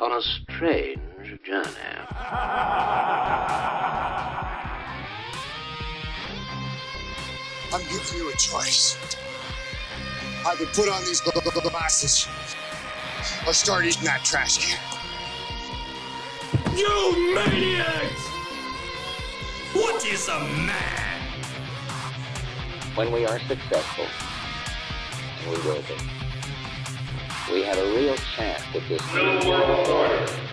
on a strange journey. I'm giving you a choice. Either put on these gl- gl- glasses or start eating that trash can. You maniacs! What is a man? When we are successful, we will be, we have a real chance at this new world order.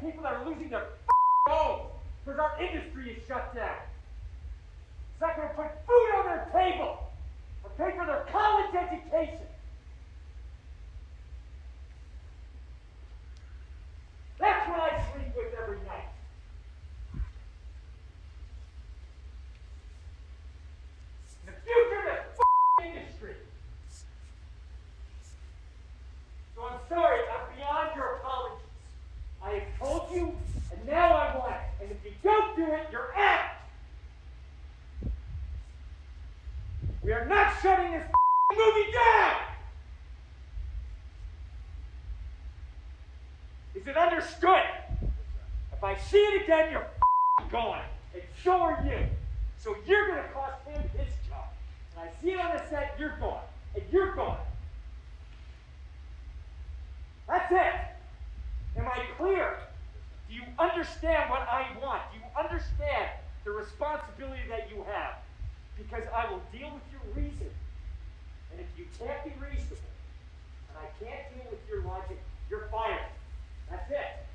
People that are losing their homes because our industry is shut down. It's not going to put food on their table or pay for their college education. That's what I sleep with every night. The future of this industry. So I'm sorry, I'm beyond your apologies. I have told you, and now I want it. And if you don't do it, you're out. We are not shutting this movie down. Is it understood? If I see it again, you're gone, and so are you. So you're gonna cost him his job. And I see it on the set, you're gone, and you're gone. That's it. Am I clear? Do you understand what I want? Do you understand the responsibility that you have? Because I will deal with your reason. And if you can't be reasonable, and I can't deal with your logic, you're fired. That's it.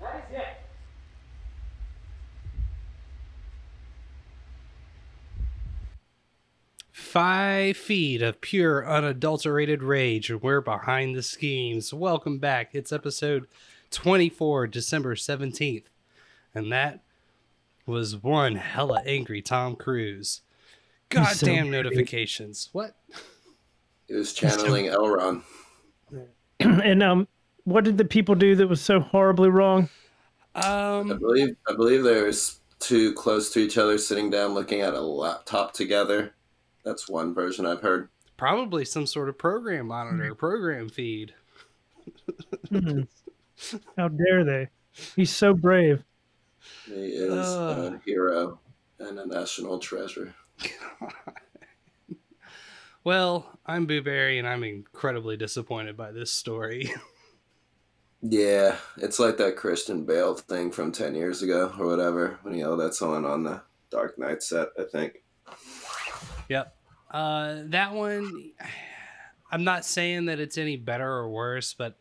That is it. Five feet of pure, unadulterated rage, and we're behind the schemes. Welcome back. It's episode 24, December 17th. And that was one hella angry Tom Cruise. so Goddamn angry. notifications. What? He was channeling L. Ron. and um, what did the people do that was so horribly wrong? Um, I believe I believe there's two close to each other sitting down looking at a laptop together. That's one version I've heard. probably some sort of program monitor, program feed. Hmm. How dare they? He's so brave. He is Ugh. a hero and a national treasure. Well, I'm Boo Berry, and I'm incredibly disappointed by this story. Yeah, it's like that Christian Bale thing from ten years ago or whatever when he yelled at someone on the Dark Knight set. I think. Yep. Uh, that one, I'm not saying that it's any better or worse, but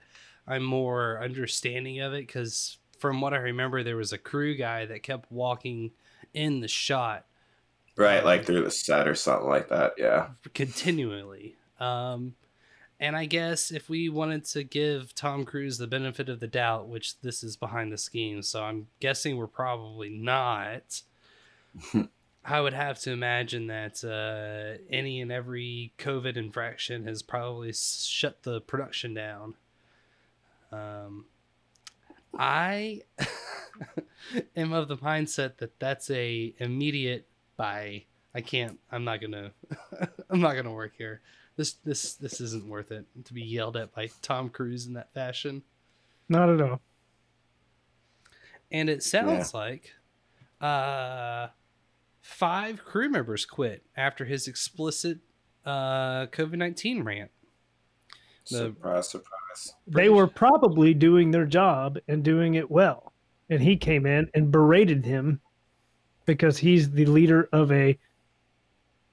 I'm more understanding of it because from what I remember, there was a crew guy that kept walking in the shot Right, like through the set or something like that. Yeah. continually. Um, and I guess if we wanted to give Tom Cruise the benefit of the doubt, which this is behind the scheme, so I'm guessing we're probably not. I would have to imagine that uh, any and every COVID infraction has probably shut the production down. Um, I am of the mindset that that's a immediate buy. I can't. I'm not gonna. I'm not gonna work here. This this this isn't worth it to be yelled at by Tom Cruise in that fashion. Not at all. And it sounds like uh, five crew members quit after his explicit uh, COVID 19 rant. The- surprise, surprise. They were probably doing their job and doing it well. And he came in and berated him because he's the leader of a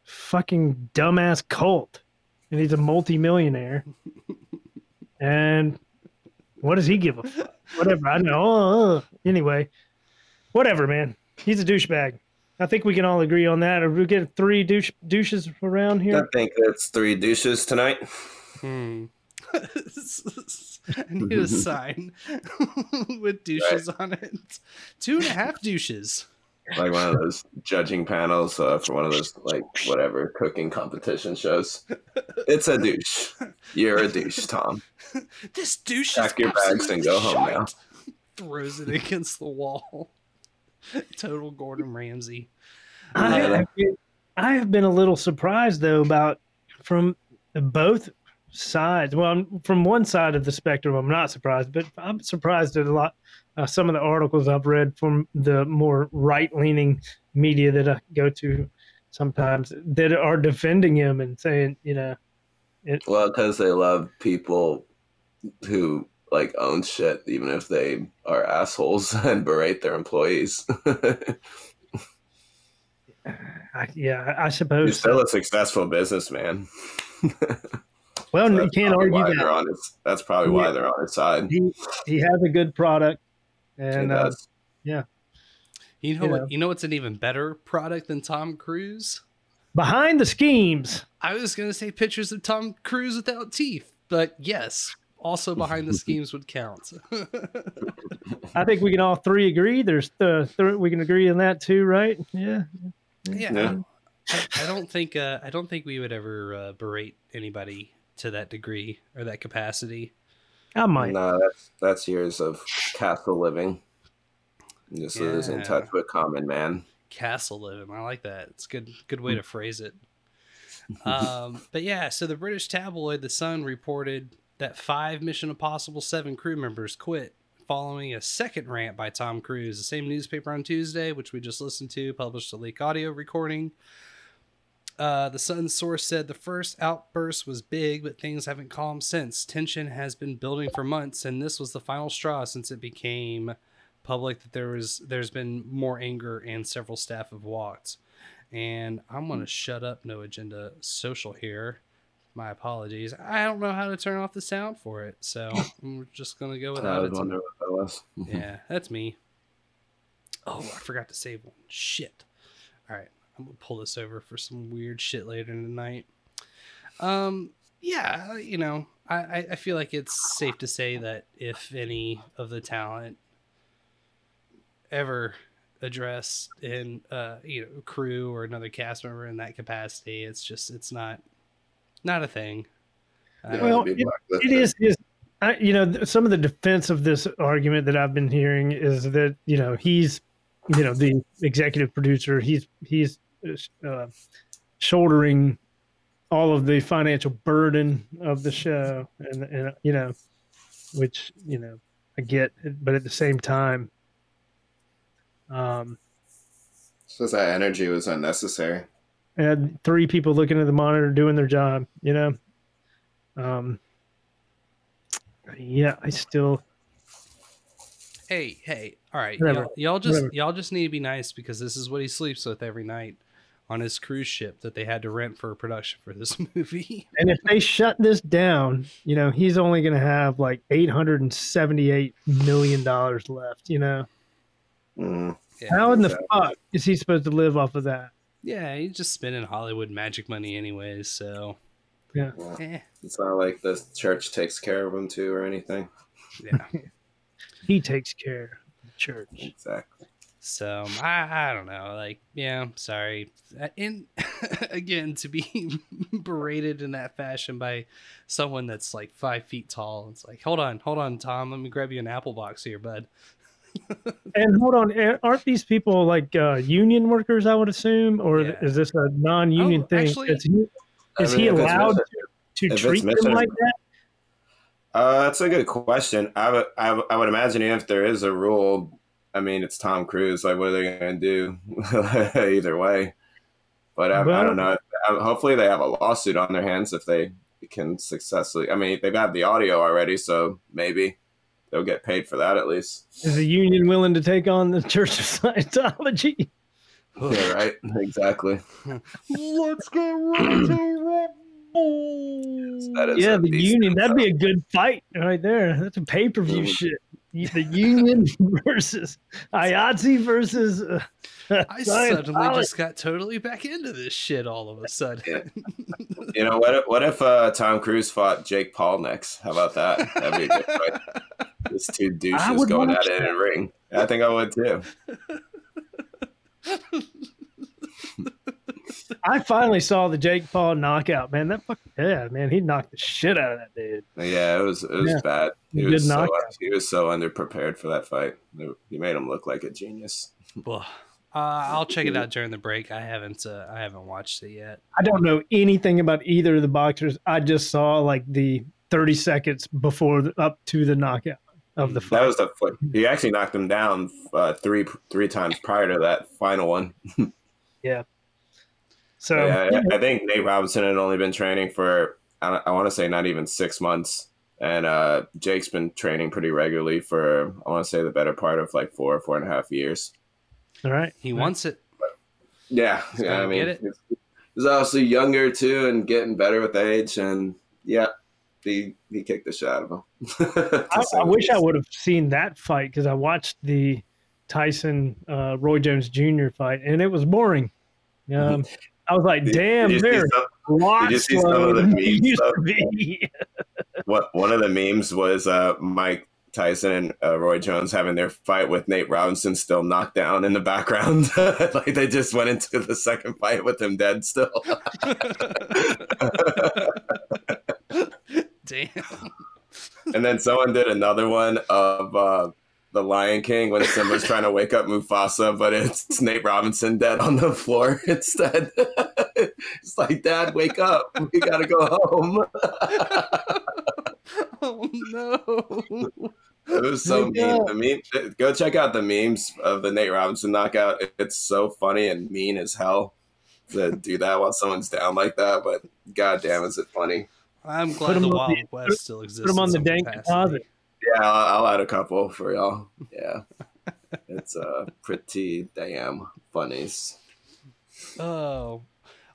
fucking dumbass cult. And he's a multimillionaire. and what does he give a fuck? Whatever. I don't know. Uh, anyway, whatever, man. He's a douchebag. I think we can all agree on that. Or we get three douche douches around here? I think it's three douches tonight. Hmm. I need a sign with douches on it. Two and a half douches. Like one of those judging panels uh, for one of those like whatever cooking competition shows. It's a douche. You're a douche, Tom. This douche Pack is your bags and absolutely go home shite. now. Throws it against the wall. Total Gordon Ramsay. I have, been, I have been a little surprised though about from both sides. Well, I'm, from one side of the spectrum, I'm not surprised, but I'm surprised at a lot. Uh, some of the articles I've read from the more right-leaning media that I go to sometimes that are defending him and saying, you know, Well, because they love people who like own shit, even if they are assholes and berate their employees. I, yeah, I You're suppose. still a successful businessman. well, you can't argue that. on his, that's probably why Yeah. they're on his side. He he has a good product, He and uh, yeah, You know You what? know. You know what's an even better product than Tom Cruise? behind the schemes. I was gonna say pictures of Tom Cruise without teeth, but yes, also behind the schemes would count. I think we can all three agree. There's the th- we can agree on that too, right? Yeah. yeah, Yeah. I, I don't think uh, I don't think we would ever uh, berate anybody to that degree or that capacity. I might. No, that's that's years of castle living. Just losing Yeah. touch with common man. Castle living, I like that. It's a good good way to phrase it. Um, but yeah, so the British tabloid The Sun reported that five Mission Impossible Seven crew members quit following a second rant by Tom Cruise. The same newspaper on Tuesday, which we just listened to, published a leak audio recording. Uh, the Sun source said the first outburst was big, but things haven't calmed since. Tension has been building for months, and this was the final straw since it became public that there was there's been more anger and several staff have walked. And I'm gonna shut up, no agenda social here. My apologies. I don't know how to turn off the sound for it, so I'm just gonna go without it. that was. Yeah, that's me. Oh, I forgot to save one. Shit. All right, I'm gonna pull this over for some weird shit later tonight. Um, yeah, you know, I I- I feel like it's safe to say that if any of the talent ever address in uh you know crew or another cast member in that capacity, it's just it's not not a thing. Uh, Well, it, it is. is I, you know, some of the defense of this argument that I've been hearing is that you know he's, you know, the executive producer. He's he's uh, shouldering all of the financial burden of the show, and and you know, which you know I get, but at the same time, um, Says that energy was unnecessary. I had three people looking at the monitor doing their job, you know. Um, yeah, I still Hey, hey, all right, y'all, y'all just Whatever. y'all just need to be nice because this is what he sleeps with every night on his cruise ship that they had to rent for production for this movie. and if they shut this down, you know, he's only going to have like eight hundred and seventy-eight million dollars left. You know, Mm. Yeah, how in the fuck is he supposed to live off of that? Yeah, he's just spending Hollywood magic money anyways. So Yeah, Yeah. eh, It's not like the church takes care of him too or anything. yeah. he takes care of the church. Exactly. So I, I don't know. Like, yeah, I'm sorry. Uh, And again, to be berated in that fashion by someone that's like five feet tall, it's like, hold on, hold on, Tom. Let me grab you an apple box here, bud. And hold on, aren't these people like uh, union workers? I would assume, or Yeah. is this a non-union Oh, thing? actually- is he, I is mean, he allowed mission- to treat them mission- like that? Uh, that's a good question. I would, I would, imagine if there is a rule, I mean, it's Tom Cruise. Like, what are they going to do? Either way, but I, I don't know. Uh, Hopefully, they have a lawsuit on their hands if they can successfully. I mean, they've had the audio already, so maybe they'll get paid for that at least. Is the union willing to take on the Church of Scientology? Yeah, right. Exactly. Let's get ready to That is yeah, the union. in That'd be a good fight right there. That's a pay per view Mhm. shit. The union versus IATSE versus. Uh, I suddenly just got totally back into this shit all of a sudden. You know what? If, what if uh, Tom Cruise fought Jake Paul next? How about that? That'd be a good fight. These two douches going watch at it in a ring. I think I would too. I finally saw the Jake Paul knockout. Man, that fuck yeah, man, he knocked the shit out of that dude. Yeah, it was it was Yeah. bad. He Good was so knockout. he was so underprepared for that fight. He made him look like a genius. Well, uh, I'll check it out during the break. I haven't uh, I haven't watched it yet. I don't know anything about either of the boxers. I just saw like the 30 seconds before the, up to the knockout of the fight. That was the fight. He actually knocked him down uh, three three times prior to that final one. so yeah, I, I think Nate Robinson had only been training for I, I want to say not even six months, and uh, Jake's been training pretty regularly for I want to say the better part of like four four and a half years. all right. He wants it. Yeah, He's yeah. I mean, get it. he's- he's obviously younger too, and getting better with age, and yeah, he he kicked the shit out of him. I, I wish I would have seen that fight because I watched the Tyson uh, Roy Jones Jr. fight and it was boring. Um, I was like, damn, did you some- a lot did some slower of the memes, used to be. what one of the memes was uh, Mike Tyson and uh, Roy Jones having their fight with Nate Robinson still knocked down in the background. like they just went into the second fight with him dead still. Damn. and then someone did another one of uh, the Lion King when Simba's trying to wake up Mufasa, but it's Nate Robinson dead on the floor instead. it's like, Dad, wake up. We gotta go home. oh no. It was so Wake mean. The meme. Go check out the memes of the Nate Robinson knockout. It's so funny and mean as hell to do that while someone's down like that. But goddamn, is it funny? I'm glad glad 'em the on Wild the- West still exists. Put them on the some dank capacity. deposit. Yeah, I'll, I'll add a couple for y'all. Yeah, it's uh pretty damn funnies. Oh.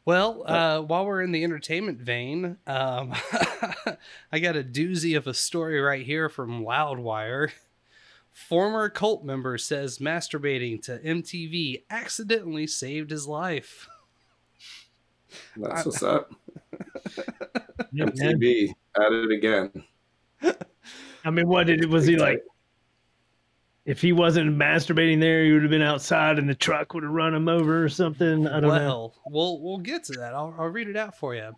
Well, uh, while we're in the entertainment vein, um, I got a doozy of a story right here from Loudwire. Former cult member says masturbating to MTV accidentally saved his life. That's what's up. MTV at it again. I mean, what did it was he like? If he wasn't masturbating there, he would have been outside, and the truck would have run him over or something. I don't know. well, we'll we'll get to that. I'll, I'll read it out for you.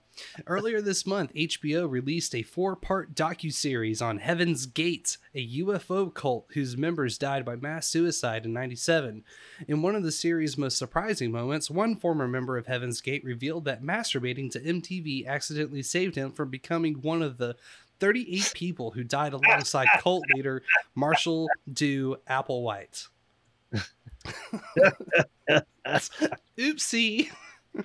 Earlier this month, HBO released a four-part docu-series on Heaven's Gate, a UFO cult whose members died by mass suicide in 97. In one of the series' most surprising moments, one former member of Heaven's Gate revealed that masturbating to MTV accidentally saved him from becoming one of the 38 people who died alongside cult leader Marshall Do Applewhite. Oopsie.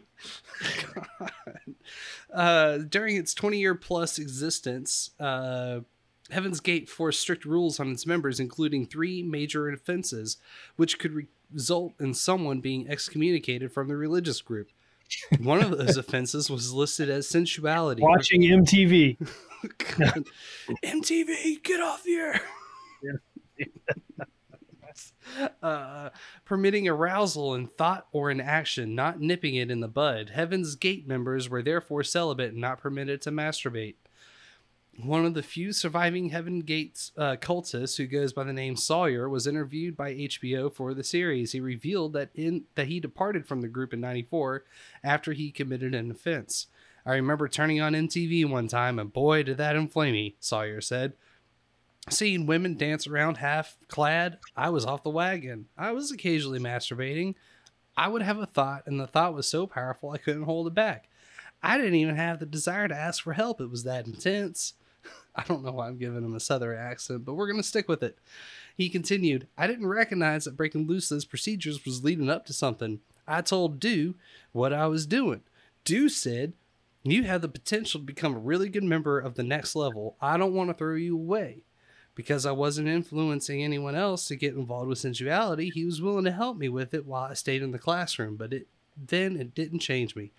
Uh, during its 20 year plus existence, uh, Heaven's Gate forced strict rules on its members, including three major offenses, which could re- result in someone being excommunicated from the religious group. One of those offenses was listed as sensuality. Watching MTV. MTV, get off here. uh, permitting arousal in thought or in action, not nipping it in the bud. Heaven's Gate members were therefore celibate and not permitted to masturbate. One of the few surviving Heaven Gates uh, cultists who goes by the name Sawyer was interviewed by HBO for the series. He revealed that in that he departed from the group in '94 after he committed an offense. I remember turning on MTV one time, and boy, did that inflame me. Sawyer said. Seeing women dance around half clad, I was off the wagon. I was occasionally masturbating. I would have a thought, and the thought was so powerful I couldn't hold it back. I didn't even have the desire to ask for help. It was that intense. I don't know why I'm giving him a southern accent, but we're going to stick with it. He continued, I didn't recognize that breaking loose those procedures was leading up to something. I told Do what I was doing. Do said, You have the potential to become a really good member of the next level. I don't want to throw you away. Because I wasn't influencing anyone else to get involved with sensuality, he was willing to help me with it while I stayed in the classroom, but it then it didn't change me.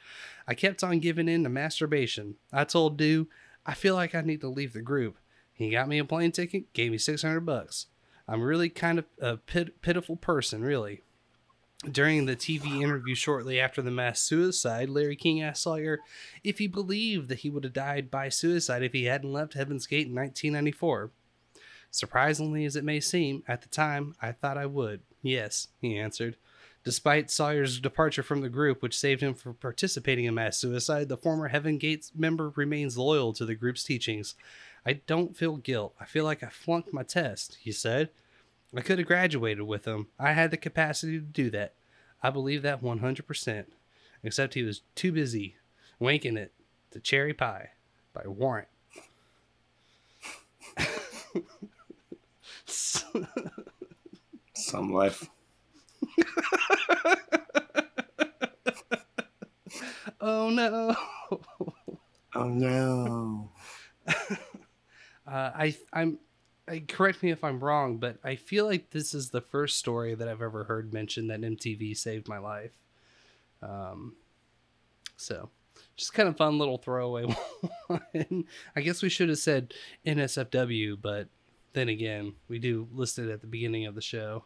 I kept on giving in to masturbation. I told Do, I feel like I need to leave the group. He got me a plane ticket, gave me 600 bucks. I'm really kind of a pit- pitiful person, really. During the TV interview shortly after the mass suicide, Larry King asked Sawyer if he believed that he would have died by suicide if he hadn't left Heaven's Gate in 1994. Surprisingly as it may seem, at the time, I thought I would. Yes, he answered. Despite Sawyer's departure from the group, which saved him from participating in mass suicide, the former Heaven Gates member remains loyal to the group's teachings. I don't feel guilt. I feel like I flunked my test, he said. I could have graduated with him. I had the capacity to do that. I believe that 100%. Except he was too busy wanking it to Cherry Pie by Warrant. Some life. oh no. Oh no. Uh, I I'm I, correct me if I'm wrong, but I feel like this is the first story that I've ever heard mention that MTV saved my life. Um, so just kind of fun little throwaway one. I guess we should have said NSFW, but then again, we do list it at the beginning of the show.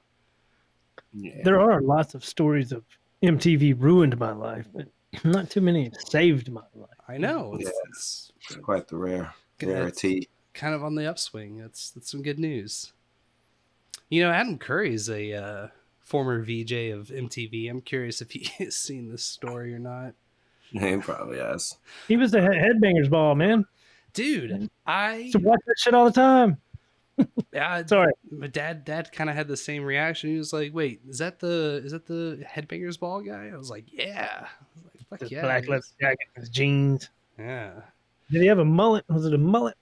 Yeah. There are lots of stories of MTV ruined my life, but not too many saved my life. I know it's, Yeah. it's It's quite the rare rarity. kind of on the upswing. That's that's some good news. You know, Adam Curry is a uh, former VJ of MTV. I'm curious if he has seen this story or not. He probably has. He was the he- headbangers ball, man. Dude, I Used to watch that shit all the time. Yeah, Sorry. my dad dad kind of had the same reaction. He was like, "Wait, is that the is that the headbangers ball guy?" I was like, "Yeah." Was like, "Fuck His yeah." black leather jacket, his jeans. Yeah. Did he have a mullet? Was it a mullet?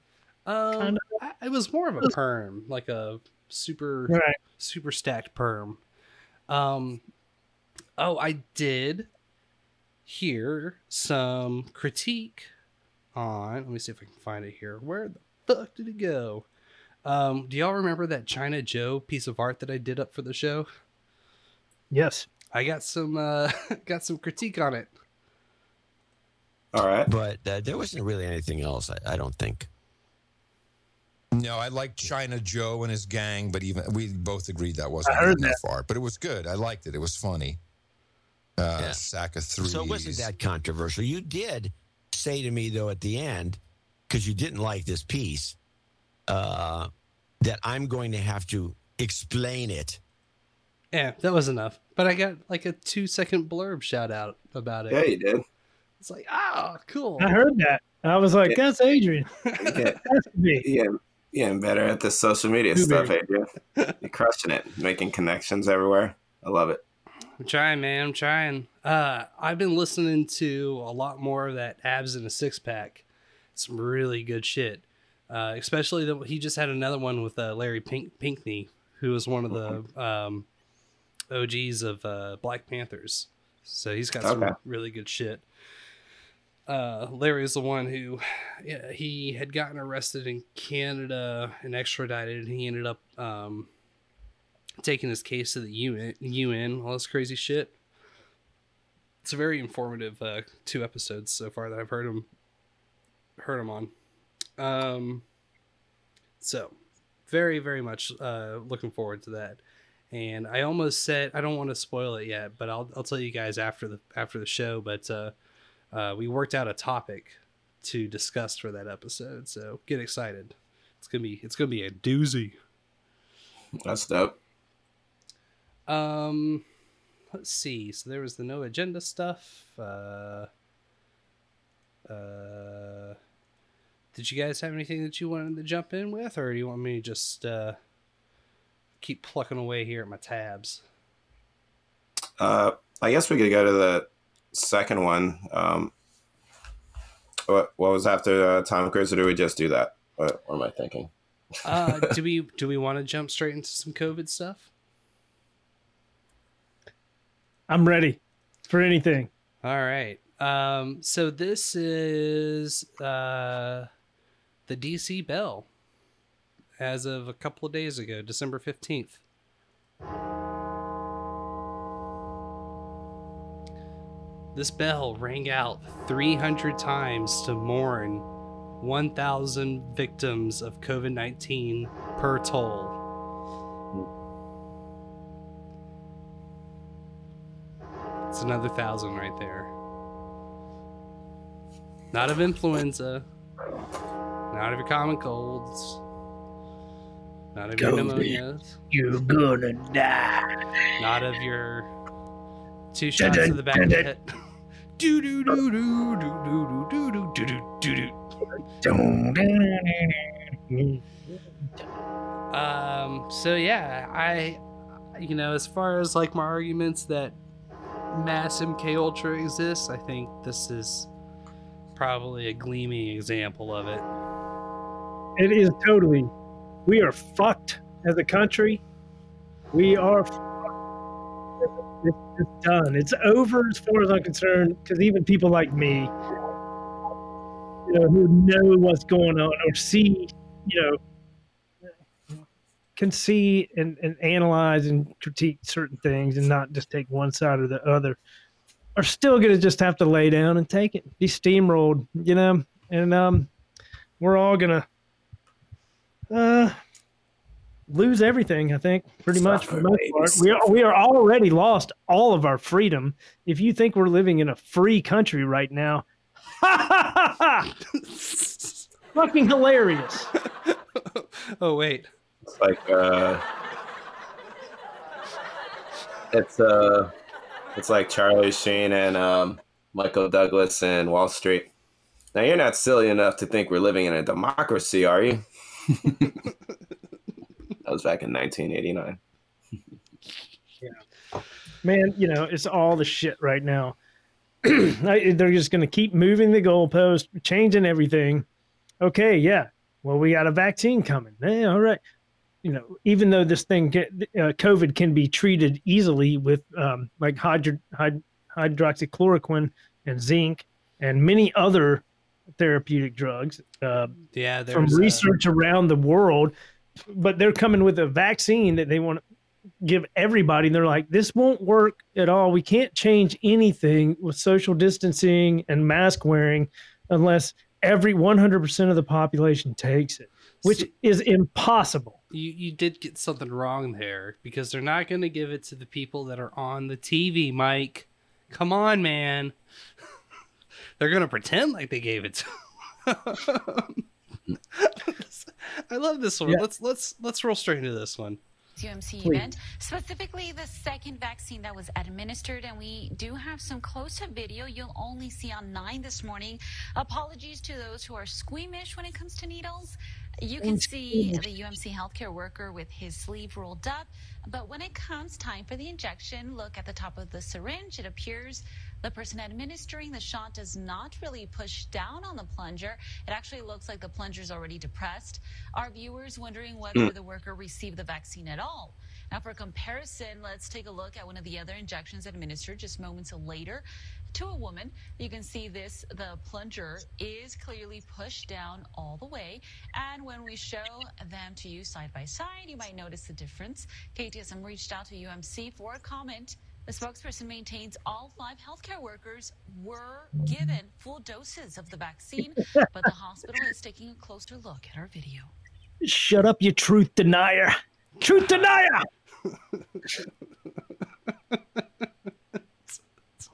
Um, Kinda. I, it was more of a perm, like a super Right. super stacked perm. Um, oh, I did hear some critique on. Let me see if I can find it here. Where the fuck did it go? Um, do y'all remember that China Joe piece of art that I did up for the show? Yes. I got some uh, got some critique on it. All right. But uh, there wasn't really anything else, I, I don't think. No, I liked China Joe and his gang, but even we both agreed that wasn't I heard good enough art. But it was good. I liked it. It was funny. Uh, Yeah. Sack of three. So it wasn't that controversial. You did say to me, though, at the end, because you didn't like this piece, uh, that I'm going to have to explain it. Yeah, that was enough. But I got like a two second blurb shout out about it. Yeah, you did. It's like, ah, cool. I heard that. I was like, Yeah. that's Adrian. You get, Has to be. yeah, yeah, and better at the social media Too stuff, big. Adrian. You're crushing it, making connections everywhere. I love it. I'm trying, man. I'm trying. Uh, I've been listening to a lot more of that abs in a six pack. Some really good shit. Uh, especially the he just had another one with uh, Larry Pink Pinkney, who was one of the um, OGs of uh, Black Panthers. So he's got some Okay. really good shit. Uh, Larry is the one who yeah, he had gotten arrested in Canada and extradited, and he ended up um, taking his case to the UN, UN, all this crazy shit. It's a very informative uh, two episodes so far that I've heard him heard him on. Um, so very very much uh, looking forward to that. And I almost said I don't want to spoil it yet, but I'll I'll tell you guys after the after the show. But uh, uh, we worked out a topic to discuss for that episode. So get excited. It's gonna be it's gonna be a doozy. That's dope. Um, let's see. So there was the no agenda stuff. Uh, uh, did you guys have anything that you wanted to jump in with, or do you want me to just uh, keep plucking away here at my tabs? Uh, I guess we could go to the second one. Um, what, what was after uh, Tom Cruise, or do we just do that? What, what am I thinking? Uh, do we do we want to jump straight into some COVID stuff? I'm ready for anything. All right. Um, so this is uh, the DC Bell as of a couple of days ago, December 15th. This bell rang out 300 times to mourn 1,000 victims of COVID 19 per toll. It's another thousand right there. Not of influenza, not of your common colds, not of your pneumonias, You're gonna die. not of your two shots to the back of the head. Do do do do do do do do do do do do. Um. So yeah, I, you know, as far as like my arguments that mass MK Ultra exists, I think this is probably a gleaming example of it. It is totally. We are fucked as a country. We are. It's, it's done. It's over as far as I'm concerned. Because even people like me, you know, who know what's going on or see, you know, can see and, and analyze and critique certain things and not just take one side or the other, are still going to just have to lay down and take it, be steamrolled, you know. And um, we're all gonna uh, lose everything. I think pretty much for the most part. We are we are already lost all of our freedom. If you think we're living in a free country right now, fucking hilarious. oh wait, It's like uh, it's uh, it's like Charlie Sheen and um, Michael Douglas and Wall Street. Now you're not silly enough to think we're living in a democracy, are you? That was back in 1989. yeah, Man, you know it's all the shit right now. They're just going to keep moving the goalpost, changing everything. Okay, yeah. Well, we got a vaccine coming. Eh, all right. You know, even though this thing, get, uh, COVID, can be treated easily with um, like hydro, hyd, hydroxychloroquine and zinc and many other therapeutic drugs uh, yeah, from research around the world, but they're coming with a vaccine that they want to give everybody. And they're like, this won't work at all. We can't change anything with social distancing and mask wearing unless every 100% of the population takes it, which is impossible. you you did get something wrong there because they're not going to give it to the people that are on the TV, Mike. Come on, man. They're going to pretend like they gave it to. I love this one. Yeah. Let's let's let's roll straight into this one. UMC Please. event, specifically the second vaccine that was administered. And we do have some close up video you'll only see on 9 this morning. Apologies to those who are squeamish when it comes to needles. You can see the UMC healthcare worker with his sleeve rolled up. But when it comes time for the injection, look at the top of the syringe. It appears the person administering the shot does not really push down on the plunger. It actually looks like the plunger is already depressed. Our viewers wondering whether Mm. the worker received the vaccine at all. Now, for comparison, let's take a look at one of the other injections administered just moments later to a woman. You can see this, the plunger is clearly pushed down all the way. And when we show them to you side by side, you might notice the difference. KTSM reached out to UMC for a comment. The spokesperson maintains all five healthcare workers were given full doses of the vaccine, but the hospital is taking a closer look at our video. Shut up, you truth denier. Truth denier.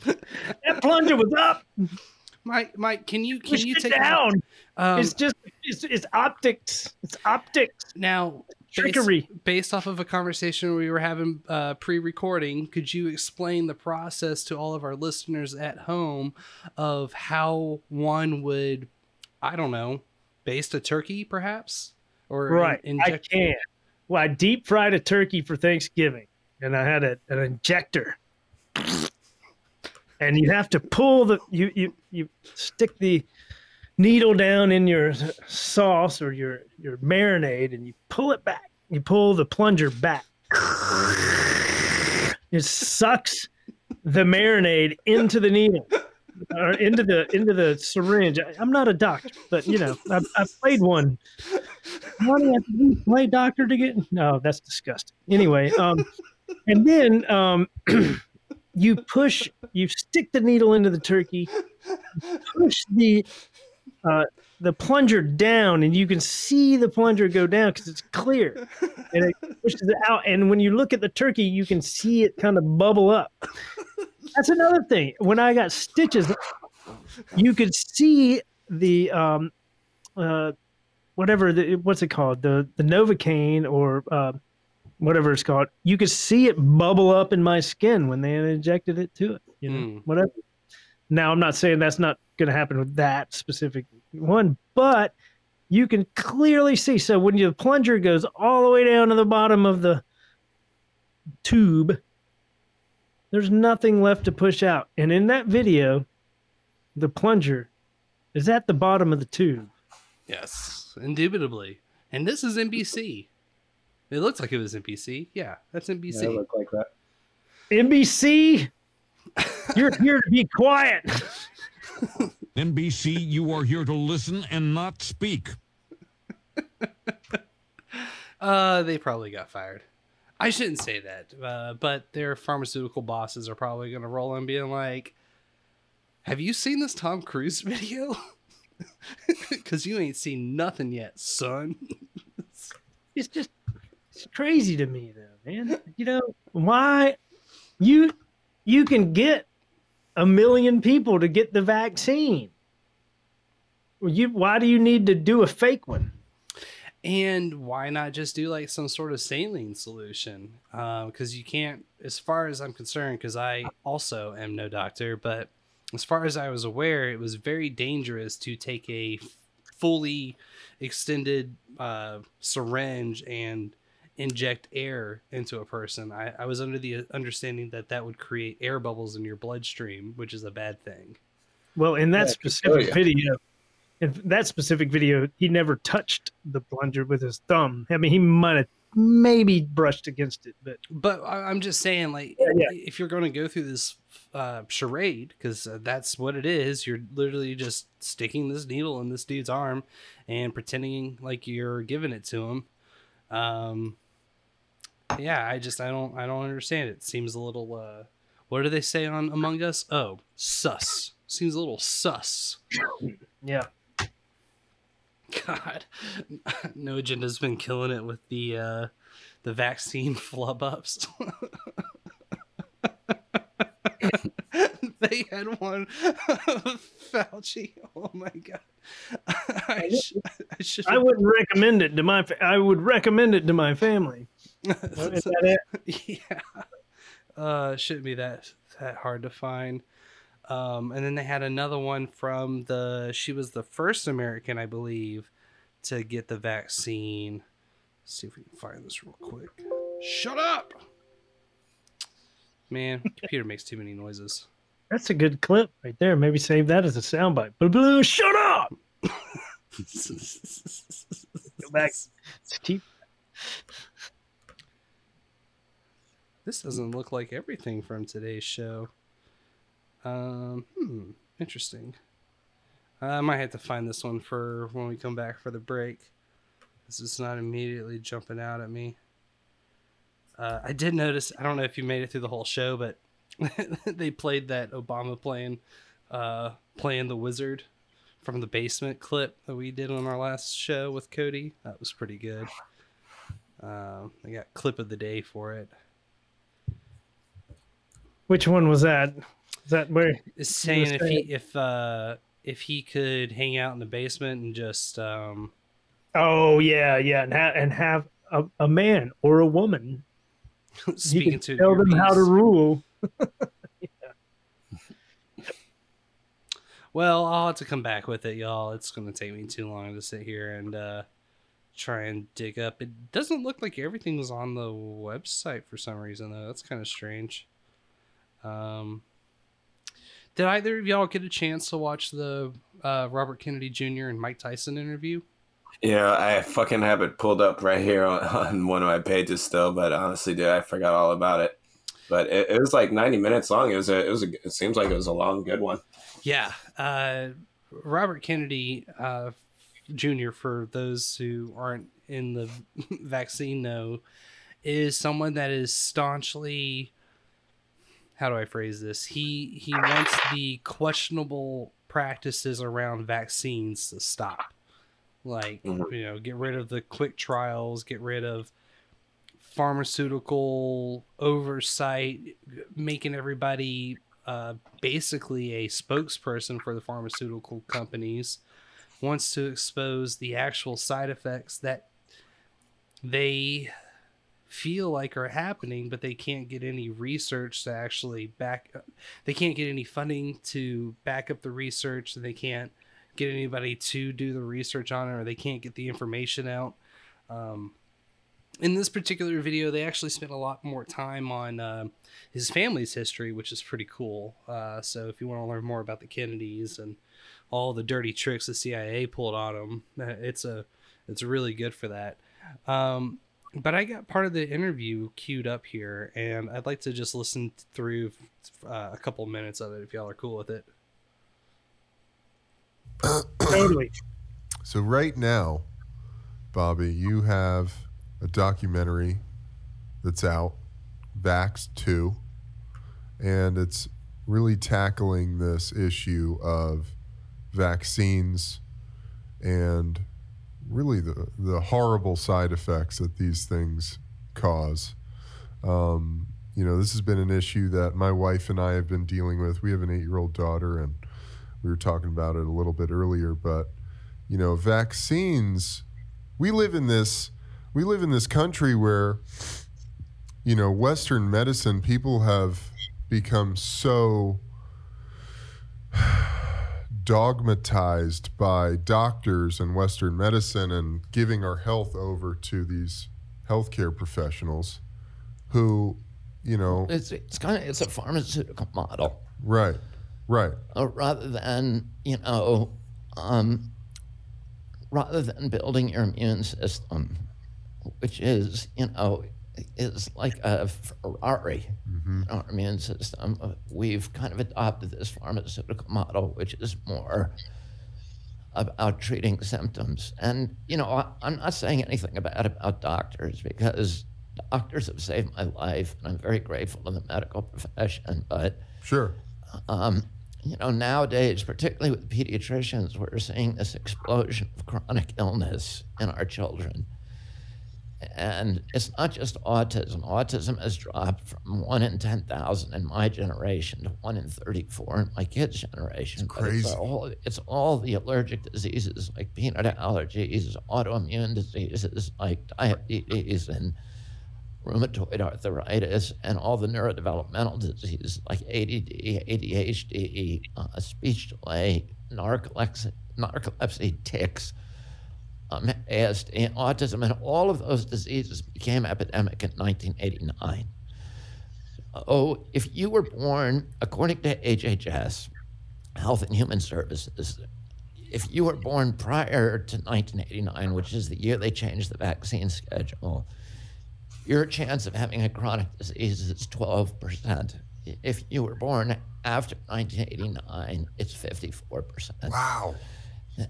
that plunger was up. Mike, Mike, can you can Push you it take a- down. Um, it's just it's, it's optics. It's optics. now based- Trickery. Based, off of a conversation we were having uh, pre-recording, could you explain the process to all of our listeners at home of how one would, I don't know, baste a turkey, perhaps, or Right. inject- I can. Well, I deep fried a turkey for Thanksgiving, and I had a, an injector. And you have to pull the you you you stick the needle down in your sauce or your your marinade, and you pull it back. You pull the plunger back. It sucks the marinade into the needle or into the into the syringe. I, I'm not a doctor, but you know, I, I played one. Why do you have to play doctor to get? No, that's disgusting. Anyway, um, and then um, you push, you stick the needle into the turkey, push the uh, the plunger down, and you can see the plunger go down because it's clear, and it pushes it out. And when you look at the turkey, you can see it kind of bubble up. That's another thing. When I got stitches, you could see the um, uh, whatever the what's it called the the novocaine or uh, whatever it's called. You could see it bubble up in my skin when they injected it to it. You know, Mm. whatever. Now I'm not saying that's not going to happen with that specific one, but you can clearly see. So when your plunger goes all the way down to the bottom of the tube, there's nothing left to push out. And in that video, the plunger is at the bottom of the tube. Yes, indubitably. And this is NBC. It looks like it was NBC. Yeah, that's NBC. Yeah, it looked like that. NBC, you're here to be quiet. NBC, you are here to listen and not speak. Uh, they probably got fired. I shouldn't say that, uh, but their pharmaceutical bosses are probably going to roll in being like, "Have you seen this Tom Cruise video? Because you ain't seen nothing yet, son." It's just it's crazy to me though, man. You know, why you you can get a million people to get the vaccine. You why do you need to do a fake one? And why not just do like some sort of saline solution? Because you can't, as far as I'm concerned, because I also am no doctor, but as far as I was aware, it was very dangerous to take a fully extended uh, syringe and inject air into a person. I, I was under the understanding that that would create air bubbles in your bloodstream, which is a bad thing. Well, in that Yeah, specific tell ya. video, in that specific video, he never touched the plunger with his thumb. I mean, he might have maybe brushed against it, but But I- I'm just saying, like, Yeah, yeah. if you're going to go through this uh, charade, because uh, that's what it is, you're literally just sticking this needle in this dude's arm and pretending like you're giving it to him. Um, yeah, I just I don't I don't understand it. Seems a little. Uh, what do they say on Among Us? Oh, sus. Seems a little sus. yeah. God, no agenda's been killing it with the uh, the vaccine flub ups. they had one of Fauci. Oh my god! I, sh- I. I wouldn't recommend it to my. Fa- I would recommend it to my family. Is that it? yeah. Uh, shouldn't be that that hard to find. Um, and then they had another one from the. She was the first American, I believe, to get the vaccine. Let's see if we can find this real quick. Shut up, man! Computer makes too many noises. That's a good clip right there. Maybe save that as a soundbite. Blah, blue, shut up. Go back. Keep. This doesn't look like everything from today's show. Um, hmm, interesting. I might have to find this one for when we come back for the break. This is not immediately jumping out at me. Uh, I did notice. I don't know if you made it through the whole show, but they played that Obama playing, uh, playing the wizard from the basement clip that we did on our last show with Cody. That was pretty good. Um, I got clip of the day for it. Which one was that? Is that where? Saying if he if uh if he could hang out in the basement and just um, Oh yeah, yeah, and, ha- and have a, a man or a woman speak you can tell them how to rule. Well, I'll have to come back with it, y'all. It's going to take me too long to sit here and uh, try and dig up. It doesn't look like everything's on the website for some reason, though. That's kind of strange. Um, did either of y'all get a chance to watch the uh, Robert Kennedy Jr. and Mike Tyson interview? Yeah, I fucking have it pulled up right here on, on one of my pages still, but honestly, dude, I forgot all about it. But it, it was like 90 minutes long. It was a, it was a, it seems like it was a long, good one. Yeah, uh, Robert Kennedy uh, Jr. For those who aren't in the vaccine know, is someone that is staunchly. How do I phrase this? He he wants the questionable practices around vaccines to stop, like Mhm. you know, get rid of the quick trials, get rid of pharmaceutical oversight, making everybody uh, basically a spokesperson for the pharmaceutical companies, wants to expose the actual side effects that they feel like are happening, but they can't get any research to actually back. They can't get any funding to back up the research. And they can't get anybody to do the research on it, or they can't get the information out. Um, in this particular video, they actually spent a lot more time on uh, his family's history, which is pretty cool. Uh, so if you want to learn more about the Kennedys and all the dirty tricks the CIA pulled on them, uh, it's a it's really good for that. Um, but I got part of the interview queued up here, and I'd like to just listen through uh, a couple minutes of it if y'all are cool with it. Totally. So right now, Bobby, you have a documentary that's out, Vax 2, and it's really tackling this issue of vaccines and really the, the horrible side effects that these things cause. Um, you know, this has been an issue that my wife and I have been dealing with. We have an eight year old daughter, and we were talking about it a little bit earlier, but you know, vaccines, we live in this we live in this country where you know, western medicine people have become so dogmatized by doctors and western medicine and giving our health over to these healthcare professionals who, you know, It's it's kind of it's a pharmaceutical model. right. Right. uh, rather than you know um, rather than building your immune system which is you know is like a ferrari our immune system uh, we've kind of adopted this pharmaceutical model which is more about treating symptoms and you know I, i'm not saying anything bad about doctors because doctors have saved my life and i'm very grateful to the medical profession but Sure. um, you know, nowadays, particularly with pediatricians, we're seeing this explosion of chronic illness in our children. And it's not just autism. Autism has dropped from one in 10,000 in my generation to one in 34 in my kids' generation. But crazy. It's all, it's all the allergic diseases like peanut allergies, autoimmune diseases like diabetes and rheumatoid arthritis, and all the neurodevelopmental diseases like ADD, ADHD, uh, speech delay, narcolepsy, narcolepsy tics, um, ASD, autism, and all of those diseases became epidemic in 1989. Oh, if you were born, according to HHS, Health and Human Services, if you were born prior to 1989, which is the year they changed the vaccine schedule, your chance of having a chronic disease is 12%. If you were born after 1989, it's 54%. Wow.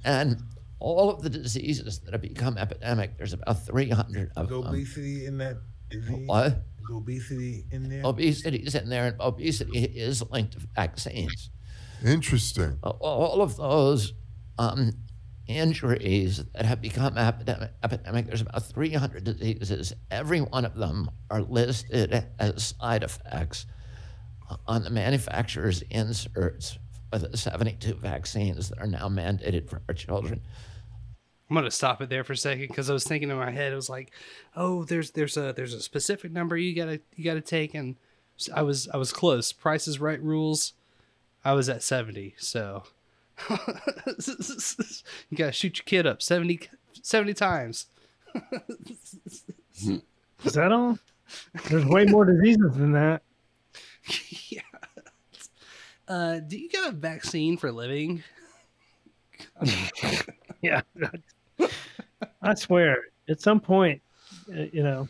And all of the diseases that have become epidemic, there's about 300 of Is them. obesity in that disease? What? Is obesity in there? Obesity is in there, and obesity is linked to vaccines. Interesting. All of those um, injuries that have become epidemic, epidemic, there's about 300 diseases. Every one of them are listed as side effects on the manufacturer's inserts with the 72 vaccines that are now mandated for our children. I'm gonna stop it there for a second because I was thinking in my head, it was like, oh, there's there's a there's a specific number you gotta you gotta take, and I was I was close. Price is Right rules. I was at seventy, so you gotta shoot your kid up 70, 70 times. Is that all? There's way more diseases than that. yeah. Uh, do you get a vaccine for living? yeah. I swear, at some point, uh, you know,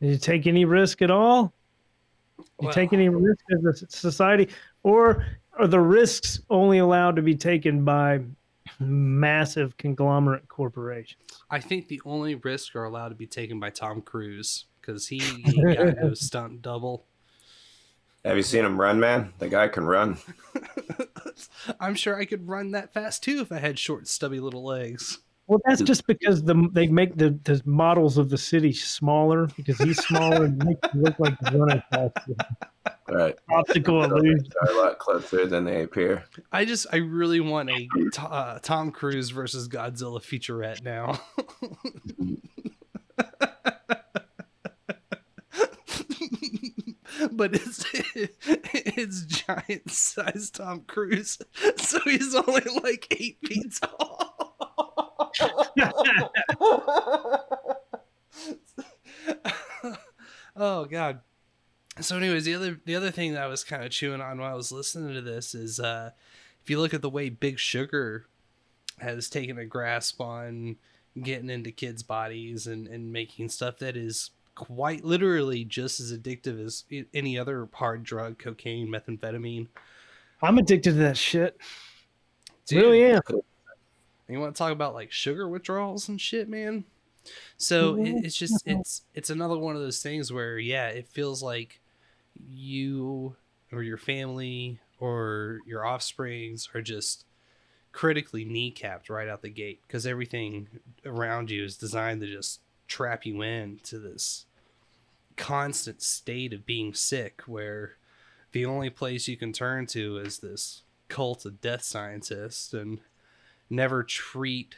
you take any risk at all? You take any risk as a society, or are the risks only allowed to be taken by massive conglomerate corporations? I think the only risks are allowed to be taken by Tom Cruise because he ain't got no stunt double. Have you seen him run, man? The guy can run. I'm sure I could run that fast too if I had short, stubby little legs. Well, that's just because the they make the, the models of the city smaller because he's smaller and makes it look like he's running faster. Right. Optical illusion. Are a lot closer than they appear. I just, I really want a uh, Tom Cruise versus Godzilla featurette now. but it's it's giant size Tom Cruise, so he's only like eight feet tall. oh god. So, anyways, the other the other thing that I was kind of chewing on while I was listening to this is, uh, if you look at the way Big Sugar has taken a grasp on getting into kids' bodies and and making stuff that is quite literally just as addictive as any other hard drug, cocaine, methamphetamine. I'm addicted to that shit. Dude. Really am. You want to talk about like sugar withdrawals and shit, man? So it, mm-hmm. it's just it's it's another one of those things where yeah, it feels like you or your family or your offsprings are just critically kneecapped right out the gate because everything around you is designed to just trap you in to this constant state of being sick where the only place you can turn to is this cult of death scientists and never treat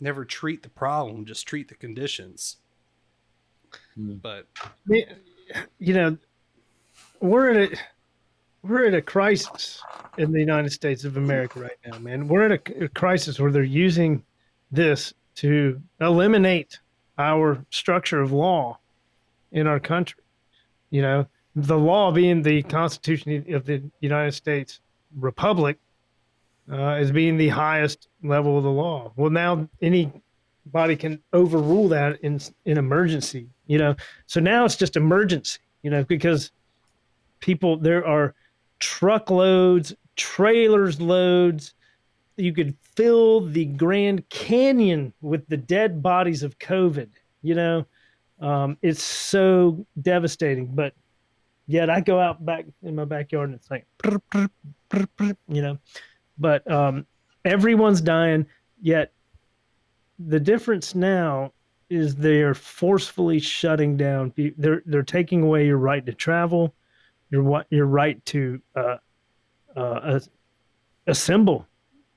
never treat the problem just treat the conditions hmm. but you know, we're at a we're at a crisis in the United States of America right now, man. We're at a, a crisis where they're using this to eliminate our structure of law in our country. You know, the law being the Constitution of the United States Republic uh, as being the highest level of the law. Well, now anybody can overrule that in in emergency. You know, so now it's just emergency. You know, because people there are truckloads, trailers loads. You could fill the Grand Canyon with the dead bodies of COVID. You know, um, it's so devastating. But yet I go out back in my backyard and it's like, you know, but um, everyone's dying. Yet the difference now is they're forcefully shutting down. They're they're taking away your right to travel, your what your right to uh, uh, assemble,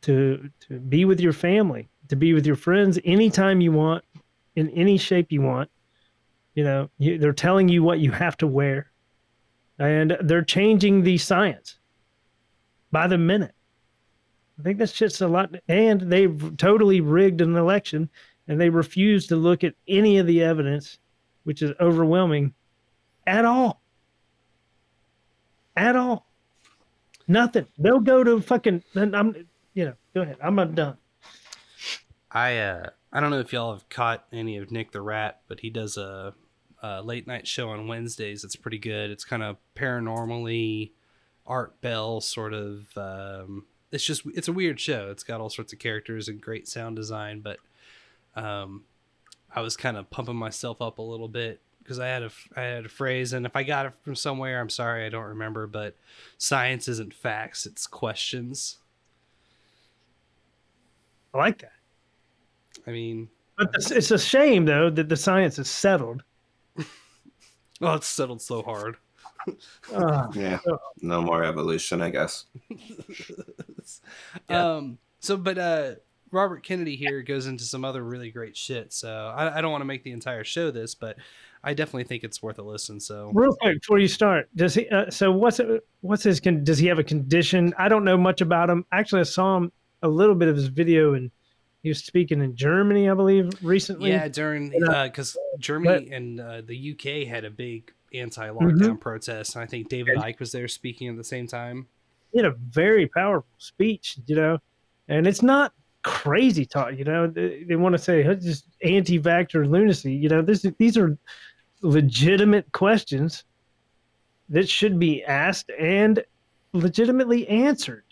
to to be with your family, to be with your friends anytime you want, in any shape you want. You know, you, they're telling you what you have to wear, and they're changing the science by the minute. I think that's just a lot. And they've totally rigged an election and they refuse to look at any of the evidence, which is overwhelming, at all. At all. Nothing. They'll go to fucking. I'm, you know, go ahead. I'm not done. I uh I don't know if y'all have caught any of Nick the Rat, but he does a, a late night show on Wednesdays. It's pretty good. It's kind of paranormally Art Bell sort of. Um, it's just it's a weird show. It's got all sorts of characters and great sound design, but um, I was kind of pumping myself up a little bit because I had a I had a phrase, and if I got it from somewhere, I'm sorry, I don't remember. But science isn't facts; it's questions. I like that. I mean, But it's, it's a shame, though, that the science is settled. oh, it's settled so hard. Ah, Yeah. No more evolution, I guess. Um. So, but uh, Robert Kennedy here goes into some other really great shit. So I, I don't want to make the entire show this, but I definitely think it's worth a listen. So Real quick before you start, does he? Uh, so what's what's his? Con- does he have a condition? I don't know much about him. Actually, I saw him a little bit of his video, and he was speaking in Germany, I believe, recently. yeah, during because Germany and uh, the UK had a big anti-lockdown Mhm. protest, and I think David Icke was there speaking at the same time. he had a very powerful speech, you know, and it's not crazy talk, you know. They, they want to say "Huh, just anti-vaxxer lunacy, you know. This these are legitimate questions that should be asked and legitimately answered.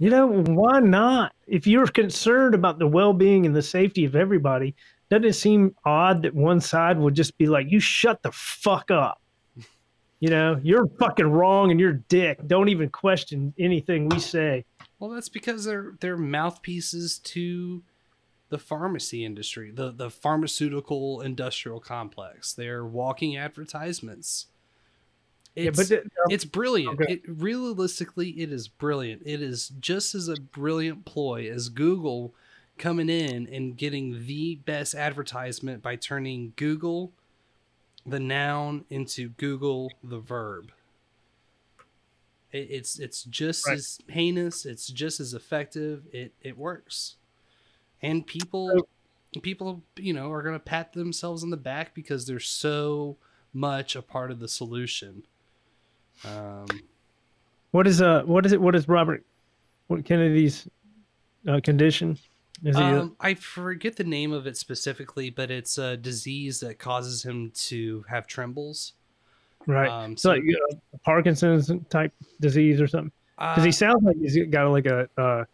You know, why not? If you're concerned about the well-being and the safety of everybody, doesn't it seem odd that one side would just be like, "You shut the fuck up." You know, you're fucking wrong and you're dick. Don't even question anything we say. Well, that's because they're they're mouthpieces to the pharmacy industry, the the pharmaceutical industrial complex. They're walking advertisements. Yeah, It's, but the- um, it's brilliant. Okay. It realistically, it is brilliant. It is just as a brilliant ploy as Google coming in and getting the best advertisement by turning Google, the noun, into Google, the verb. It, it's it's just Right. as heinous. It's just as effective. It it works, and people people you know are gonna pat themselves on the back because they're so much a part of the solution. Um, What is uh what is it what is Robert what Kennedy's uh, condition? Is he a- um, I forget the name of it specifically, but it's a disease that causes him to have trembles. right? um, so like uh, Parkinson's type disease or something. Because Uh, he sounds like he's got like a uh,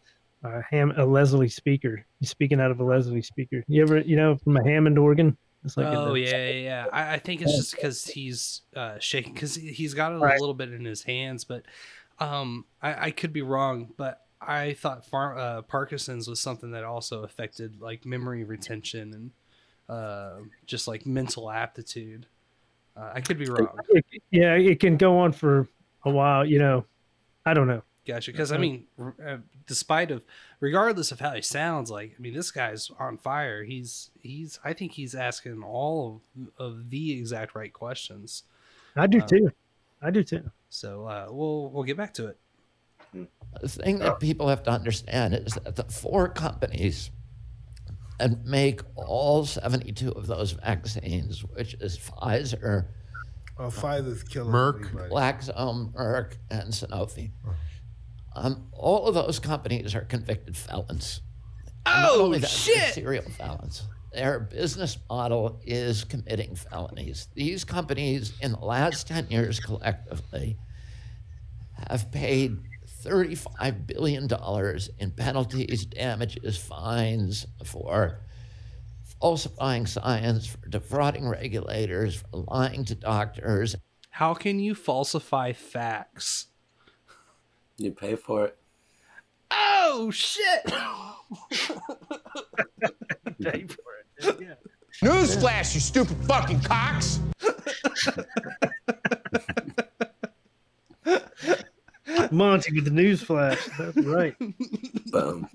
a ham a Leslie speaker. He's speaking out of a Leslie speaker. You ever you know from a Hammond organ? It's like oh yeah, yeah, yeah. I, I think it's just because he's uh, shaking because he's got it Right. a little bit in his hands, but um, I, I could be wrong. But I thought far, uh, Parkinson's was something that also affected like memory retention and uh, just like mental aptitude. Uh, I could be wrong. Yeah, it can go on for a while. You know, I don't know. Gotcha. Because I mean, uh, despite of, regardless of how he sounds, like I mean, this guy's on fire. He's he's. I think he's asking all of, of the exact right questions. I do Uh, too. I do too. So uh, we'll we'll get back to it. The thing that people have to understand is that the four companies that make all 72 of those vaccines, which is Pfizer, Oh, Pfizer's killing Merck. everybody. Glaxo, Merck, and Sanofi, um, all of those companies are convicted felons. Oh, that, shit! Serial felons. Their business model is committing felonies. These companies, in the last 10 years collectively, have paid $35 billion in penalties, damages, fines for falsifying science, for defrauding regulators, for lying to doctors. How can you falsify facts? You pay for it. Oh shit! Newsflash, you stupid fucking cocks! Monty with the newsflash. That's right. Boom.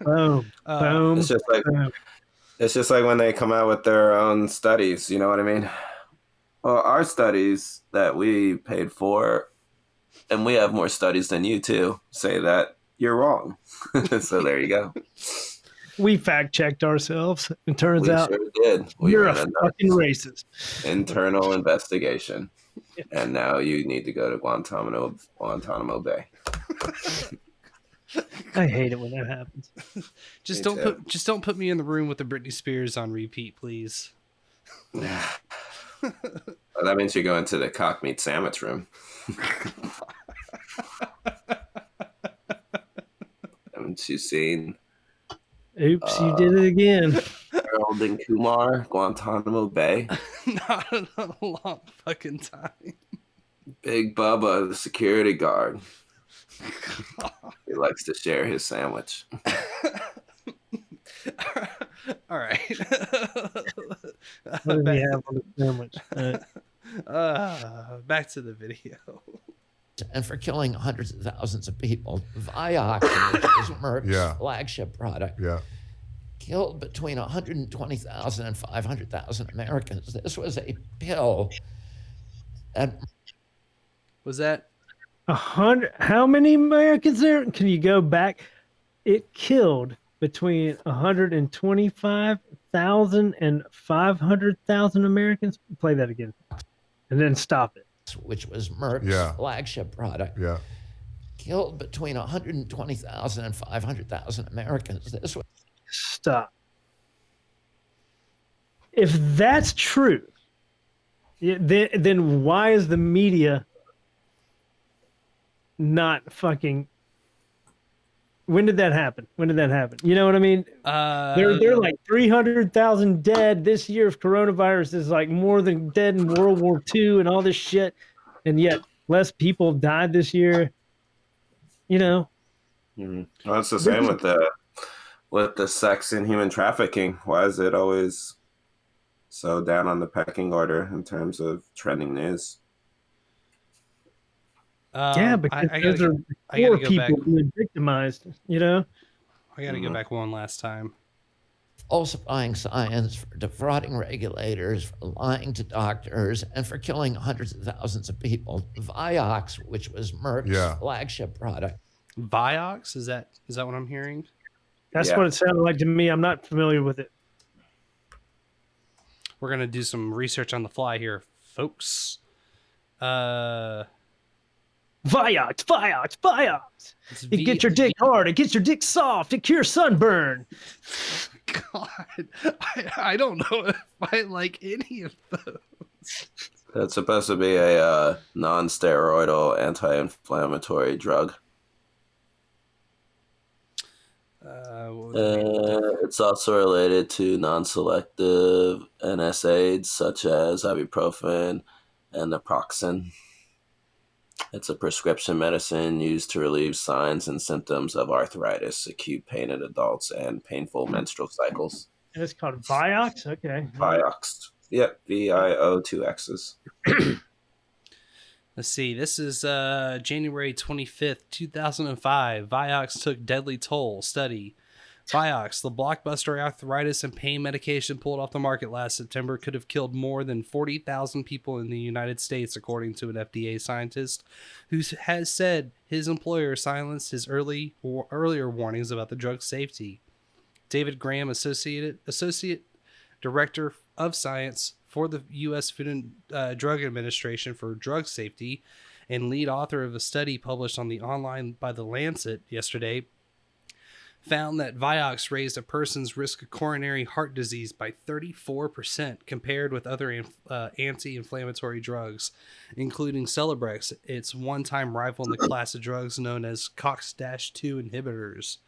Boom. Uh, Boom. It's just like boom. it's just like when they come out with their own studies. You know what I mean? Well, our studies that we paid for, and we have more studies than you too, say that you're wrong. so there you go. We fact checked ourselves. It turns we out sure did. We you're a fucking racist. internal investigation, and now you need to go to Guantanamo Guantanamo Bay. I hate it when that happens. Just Me don't too. put just don't put me in the room with the Britney Spears on repeat, please. Well, that means you go into the cock meat sandwich room. Haven't you seen Oops, you uh, did it again. Harold and Kumar, Guantanamo Bay? Not in a long fucking time. Big Bubba, the security guard. he likes to share his sandwich. All right. What did back, have on the sandwich? Uh, uh, back to the video. and for killing hundreds of thousands of people. Vioxx, which is Merck's Yeah. flagship product, Yeah. killed between 120,000 and 500,000 Americans. This was a pill And Was that A hundred. How many Americans there? Can you go back? It killed between 125,000 and 500,000 Americans. Play that again, and then stop it. which was Merck's Yeah. flagship product, Yeah. killed between 120,000 and 500,000 Americans. This was Stop. If that's true, then then why is the media not fucking? When did that happen? When did that happen? You know what I mean? uh They're they're like three hundred thousand dead this year of coronavirus is like more than dead in World War II and all this shit, and yet less people died this year. You know, Mhm. Well, it's the same with the with the sex and human trafficking. Why is it always so down on the pecking order in terms of trending news? Um, yeah, I- because I, gotta those are go, poor people back. being victimized. You know, I gotta Mm-hmm. go back one last time. falsifying science, for defrauding regulators, for lying to doctors, and for killing hundreds of thousands of people. Vioxx, which was Merck's Yeah. flagship product, Vioxx is that is that what I'm hearing? that's Yeah. what it sounded like to me. I'm not familiar with it. We're gonna do some research on the fly here, folks. Uh, Vioxx, Vioxx, Vioxx. it's It V- gets your dick hard. It gets your dick soft. It cures sunburn. God, I, I don't know if I like any of those. It's supposed to be a uh, non-steroidal anti-inflammatory drug. Uh, what would it be? Uh, it's also related to non-selective NSAIDs such as ibuprofen and naproxen. It's a prescription medicine used to relieve signs and symptoms of arthritis, acute pain in adults, and painful menstrual cycles. And it's called Vioxx. Okay. Vioxx. Yep, V I O two X's. Let's see. This is uh, January 25th, 2005. Vioxx took deadly toll. Study. Vioxx, the blockbuster arthritis and pain medication pulled off the market last September, could have killed more than 40,000 people in the United States, according to an FDA scientist who has said his employer silenced his early or earlier warnings about the drug's safety. David Graham, associate associate director of science for the U.S. Food and uh, Drug Administration for drug safety, and lead author of a study published on the online by the Lancet yesterday, found that Vioxx raised a person's risk of coronary heart disease by 34% compared with other uh, anti-inflammatory drugs, including Celebrex, its one-time rival in the class of drugs known as COX-2 inhibitors.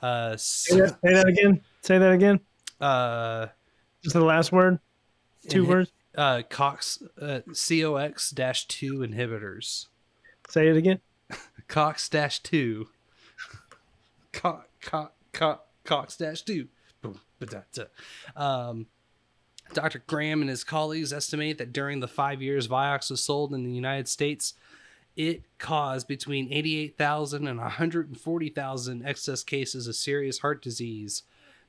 Uh, Say that, say that again. Say that again. uh, Just the last word. Two Inhi- words. Uh, Cox uh, COX dash two inhibitors. Say it again. Cox dash two. Cox Cox Cox dash two. Boom. Um, Dr. Graham and his colleagues estimate that during the five years Vioxx was sold in the United States, it caused between 88,000 and 140,000 excess cases of serious heart disease.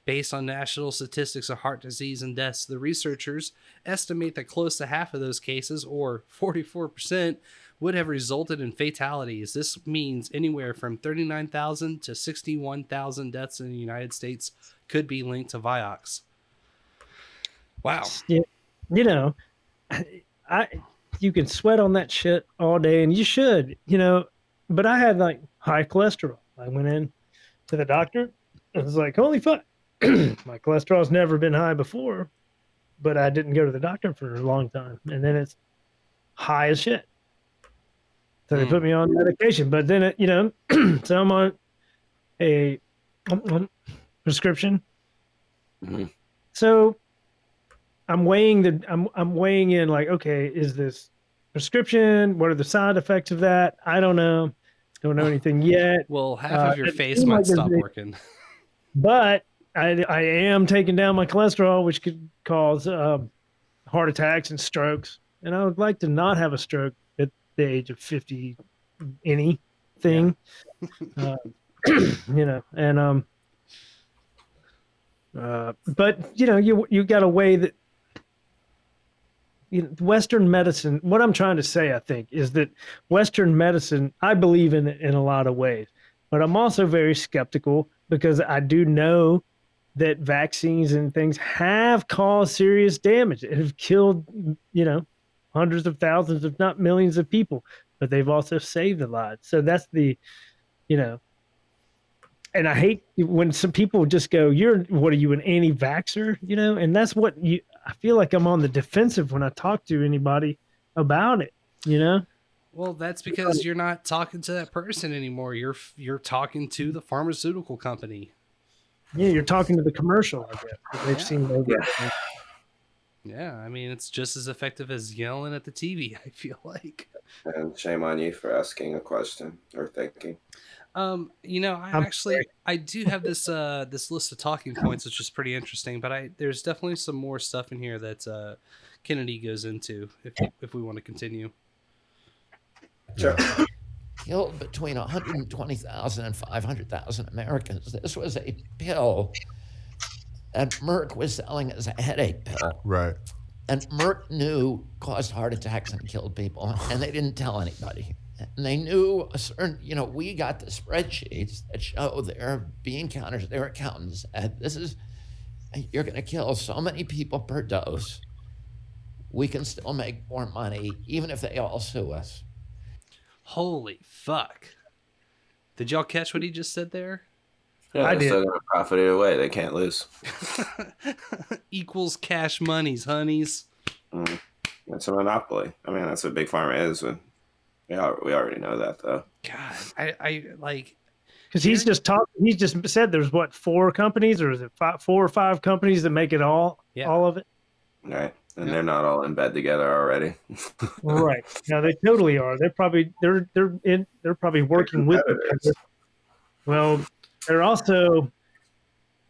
Based on national statistics of heart disease and deaths, the researchers estimate that close to half of those cases, or 44%, would have resulted in fatalities. This means anywhere from 39,000 to 61,000 deaths in the United States could be linked to Vioxx. Wow. You, know, I you can sweat on that shit all day, and you should, you know. But I had like high cholesterol. I went in to the doctor. I was like, holy fuck, my cholesterol's never been high before, but I didn't go to the doctor for a long time, and then it's high as shit. So they Mm. put me on medication, but then it, you know, so I'm on a um, um, prescription. Mhm. So I'm weighing the I'm I'm weighing in like, okay, is this prescription? What are the side effects of that? I don't know. Don't know anything yet. Well, half Uh, of your face might like stop working. But I, I am taking down my cholesterol, which could cause um, heart attacks and strokes. And I would like to not have a stroke the age of 50, anything. uh, you know, and, um, uh, but you know, you, you got a way that, you know, Western medicine, what I'm trying to say, I think, is that Western medicine, I believe in it in a lot of ways, but I'm also very skeptical because I do know that vaccines and things have caused serious damage and have killed, you know, hundreds of thousands, if not millions of people, but they've also saved a lot. So that's the, you know, and I hate when some people just go, "You're what are you an anti-vaxer?" You know, and that's what you. I feel like I'm on the defensive when I talk to anybody about it. You know, Well, that's because you're not talking to that person anymore. You're you're talking to the pharmaceutical company. yeah, you're talking to the commercial. I guess that they've seen over. Yeah, I mean it's just as effective as yelling at the TV. I feel like. And shame on you for asking a question or thinking. Um, you know, I I'm actually I do have this uh this list of talking points, which is pretty interesting. But I there's definitely some more stuff in here that uh, Kennedy goes into if if we want to continue. Sure. Killed between 120,000 and 500,000 Americans. This was a pill that Merck was selling as a headache pill. Uh, right. And Merck knew caused heart attacks and killed people, and they didn't tell anybody. And they knew a certain, you know, we got the spreadsheets that show their bean counters, their accountants said, this is, you're going to kill so many people per dose. We can still make more money, even if they all sue us. Holy fuck! Did y'all catch what he just said there? Yeah, I they're did. still gonna profit either way. They can't lose. Equals cash monies, honeys. Mm. It's a monopoly. I mean, that's what big pharma is. and We al- we already know that though. God, I, I like Because he's just talking. He's just said there's what four companies, or is it five, four or five companies that make it all, Yeah. all of it? Right. And they're not all in bed together already. right. No, they totally are. They're probably they're they're in they're probably working with. each competitors. Well, they're also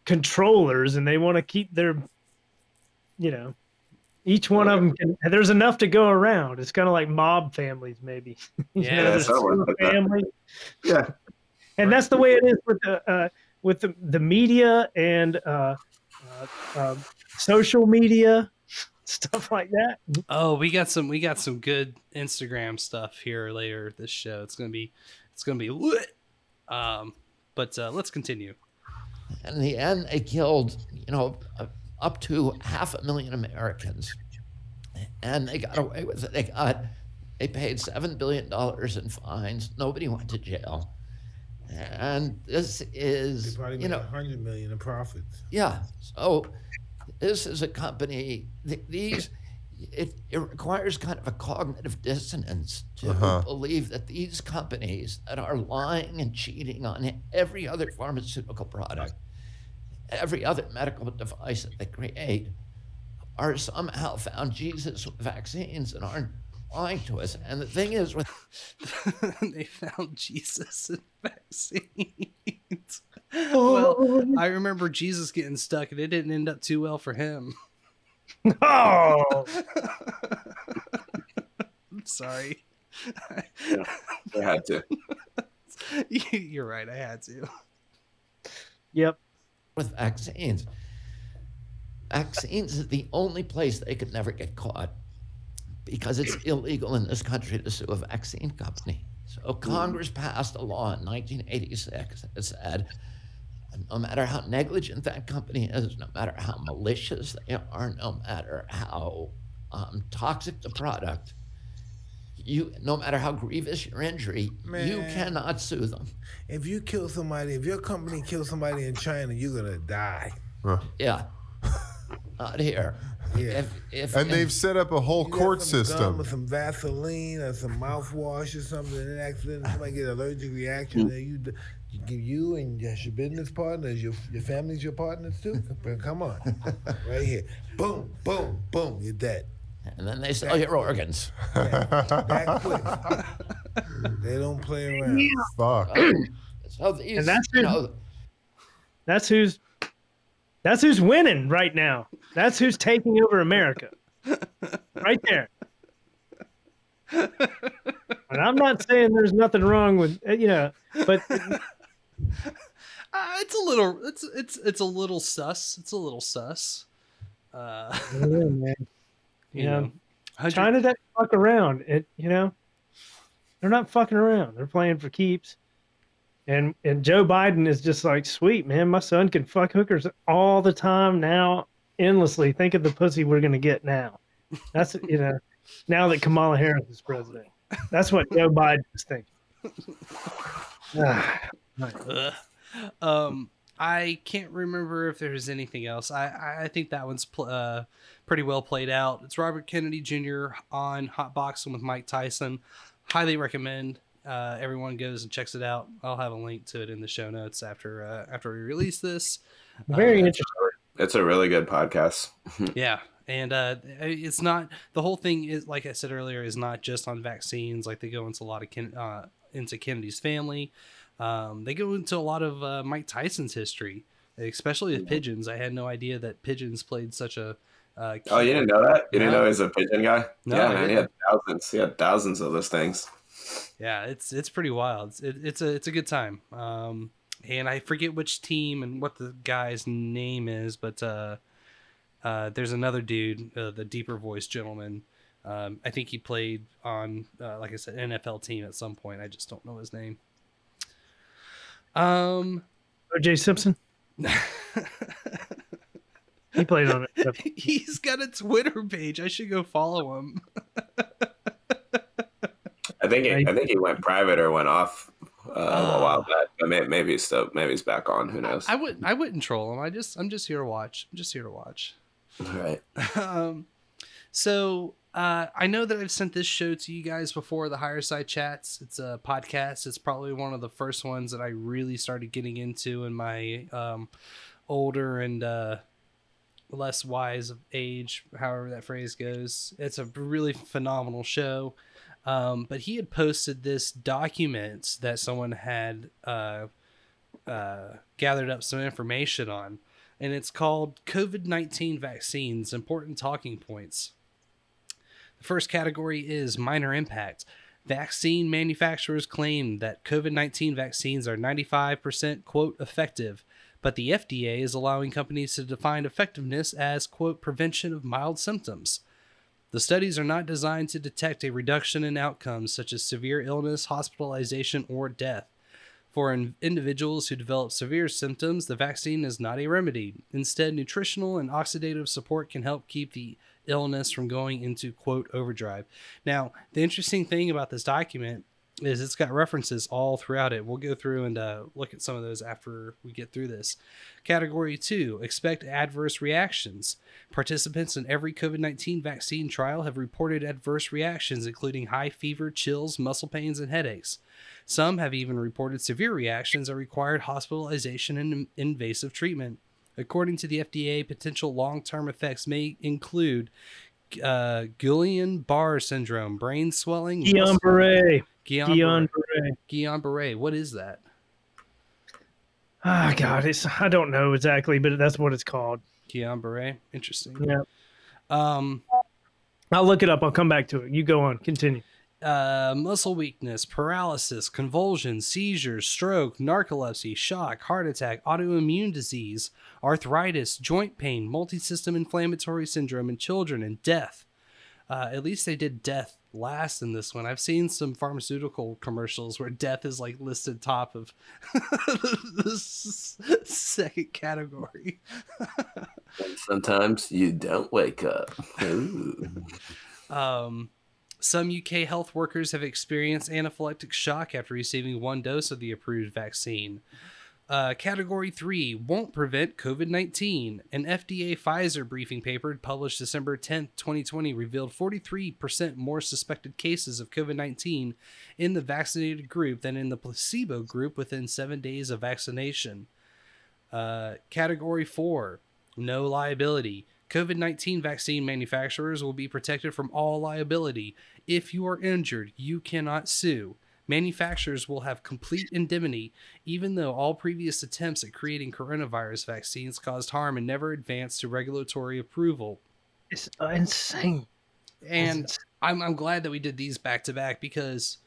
controllers, and they want to keep their, you know, each one of them. Can, there's enough to go around. It's kind of like mob families, maybe. You know, Yeah, there's somewhat like that. family, Yeah. and that's the way it is with the uh, with the, the media and uh, uh, um, social media stuff like that. Oh, we got some we got some good Instagram stuff here later this show. It's gonna be it's gonna be lit. Um, but uh, let's continue. In the end, they killed, you know, uh, up to half a million Americans. And they got away with it. They got, they paid $7 billion in fines. Nobody went to jail. And this is, They you know, hundred million in profits. yeah. So this is a company, th- these, it, it requires kind of a cognitive dissonance to Uh-huh. believe that these companies that are lying and cheating on every other pharmaceutical product, every other medical device that they create, are somehow found Jesus with vaccines and aren't lying to us. And the thing is, with they found Jesus in vaccines. well, I remember Jesus getting stuck, and it didn't end up too well for him. Oh, I'm sorry. I had to. You're right. I had to. Yep. with vaccines. Vaccines is the only place they could never get caught because it's illegal in this country to sue a vaccine company. So Congress passed a law in 1986 that said no matter how negligent that company is, no matter how malicious they are, no matter how um, toxic the product, you no matter how grievous your injury, you cannot sue them. If you kill somebody, if your company kills somebody in China, you're gonna die. Yeah. Not here. Yeah. If, if, And they've set up a whole You court some gum system. or some Vaseline or some mouthwash or something, and accident, somebody get an allergic reaction, mm. then you, you give you and just your business partners, your your family's your partners too. But come on, right here, boom, boom, boom, you're dead. And then they sell oh, your organs. That quick. they don't play around. Fuck. So these, And that's you know, That's who's That's who's winning right now. That's who's taking over America. Right there. And I'm not saying there's nothing wrong with uh, you know, but Uh, it's a little. It's it's it's a little sus. It's a little sus. Uh, Yeah, man. you You know, China doesn't fuck around. It you know, they're not fucking around. They're playing for keeps. And and Joe Biden is just like, sweet man, my son can fuck hookers all the time now, endlessly. Think of the pussy we're gonna get now. That's you know, now that Kamala Harris is president. That's what Joe Biden is thinking. Um, I can't remember if there's anything else. I I- I think that one's pl- uh, pretty well played out. It's Robert Kennedy Jr. on Hot Boxing with Mike Tyson. Highly recommend. Uh, everyone goes and checks it out. I'll have a link to it in the show notes after uh, after we release this. Very Uh, interesting. It's a really good podcast. yeah and uh it's not the whole thing is like i said earlier is not just on vaccines like they go into a lot of Ken, uh into kennedy's family um they go into a lot of uh, mike tyson's history especially with pigeons i had no idea that pigeons played such a uh Oh, you didn't know that? You didn't No. know he's a pigeon guy? No, yeah, man. He had thousands. He had thousands of those things. yeah it's it's pretty wild it's, it, it's a it's a good time um and i forget which team and what the guy's name is but uh uh there's another dude uh, the deeper voice gentleman. Um i think he played on uh, like i said nfl team at some point. I just don't know his name. Um OJ Simpson. he played on it. he's got a twitter page. I should go follow him. I think he, I think he went private or went off uh, Oh. a while back. But maybe he's still maybe he's back on. Who knows? i wouldn't i wouldn't troll him i just i'm just here to watch i'm just here to watch Right. um, so uh, I know that I've sent this show to you guys before, the Higher Side Chats. It's a podcast. It's probably one of the first ones that I really started getting into in my um, older and uh, less wise of age, however that phrase goes. It's a really phenomenal show. Um, but he had posted this document that someone had uh, uh, gathered up some information on, and it's called COVID 19 Vaccines Important Talking Points. The first category is minor impact. Vaccine manufacturers claim that COVID 19 vaccines are 95% quote effective, but the FDA is allowing companies to define effectiveness as quote prevention of mild symptoms. The studies are not designed to detect a reduction in outcomes such as severe illness, hospitalization, or death. For in- individuals who develop severe symptoms, the vaccine is not a remedy. Instead, nutritional and oxidative support can help keep the illness from going into quote overdrive. Now, the interesting thing about this document is it's got references all throughout it. We'll go through and uh, look at some of those after we get through this. Category two expect adverse reactions. Participants in every COVID 19 vaccine trial have reported adverse reactions, including high fever, chills, muscle pains, and headaches. Some have even reported severe reactions that required hospitalization and invasive treatment. According to the FDA, potential long term effects may include uh, Guillain Barre syndrome, brain swelling, Guillain Barre. Guillain Guillain Barre. Guillain Barre. What is that? Ah, God, it's I don't know exactly, but that's what it's called. Guillain Barre. Interesting. Yeah. Um, I'll look it up. I'll come back to it. You go on. Continue. uh, muscle weakness, paralysis, convulsions, seizures, stroke, narcolepsy, shock, heart attack, autoimmune disease, arthritis, joint pain, multisystem inflammatory syndrome in children, and death. Uh, at least they did death last in this one. I've seen some pharmaceutical commercials where death is like listed top of the second category. Sometimes you don't wake up. Um, some UK health workers have experienced anaphylactic shock after receiving one dose of the approved vaccine. Uh, category 3 won't prevent COVID 19. An FDA Pfizer briefing paper published December 10th, 2020, revealed 43% more suspected cases of COVID 19 in the vaccinated group than in the placebo group within seven days of vaccination. Uh, category 4 no liability. COVID 19 vaccine manufacturers will be protected from all liability. If you are injured, you cannot sue. Manufacturers will have complete indemnity, even though all previous attempts at creating coronavirus vaccines caused harm and never advanced to regulatory approval. It's insane. And I'm, I'm glad that we did these back to back because,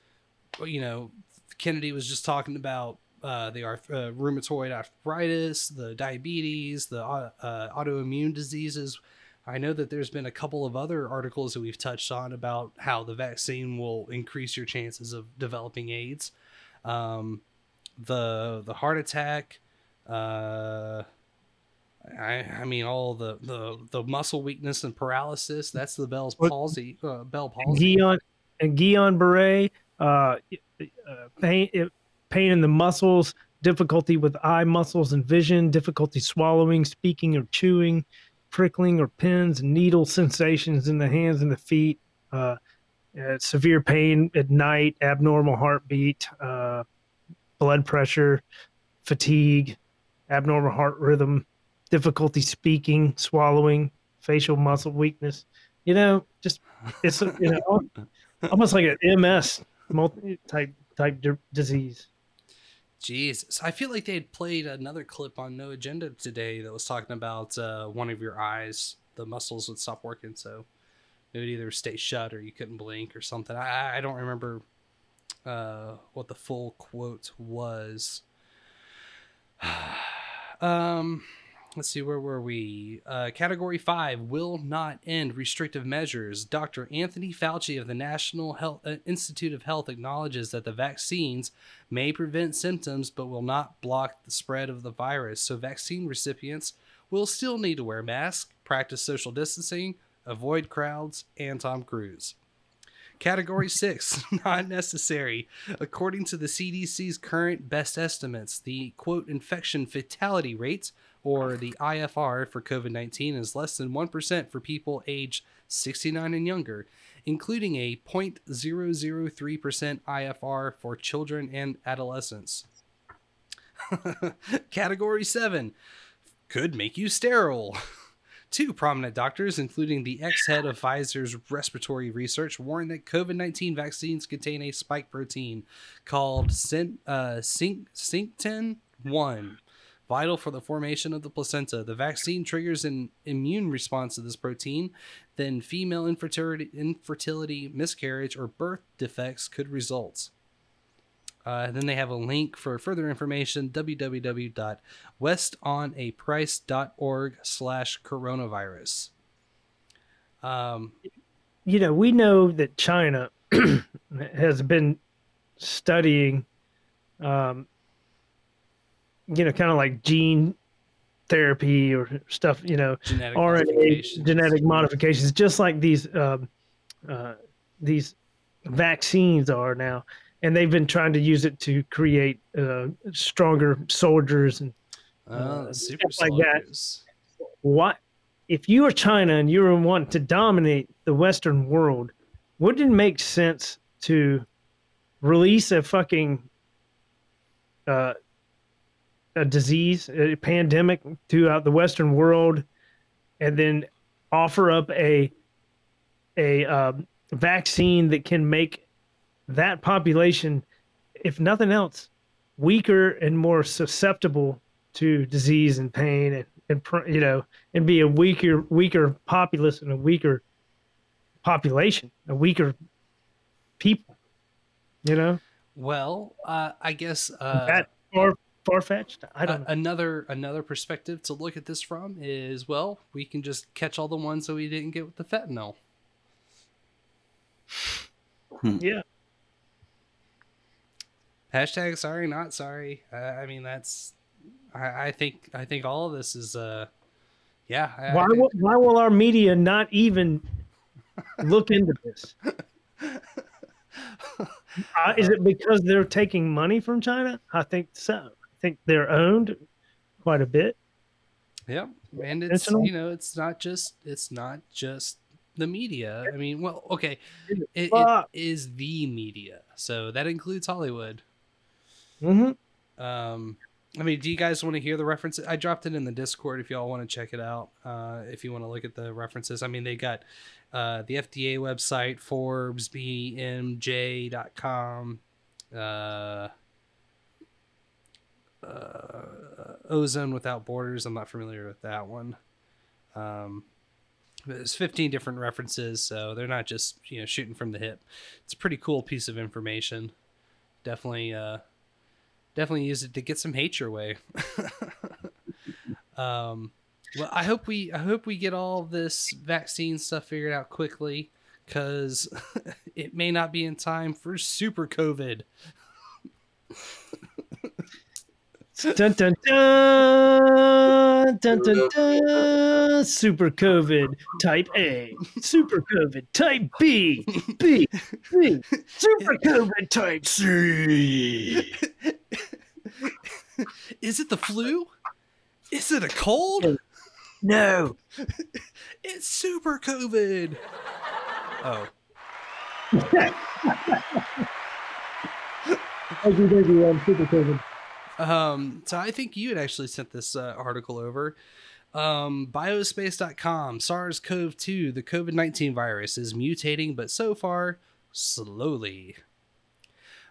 you know, Kennedy was just talking about uh, the arth- uh, rheumatoid arthritis, the diabetes, the uh, uh, autoimmune diseases. I know that there's been a couple of other articles that we've touched on about how the vaccine will increase your chances of developing AIDS. Um, the the heart attack, uh, I I mean all the the the muscle weakness and paralysis. That's the Bell's palsy. Uh, Bell palsy. Guillain and Guillain Barre, uh, uh, pain pain in the muscles, difficulty with eye muscles and vision, difficulty swallowing, speaking, or chewing, prickling or pins and needle sensations in the hands and the feet, uh, uh, severe pain at night, abnormal heartbeat, uh, blood pressure, fatigue, abnormal heart rhythm, difficulty speaking, swallowing, facial muscle weakness. You know, just it's you know almost like an MS multi type type d- disease. Jesus, I feel like they had played another clip on No Agenda today that was talking about uh, one of your eyes, the muscles would stop working, so it would either stay shut or you couldn't blink or something. I I don't remember uh, what the full quote was. um, let's see, where were we? Uh, category five will not end restrictive measures. Dr. Anthony Fauci of the National Health uh, Institute of Health acknowledges that the vaccines may prevent symptoms but will not block the spread of the virus. So, vaccine recipients will still need to wear masks, practice social distancing, avoid crowds, and Tom Cruise. Category six, not necessary. According to the CDC's current best estimates, the quote infection fatality rate, or the IFR for COVID 19, is less than 1% for people aged 69 and younger, including a 0.003% IFR for children and adolescents. Category seven could make you sterile. Two prominent doctors, including the ex head of Pfizer's respiratory research, warned that COVID 19 vaccines contain a spike protein called Syn- uh, Sync- Syncytin 1, vital for the formation of the placenta. The vaccine triggers an immune response to this protein, then female infertility, infertility miscarriage, or birth defects could result. Uh, then they have a link for further information www.westonaprice.org slash coronavirus um, You know, we know that China has been studying, um, you know, kind of like gene therapy or stuff, you know, Genetic RNA modifications. genetic modifications, just like these um, uh, these vaccines are now, and they've been trying to use it to create uh, stronger soldiers and uh, the super stuff like that. soldiers. what if you were China and you were wanting to dominate the Western world, wouldn't it make sense to release a fucking uh, a disease, a pandemic throughout the Western world, and then offer up a a um, vaccine that can make that population, if nothing else, weaker and more susceptible to disease and pain and, and you know and be a weaker weaker populace and a weaker population a weaker people you know? Well, uh, I guess uh, that far far fetched i don't a- know another another perspective to look at this from is well, we can just catch all the ones that we didn't get with the fentanyl. yeah Hashtag sorry, not sorry. Uh, I mean, that's. I, I think I think all of this is. uh Yeah. I, I why think- will, why will our media not even look into this uh, is it because they're taking money from china i think so i think they're owned quite a bit Yep, and it's you know it's not just it's not just the media. I mean, well, okay, it, it is the media, so that includes Hollywood. mm-hmm. Um, I mean, do you guys want to hear the references? I dropped it in the Discord if y'all want to check it out. Uh, if you want to look at the references, I mean, they got uh, the FDA website, Forbes, BMJ.com, uh, uh, Ozone Without Borders. I'm not familiar with that one. Um, there's 15 different references, so they're not just you know shooting from the hip. It's a pretty cool piece of information. Definitely, uh, definitely use it to get some hate your way. um, well, I hope we I hope we get all this vaccine stuff figured out quickly, because it may not be in time for super COVID. Dun, dun, dun, dun, dun, dun. Super COVID type A, Super COVID type B, B, B, Super COVID type C. Is it the flu? Is it a cold? No. It's super COVID. Oh. Thank you, thank you, um, Super COVID. Um, so I think you had actually sent this uh, article over. Um, biospace.com, SARS CoV 2, the COVID 19 virus, is mutating, but so far, slowly.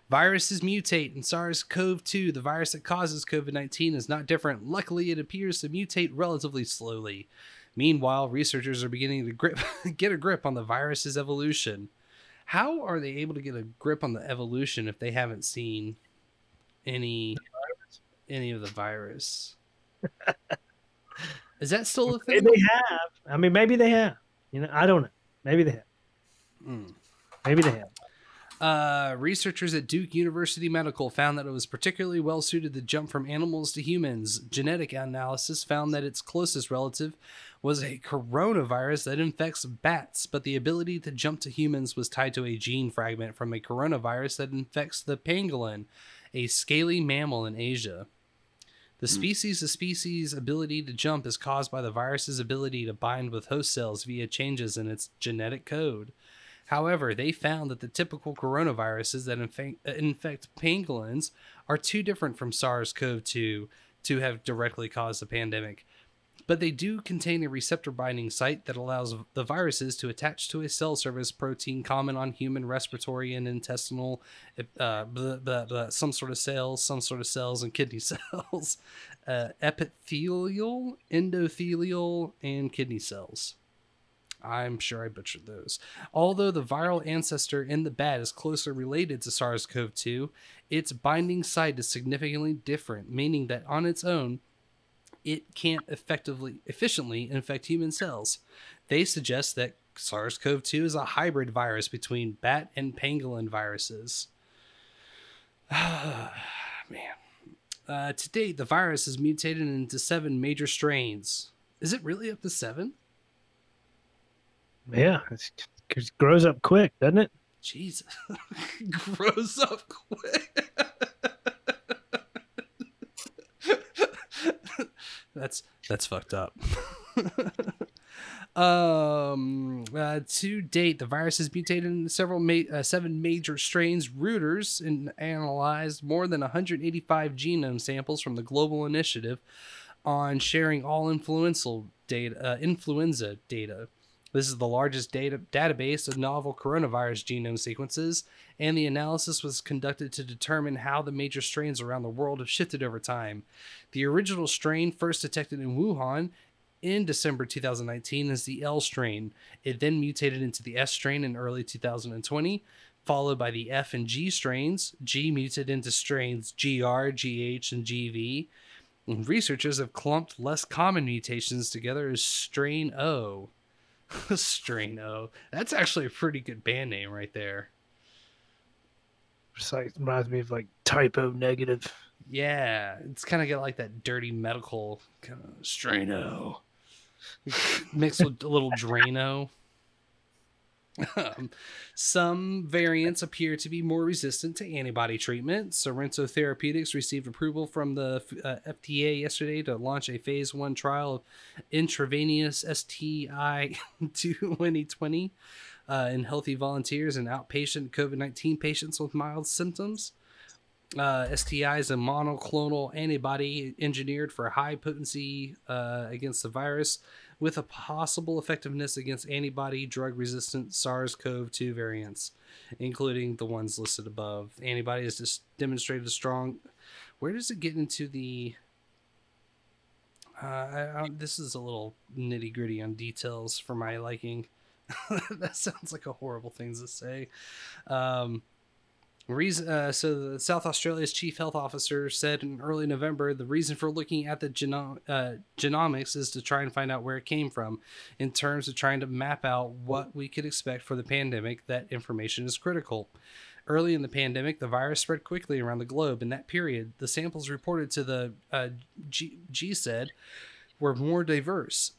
Viruses mutate, and SARS CoV 2, the virus that causes COVID 19, is not different. Luckily, it appears to mutate relatively slowly. Meanwhile, researchers are beginning to grip, get a grip on the virus's evolution. How are they able to get a grip on the evolution if they haven't seen any any of the virus? Is that still a thing? Maybe they have. I mean, maybe they have. You know, I don't know. Maybe they have. Hmm. Maybe they have. Uh, researchers at Duke University Medical found that it was particularly well suited to jump from animals to humans. Genetic analysis found that its closest relative was a coronavirus that infects bats, but the ability to jump to humans was tied to a gene fragment from a coronavirus that infects the pangolin, a scaly mammal in Asia. The species to species ability to jump is caused by the virus's ability to bind with host cells via changes in its genetic code. However, they found that the typical coronaviruses that infect, uh, infect pangolins are too different from SARS CoV 2 to have directly caused the pandemic. But they do contain a receptor binding site that allows the viruses to attach to a cell surface protein common on human respiratory and intestinal, uh, some sort of cells, some sort of cells, and kidney cells, uh, epithelial, endothelial, and kidney cells. I'm sure I butchered those. Although the viral ancestor in the bat is closely related to SARS CoV 2, its binding site is significantly different, meaning that on its own, it can't effectively, efficiently infect human cells. They suggest that SARS CoV 2 is a hybrid virus between bat and pangolin viruses. Man. Uh, to date, the virus has mutated into seven major strains. Is it really up to seven? Yeah, it grows up quick, doesn't it? Jesus. Grows up quick. that's that's fucked up. um, uh, to date, the virus has mutated into several ma- uh, seven major strains. Reuters and analyzed more than 185 genome samples from the Global Initiative on sharing all influenza data. Uh, influenza data. This is the largest data database of novel coronavirus genome sequences, and the analysis was conducted to determine how the major strains around the world have shifted over time. The original strain, first detected in Wuhan in December 2019, is the L strain. It then mutated into the S strain in early 2020, followed by the F and G strains. G mutated into strains GR, GH, and GV. And researchers have clumped less common mutations together as strain O. strain O. That's actually a pretty good band name right there. It's like reminds me of like Type O Negative. Yeah, it's kind of got like that dirty medical kind of straino mixed with a little Drano. Um, some variants appear to be more resistant to antibody treatment. Sorrento Therapeutics received approval from the uh, FDA yesterday to launch a phase one trial of intravenous STI 2020 uh, in healthy volunteers and outpatient COVID 19 patients with mild symptoms. Uh, STI is a monoclonal antibody engineered for high potency uh, against the virus with a possible effectiveness against antibody drug resistant SARS CoV 2 variants, including the ones listed above. Antibody has just demonstrated a strong. Where does it get into the. Uh, I, I, this is a little nitty gritty on details for my liking. that sounds like a horrible thing to say. Um, Reason, uh, so the South Australia's chief health officer said in early November the reason for looking at the geno- uh, genomics is to try and find out where it came from. In terms of trying to map out what we could expect for the pandemic, that information is critical. Early in the pandemic, the virus spread quickly around the globe. In that period, the samples reported to the uh, G- GISAID were more diverse.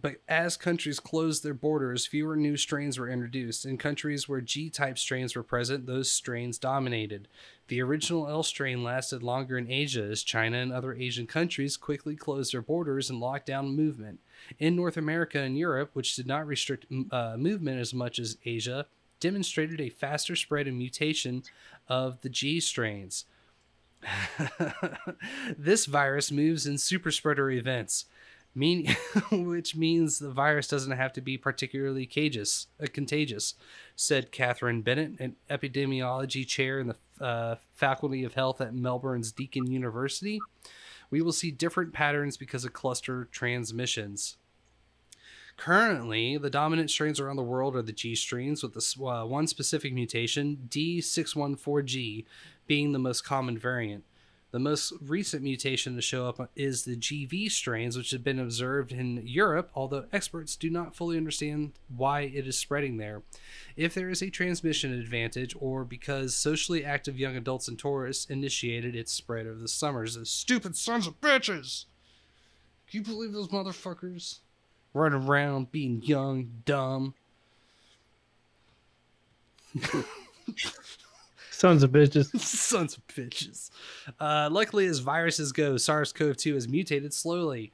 But as countries closed their borders, fewer new strains were introduced. In countries where G type strains were present, those strains dominated. The original L strain lasted longer in Asia as China and other Asian countries quickly closed their borders and locked down movement. In North America and Europe, which did not restrict uh, movement as much as Asia, demonstrated a faster spread and mutation of the G strains. this virus moves in super spreader events mean which means the virus doesn't have to be particularly contagious, uh, contagious said Catherine Bennett, an epidemiology chair in the uh, Faculty of Health at Melbourne's Deakin University. We will see different patterns because of cluster transmissions. Currently, the dominant strains around the world are the G strains, with the, uh, one specific mutation, D614G, being the most common variant. The most recent mutation to show up is the GV strains, which have been observed in Europe, although experts do not fully understand why it is spreading there. If there is a transmission advantage, or because socially active young adults and tourists initiated its spread over the summers, those stupid sons of bitches! Can you believe those motherfuckers? Running around being young, dumb. Sons of bitches. Sons of bitches. Uh, luckily, as viruses go, SARS CoV 2 has mutated slowly.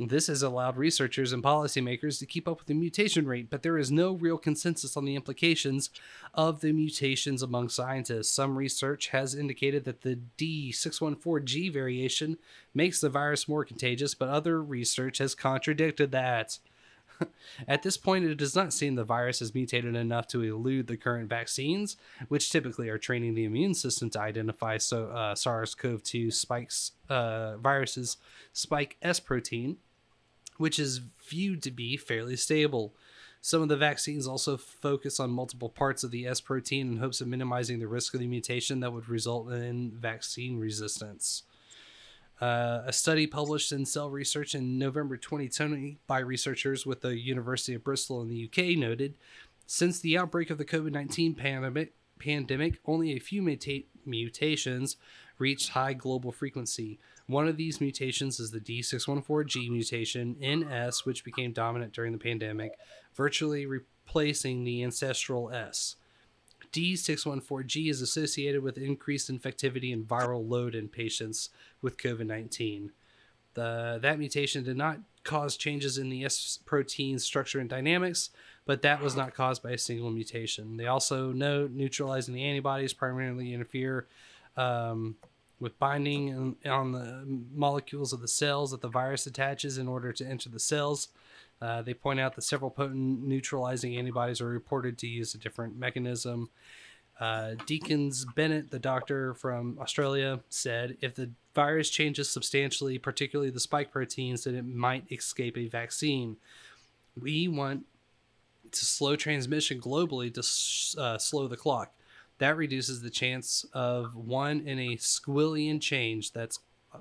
This has allowed researchers and policymakers to keep up with the mutation rate, but there is no real consensus on the implications of the mutations among scientists. Some research has indicated that the D614G variation makes the virus more contagious, but other research has contradicted that. At this point, it does not seem the virus has mutated enough to elude the current vaccines, which typically are training the immune system to identify so, uh, SARS-CoV-2 spikes uh, viruses spike S protein, which is viewed to be fairly stable. Some of the vaccines also focus on multiple parts of the S protein in hopes of minimizing the risk of the mutation that would result in vaccine resistance. Uh, a study published in Cell Research in November 2020 by researchers with the University of Bristol in the UK noted since the outbreak of the COVID 19 pandemic, pandemic, only a few muta- mutations reached high global frequency. One of these mutations is the D614G mutation in S, which became dominant during the pandemic, virtually replacing the ancestral S. D614G is associated with increased infectivity and viral load in patients with COVID 19. That mutation did not cause changes in the S protein structure and dynamics, but that was not caused by a single mutation. They also note neutralizing the antibodies primarily interfere um, with binding on the molecules of the cells that the virus attaches in order to enter the cells. Uh, they point out that several potent neutralizing antibodies are reported to use a different mechanism. Uh, Deakin's Bennett, the doctor from Australia, said if the virus changes substantially, particularly the spike proteins, then it might escape a vaccine. We want to slow transmission globally to uh, slow the clock. That reduces the chance of one in a squillion change. That's uh,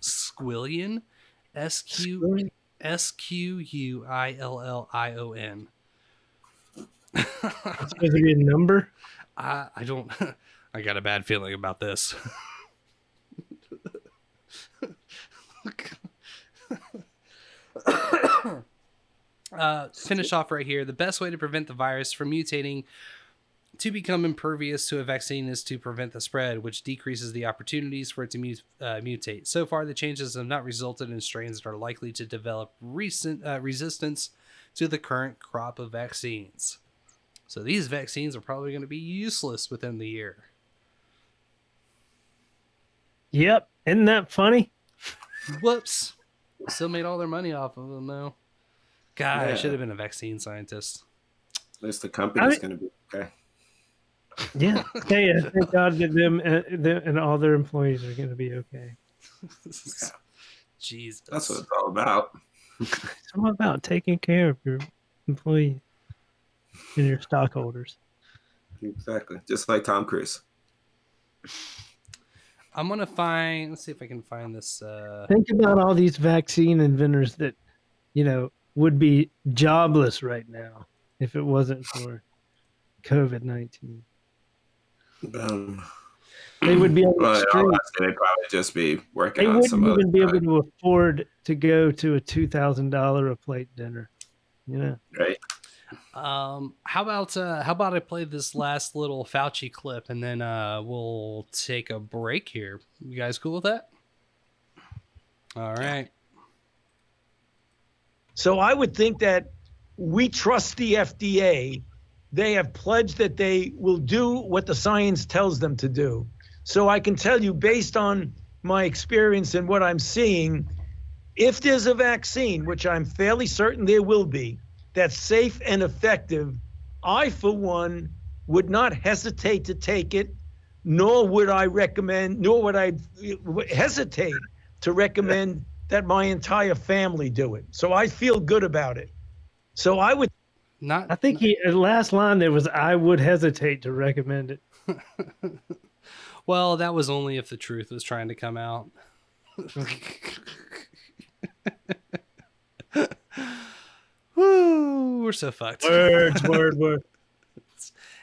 squillion, S Q S Q U I L L I O N. It's supposed to be a number. I I don't. I got a bad feeling about this. uh, finish off right here. The best way to prevent the virus from mutating to become impervious to a vaccine is to prevent the spread, which decreases the opportunities for it to mut- uh, mutate. So far, the changes have not resulted in strains that are likely to develop recent uh, resistance to the current crop of vaccines. So these vaccines are probably going to be useless within the year. Yep. Isn't that funny? Whoops. Still made all their money off of them though. God, I should have been a vaccine scientist. At least the company's I- going to be okay. Yeah. Hey, thank God that them, uh, them and all their employees are going to be okay. Jesus. That's what it's all about. It's all about taking care of your employees and your stockholders. Exactly. Just like Tom Cruise. I'm gonna find. Let's see if I can find this. Uh, Think about all these vaccine inventors that, you know, would be jobless right now if it wasn't for COVID 19. Um, They would be on the well, in all street. they'd probably just be working They on wouldn't some other even be able to afford to go to a $2,000 a plate dinner. You know? right? Um, how about uh, how about I play this last little Fauci clip and then uh, we'll take a break here. You guys cool with that? All right. So I would think that we trust the FDA. They have pledged that they will do what the science tells them to do. So I can tell you, based on my experience and what I'm seeing, if there's a vaccine, which I'm fairly certain there will be, that's safe and effective, I, for one, would not hesitate to take it, nor would I recommend, nor would I hesitate to recommend that my entire family do it. So I feel good about it. So I would not. I think he, the last line there was, I would hesitate to recommend it. Well, that was only if the truth was trying to come out. Woo, we're so fucked. Words, word, word.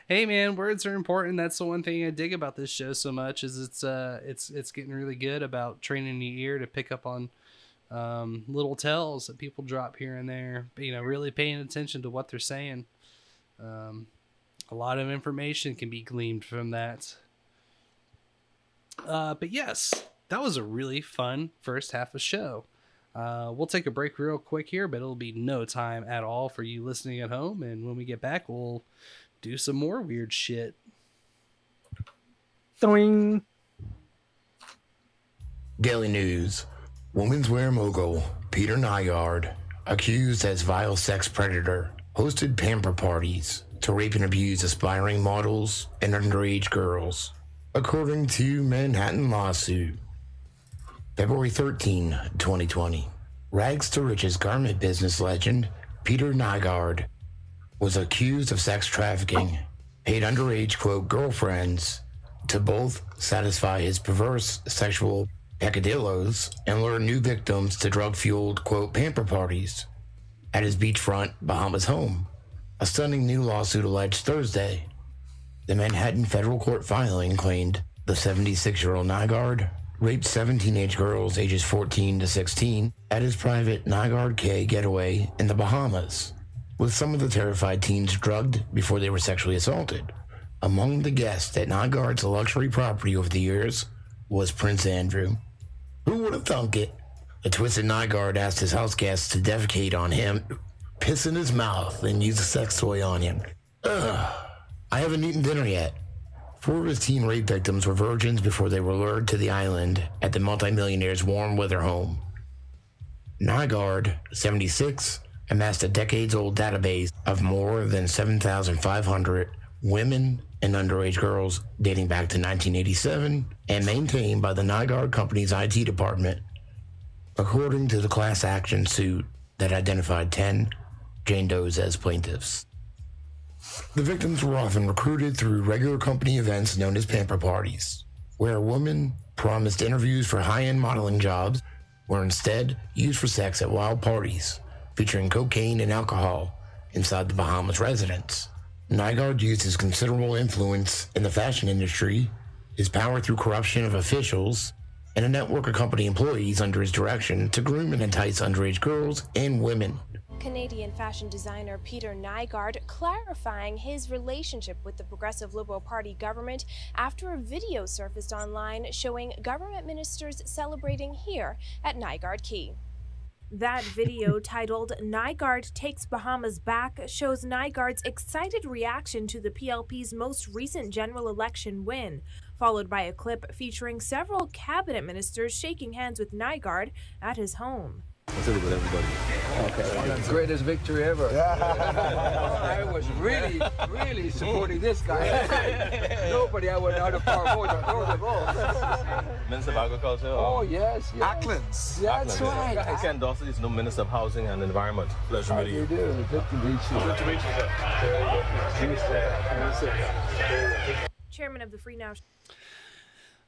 Hey man, words are important. That's the one thing I dig about this show so much is it's uh it's it's getting really good about training your ear to pick up on um, little tells that people drop here and there. You know, really paying attention to what they're saying. Um, a lot of information can be gleaned from that. Uh, but yes, that was a really fun first half of show. Uh, we'll take a break real quick here, but it'll be no time at all for you listening at home. And when we get back, we'll do some more weird shit. Doing. Daily News. Women's wear mogul Peter Nygard, accused as vile sex predator, hosted pamper parties to rape and abuse aspiring models and underage girls, according to Manhattan lawsuit. February 13, 2020. Rags to riches garment business legend Peter Nygard was accused of sex trafficking, paid underage, quote, girlfriends to both satisfy his perverse sexual peccadillos and lure new victims to drug fueled, quote, pamper parties at his beachfront Bahamas home. A stunning new lawsuit alleged Thursday. The Manhattan federal court filing claimed the 76 year old Nygard raped seven teenage girls ages 14 to 16 at his private Nygard Cay getaway in the Bahamas, with some of the terrified teens drugged before they were sexually assaulted. Among the guests at Nygard's luxury property over the years was Prince Andrew. Who would have thunk it? A twisted Nygard asked his house guests to defecate on him, piss in his mouth, and use a sex toy on him. Ugh. I haven't eaten dinner yet. Four of his teen rape victims were virgins before they were lured to the island at the multimillionaire's warm weather home. Nygard, 76, amassed a decades old database of more than 7,500 women and underage girls dating back to 1987 and maintained by the Nygard Company's IT department. According to the class action suit that identified 10 Jane Does as plaintiffs. The victims were often recruited through regular company events known as pamper parties, where a woman promised interviews for high end modeling jobs were instead used for sex at wild parties featuring cocaine and alcohol inside the Bahamas residence. Nygard used his considerable influence in the fashion industry, his power through corruption of officials, and a network of company employees under his direction to groom and entice underage girls and women. Canadian fashion designer Peter Nygard clarifying his relationship with the Progressive Liberal Party government after a video surfaced online showing government ministers celebrating here at Nygard Cay. That video, titled Nygard Takes Bahamas Back, shows Nygard's excited reaction to the PLP's most recent general election win. followed by a clip featuring several cabinet ministers shaking hands with Nygard at his home. With everybody. Okay. Greatest victory ever. I was really, really supporting this guy. Nobody I would out of far more than the vote. Minister of Agriculture? Oh, yes, yes. Acklands. That's right. I Ken Dawson is no Minister of Housing and Environment. Pleasure How meeting you you. do? Good to meet you. Good to meet you, sir. Chairman of the Free Now.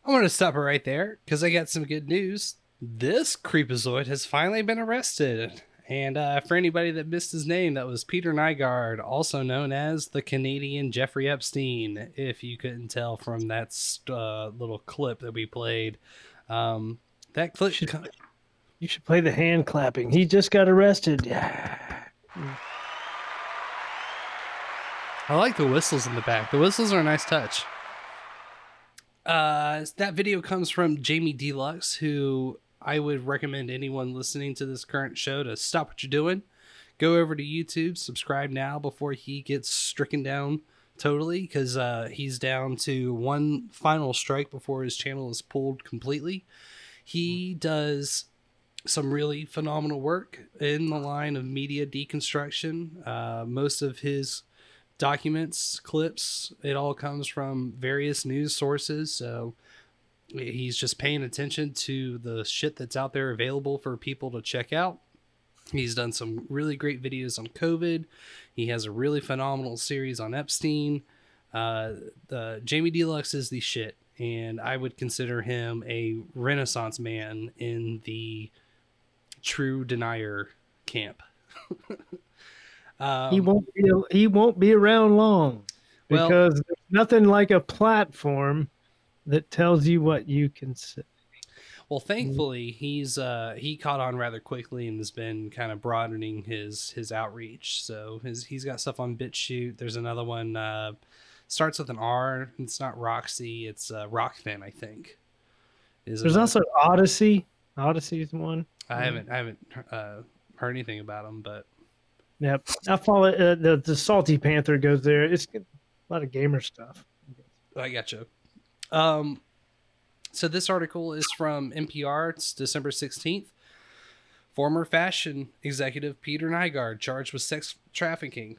I'm going to stop it right there because I got some good news. This creepazoid has finally been arrested. And uh, for anybody that missed his name, that was Peter Nygard, also known as the Canadian Jeffrey Epstein, if you couldn't tell from that uh, little clip that we played. Um, that clip. You should play the hand clapping. He just got arrested. Yeah. I like the whistles in the back. The whistles are a nice touch. Uh, that video comes from Jamie Deluxe, who I would recommend anyone listening to this current show to stop what you're doing, go over to YouTube, subscribe now before he gets stricken down totally, because uh, he's down to one final strike before his channel is pulled completely. He does some really phenomenal work in the line of media deconstruction. Uh, most of his documents, clips, it all comes from various news sources. So he's just paying attention to the shit that's out there available for people to check out. He's done some really great videos on COVID. He has a really phenomenal series on Epstein. Uh, the Jamie Deluxe is the shit, and I would consider him a renaissance man in the true denier camp. um, he won't be he won't be around long Well- because there's nothing like a platform that tells you what you can say. Well, thankfully, he's uh, he caught on rather quickly and has been kind of broadening his his outreach. So his he's got stuff on BitChute. There's another one uh, starts with an R. It's not Roxy. It's uh, Rokfin, I think. Is There's also Odysee. Odysee's one. I haven't I haven't uh, heard anything about him, but Yep, I follow uh, the the Salty Panther goes there. It's a lot of gamer stuff. I got you. Um, so this article is from NPR. It's December sixteenth. Former fashion executive Peter Nygard charged with sex trafficking.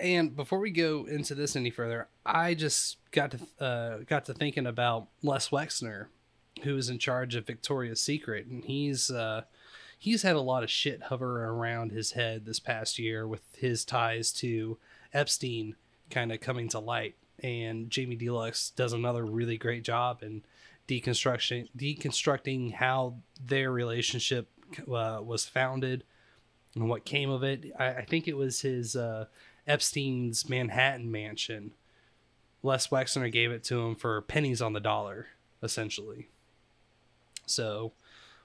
And before we go into this any further, I just got to uh, got to thinking about Les Wexner, who is in charge of Victoria's Secret, and he's uh, he's had a lot of shit hover around his head this past year with his ties to Epstein kind of coming to light. And Jamie Deluxe does another really great job in deconstruction deconstructing how their relationship uh, was founded and what came of it. I, I think it was his uh, Epstein's Manhattan mansion. Les Wexner gave it to him for pennies on the dollar, essentially. So,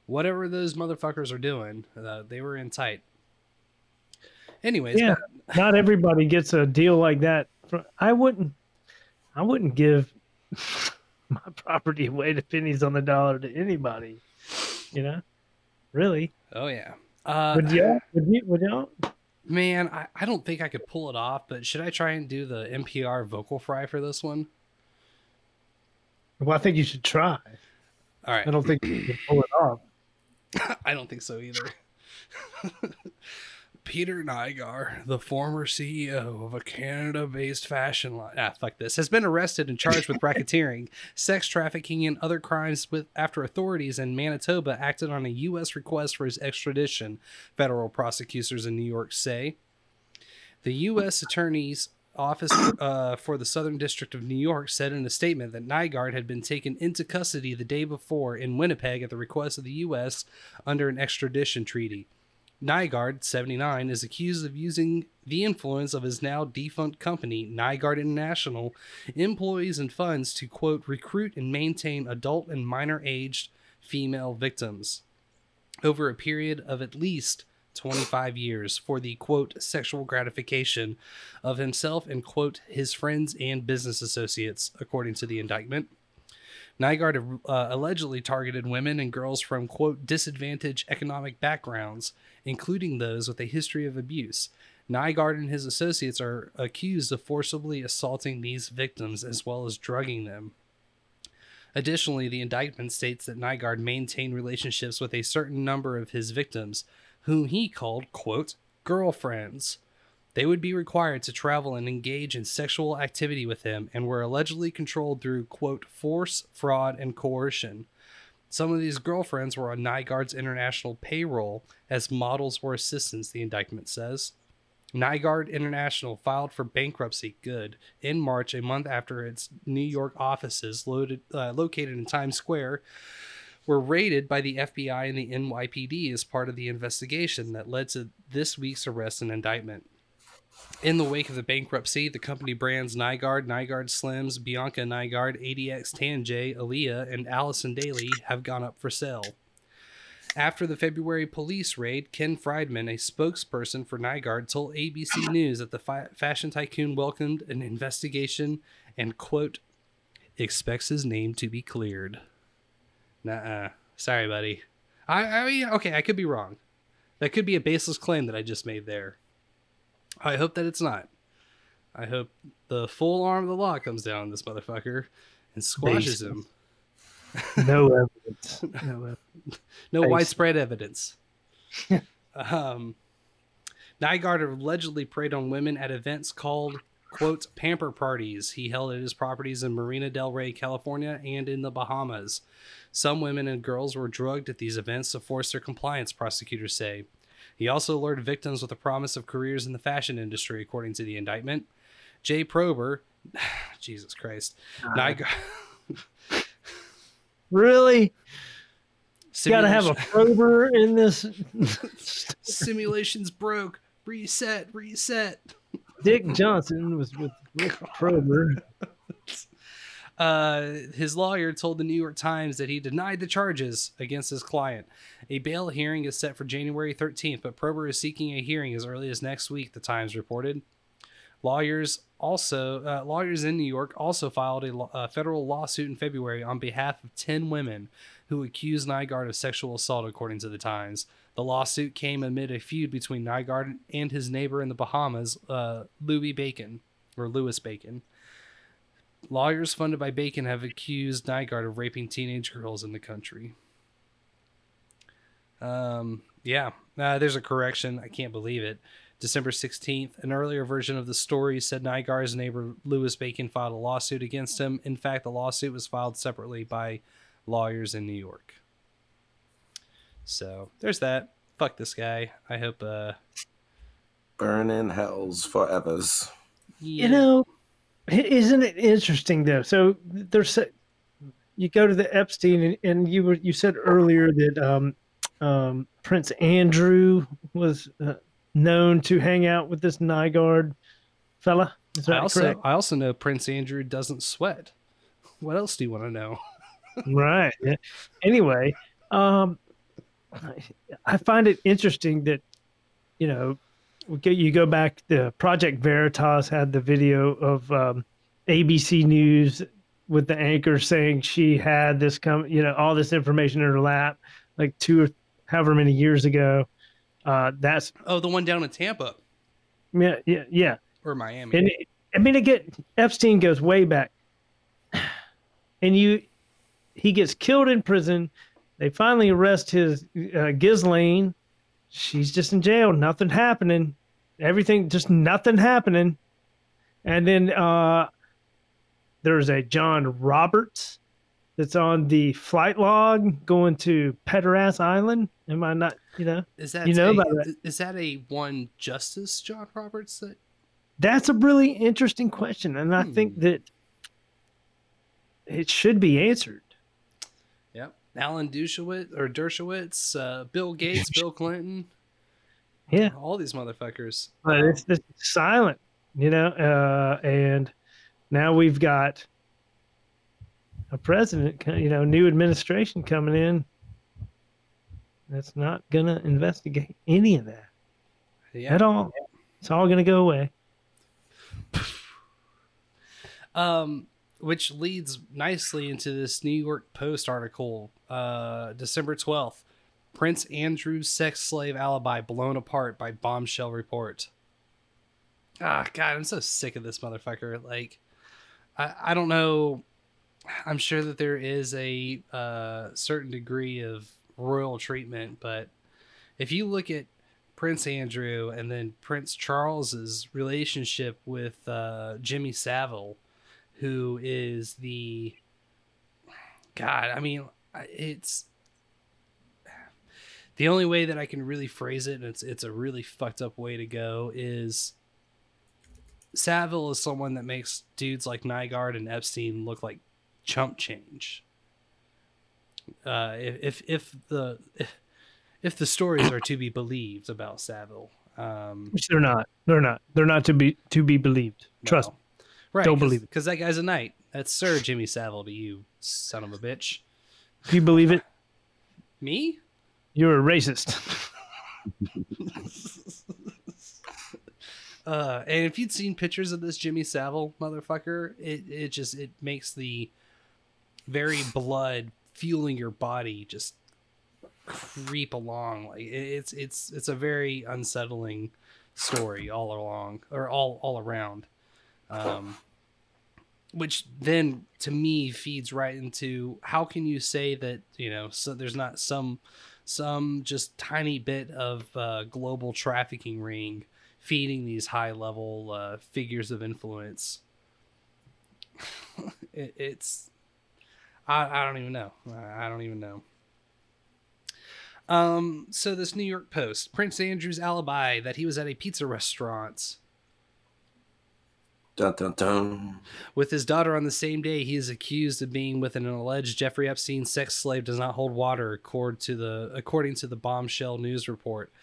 whatever those motherfuckers are doing, uh, they were in tight. Anyways, yeah, not everybody gets a deal like that. I wouldn't. I wouldn't give my property away to pennies on the dollar to anybody. You know, really? Oh yeah. Uh, would you? Would you? Would y'all? Man, I, I don't think I could pull it off, but should I try and do the NPR vocal fry for this one? Well, I think you should try. All right. I don't think you can pull it off. I don't think so either. Peter Nygard, the former CEO of a Canada based fashion line, ah, fuck this, has been arrested and charged with racketeering, sex trafficking, and other crimes with after authorities in Manitoba acted on a U.S. request for his extradition, federal prosecutors in New York say. The U.S. Attorney's Office uh, for the Southern District of New York said in a statement that Nygard had been taken into custody the day before in Winnipeg at the request of the U.S. under an extradition treaty. Nygard, 79, is accused of using the influence of his now defunct company, Nygard International, employees and funds to, quote, recruit and maintain adult and minor aged female victims over a period of at least 25 years for the, quote, sexual gratification of himself and, quote, his friends and business associates, according to the indictment. Nygard uh, allegedly targeted women and girls from, quote, disadvantaged economic backgrounds, including those with a history of abuse. Nygard and his associates are accused of forcibly assaulting these victims as well as drugging them. Additionally, the indictment states that Nygard maintained relationships with a certain number of his victims, whom he called, quote, girlfriends. They would be required to travel and engage in sexual activity with him and were allegedly controlled through, quote, force, fraud, and coercion. Some of these girlfriends were on Nygard's international payroll as models or assistants, the indictment says. Nygard International filed for bankruptcy good in March, a month after its New York offices, loaded, uh, located in Times Square, were raided by the FBI and the NYPD as part of the investigation that led to this week's arrest and indictment. In the wake of the bankruptcy, the company brands Nygard, Nygard Slims, Bianca Nygard, ADX Tanjay, Alia, and Allison Daley have gone up for sale. After the February police raid, Ken Friedman, a spokesperson for Nygard, told ABC News that the fi- fashion tycoon welcomed an investigation and, quote, expects his name to be cleared. Nuh-uh. Sorry, buddy. I, I mean, okay, I could be wrong. That could be a baseless claim that I just made there. I hope that it's not. I hope the full arm of the law comes down on this motherfucker and squashes him. No evidence. No evidence. no widespread evidence. um, Nygard allegedly preyed on women at events called quote pamper parties he held at his properties in Marina Del Rey, California, and in the Bahamas. Some women and girls were drugged at these events to force their compliance, prosecutors say. He also lured victims with the promise of careers in the fashion industry, according to the indictment. Jay Prober, Jesus Christ, uh, Nygard. Really? You gotta have a prober in this. Simulations broke. Reset, reset. Dick Johnson was with Rick Prober. Uh, his lawyer told the New York Times that he denied the charges against his client. A bail hearing is set for January 13th, but Prober is seeking a hearing as early as next week, the Times reported. Lawyers also uh, lawyers in New York also filed a, a federal lawsuit in February on behalf of 10 women who accused Nygard of sexual assault, according to the Times. The lawsuit came amid a feud between Nygard and his neighbor in the Bahamas, uh, Louis Bacon, or Louis Bacon. Lawyers funded by Bacon have accused Nygard of raping teenage girls in the country. Um, yeah, uh, there's a correction. I can't believe it. December 16th, an earlier version of the story said Nygard's neighbor Louis Bacon filed a lawsuit against him. In fact, the lawsuit was filed separately by lawyers in New York. So there's that. Fuck this guy. I hope. Uh, Burn in hells forevers. You know, i- isn't it interesting though? So there's you go to the Epstein, and, and you were you said earlier that um, um, Prince Andrew was uh, known to hang out with this Nygard fella. Is that I also correct? I also know Prince Andrew doesn't sweat. What else do you want to know? right. yeah. Anyway, um, I find it interesting that you know you go back. The Project Veritas had the video of um, ABC News with the anchor saying she had this come, you know, all this information in her lap, like two or however many years ago. Uh, that's Oh, the one down in Tampa yeah, yeah, yeah. or Miami. And it- I mean, again, Epstein goes way back, and you, he gets killed in prison. They finally arrest his uh, Ghislaine. She's just in jail. Nothing happening. Everything just nothing happening. And then uh, there's a John Roberts that's on the flight log going to Pederast Island. Am I not? You know, Is that you know a, about that? is that a one Justice John Roberts that That's a really interesting question, and I think that it should be answered. Yep. Alan Dershowitz or Dershowitz, uh, Bill Gates, Bill Clinton. Yeah. All these motherfuckers. But it's just silent, you know. Uh, and now we've got a president, you know, new administration coming in that's not gonna investigate any of that Yeah. at all. It's all gonna go away. Um, which leads nicely into this New York Post article, uh, December 12th. Prince Andrew's sex slave alibi blown apart by bombshell report. Ah, God, I'm so sick of this motherfucker. Like, I, I don't know I'm sure that there is a uh, certain degree of royal treatment, but if you look at Prince Andrew and then Prince Charles's relationship with uh, Jimmy Savile, who is the God, I mean, it's the only way that I can really phrase it, and it's it's a really fucked up way to go, is Savile is someone that makes dudes like Nygard and Epstein look like chump change. Uh, if if if the if, if the stories are to be believed about Savile, um, Which they're not. They're not. They're not to be to be believed. Trust me. right? Don't believe it. because that guy's a knight. That's Sir Jimmy Savile to you, son of a bitch. If you believe it, Me? You're a racist. Uh, and if you'd seen pictures of this Jimmy Savile motherfucker, it it just it makes the very blood fueling your body just creep along. Like it- it's it's it's a very unsettling story all along or all all around. Um, which then to me feeds right into how can you say that you know so there's not some some just tiny bit of uh, global trafficking ring feeding these high level uh, figures of influence. It, it's I, I don't even know. I, don't even know. Um so this new york post prince andrew's alibi that he was at a pizza restaurant Dun dun dun. With his daughter on the same day, he is accused of being with an alleged Jeffrey Epstein sex slave does not hold water, according to the according to the bombshell news report.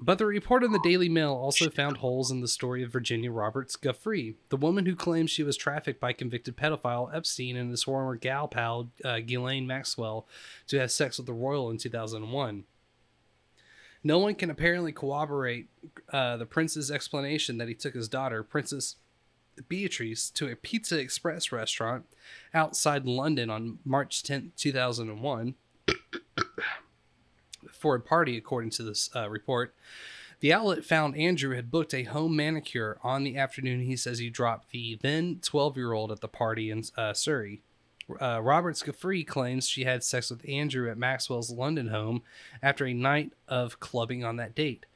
But the report in the Daily Mail also found holes in the story of Virginia Roberts Guffrey, the woman who claims she was trafficked by convicted pedophile Epstein and his former gal pal uh, Ghislaine Maxwell to have sex with the royal in 2001. No one can apparently corroborate uh, the prince's explanation that he took his daughter, Princess Beatrice to a Pizza Express restaurant outside London on March 10th, 2001 for a party, according to this uh, report. The outlet found Andrew had booked a home manicure on the afternoon he says he dropped the then 12 year old at the party in uh, Surrey. Uh, Gaffrey claims she had sex with Andrew at Maxwell's London home after a night of clubbing on that date.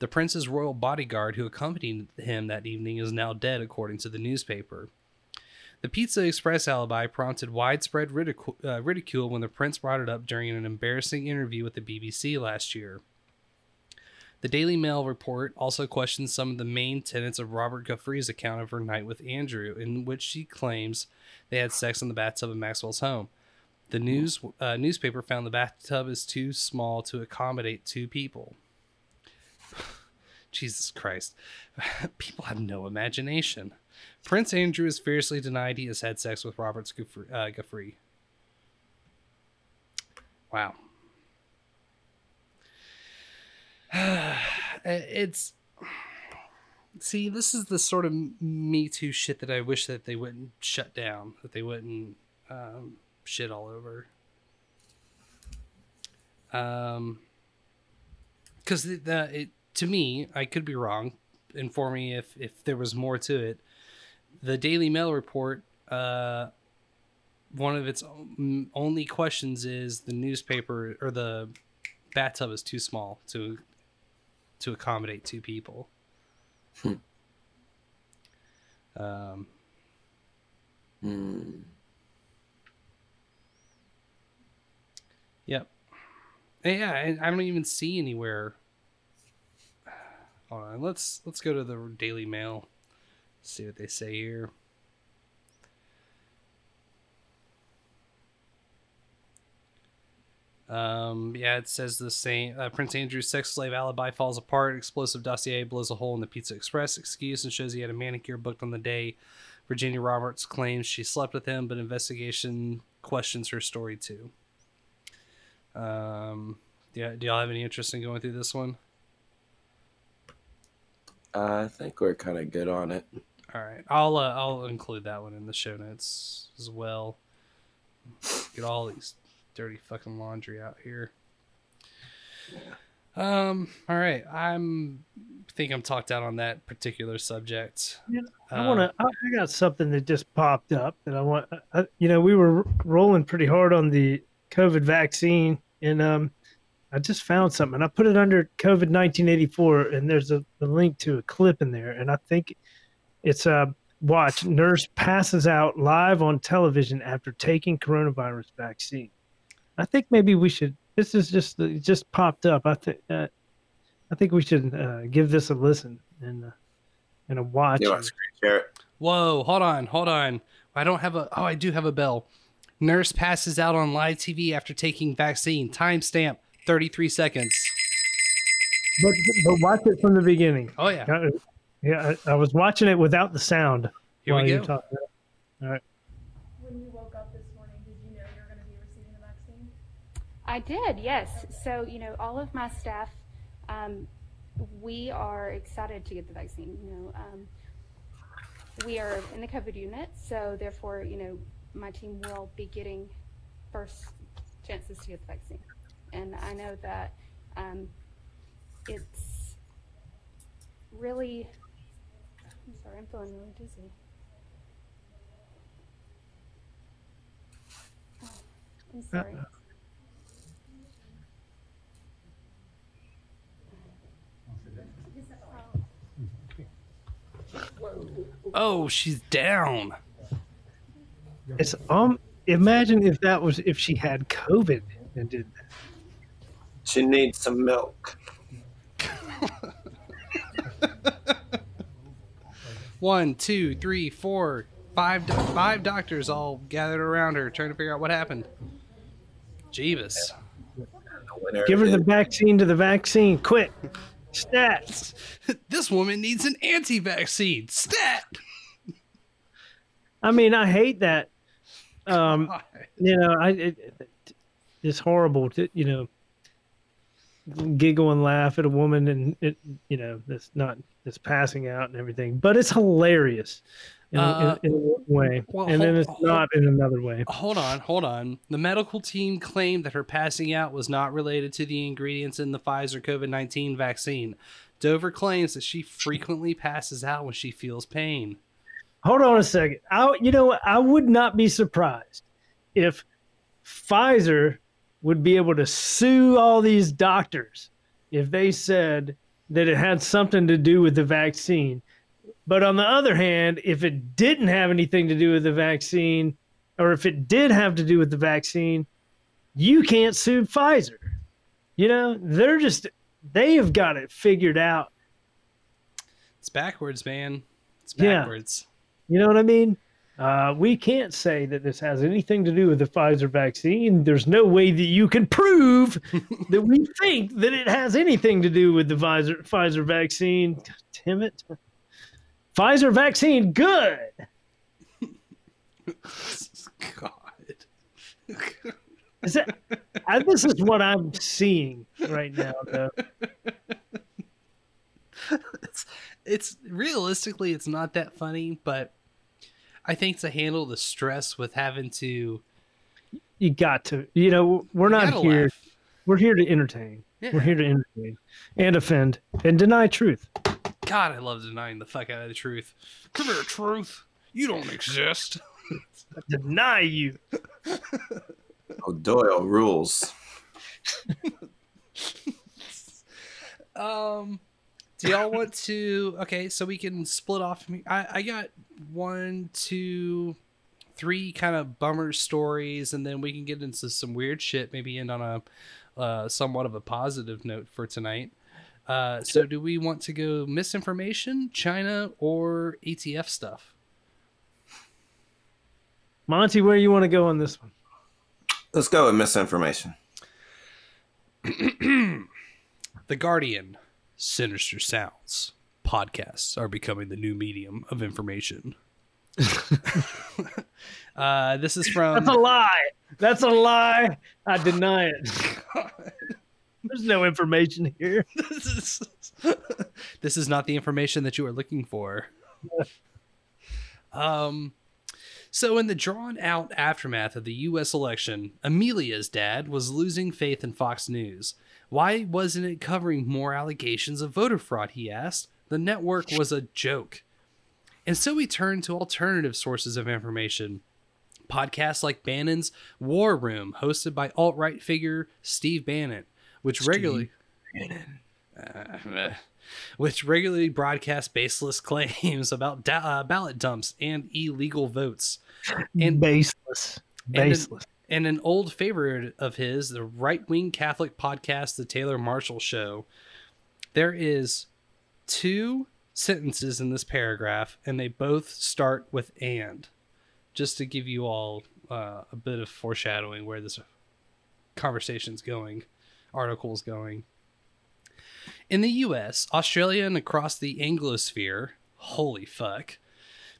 The prince's royal bodyguard who accompanied him that evening is now dead, according to the newspaper. The Pizza Express alibi prompted widespread ridicule, uh, ridicule when the prince brought it up during an embarrassing interview with the BBC last year. The Daily Mail report also questions some of the main tenets of Robert Guffrey's account of her night with Andrew, in which she claims they had sex in the bathtub of Maxwell's home. The news uh, newspaper found the bathtub is too small to accommodate two people. Jesus Christ. People have no imagination. Prince Andrew has fiercely denied he has had sex with Robert Guffrey. Uh, Guffrey. Wow. it's see this is the sort of me too shit that i wish that they wouldn't shut down that they wouldn't um, shit all over um because the, the it to me i could be wrong inform me if if there was more to it the daily mail report uh one of its only questions is the newspaper or the bathtub is too small to to accommodate two people. Um, Hmm. Yep. Yeah, and I don't even see anywhere. Hold on, let's let's go to the Daily Mail. See what they say here. Um, yeah, it says the same. Uh, Prince Andrew's sex slave alibi falls apart. Explosive dossier blows a hole in the Pizza Express excuse and shows he had a manicure booked on the day. Virginia Roberts claims she slept with him, but investigation questions her story too. Um, yeah, do y'all have any interest in going through this one? I think we're kind of good on it. All right, I'll uh, I'll include that one in the show notes as well. Get all these dirty fucking laundry out here. Um. All right. I'm think I'm talked out on that particular subject. Yeah, I want to. I I got something that just popped up that I want. I, you know, we were rolling pretty hard on the COVID vaccine, and um, I just found something. I put it under COVID 1984, and there's a, a link to a clip in there, and I think it's a watch. Nurse passes out live on television after taking coronavirus vaccine. I think maybe we should. This is just it just popped up. I think. Uh, I think we should uh, give this a listen and uh, and a watch. You want to screen share it? Whoa, hold on, hold on. I don't have a. Oh, I do have a bell. Nurse passes out on live TV after taking vaccine. Timestamp 33 seconds. But but watch it from the beginning. Oh, yeah. Uh, yeah. I, I was watching it without the sound. Here we while you go. All right. When you woke up this morning, did you know you were going to be receiving the vaccine? I did, yes. So, you know, all of my staff, um, we are excited to get the vaccine. You know, um, we are in the COVID unit, so therefore, you know, my team will be getting first chances to get the vaccine. And I know that um, it's really, I'm sorry, I'm feeling really dizzy. Oh, I'm sorry. Oh, she's down. It's um. Imagine if that was if she had COVID and did that. She needs some milk. One, two, three, four, five, do- five doctors all gathered around her trying to figure out what happened. Jeebus. Give her the vaccine to the vaccine, quick! Stat. this woman needs an anti-vaccine. Stat. I mean, I hate that. Um, you know, I it, it- it's horrible to you know giggle and laugh at a woman and it you know that's not that's passing out and everything, but it's hilarious in, Uh, in, in one way, well, and then hold- it's not in another way. Hold on, hold on. The medical team claimed that her passing out was not related to the ingredients in the Pfizer COVID 19 vaccine. Dover claims that she frequently passes out when she feels pain. Hold on a second. I, you know. I would not be surprised if Pfizer would be able to sue all these doctors if they said that it had something to do with the vaccine. But on the other hand, if it didn't have anything to do with the vaccine, or if it did have to do with the vaccine, you can't sue Pfizer. You know, they're just, they have got it figured out. It's backwards, man. It's Yeah. backwards. You know what I mean? Uh, we can't say that this has anything to do with the Pfizer vaccine. There's no way that you can prove that we think that it has anything to do with the Pfizer Pfizer vaccine. God damn it. Pfizer vaccine, good. Is that, I, this is what I'm seeing right now, though. it's, it's realistically, it's not that funny, but I think to handle the stress with having to. You got to. You know, we're You not here. laugh. We're here to entertain. Yeah. We're here to entertain and offend and deny truth. God, I love denying the fuck out of the truth. Come here, truth. You don't exist. I deny you. Oh, Doyle rules. Um, do y'all want to? Okay, so we can split off. from here. I I got one, two, three kind of bummer stories, and then we can get into some weird shit. Maybe end on a uh, somewhat of a positive note for tonight. Uh, so do we want to go misinformation, China, or ATF stuff? Monty, where you want to go on this one? Let's go with misinformation. the Guardian, Sinister Sounds podcasts are becoming the new medium of information. uh, this is from. That's a lie. That's a lie. I deny it. There's no information here. this is this is not the information that you are looking for. um, So, in the drawn out aftermath of the U.S. election, Amelia's dad was losing faith in Fox News. Why wasn't it covering more allegations of voter fraud? He asked. The network was a joke. And so he turned to alternative sources of information. Podcasts like Bannon's War Room, hosted by alt right figure Steve Bannon, which regularly. Uh, which regularly broadcast baseless claims about da- uh, ballot dumps and illegal votes. And baseless, baseless. And an, old favorite of his, the right wing Catholic podcast, The Taylor Marshall Show. There is two sentences in this paragraph, and they both start with and, just to give you all uh, a bit of foreshadowing where this conversation's going, article's going. In the US, Australia, and across the Anglosphere, holy fuck,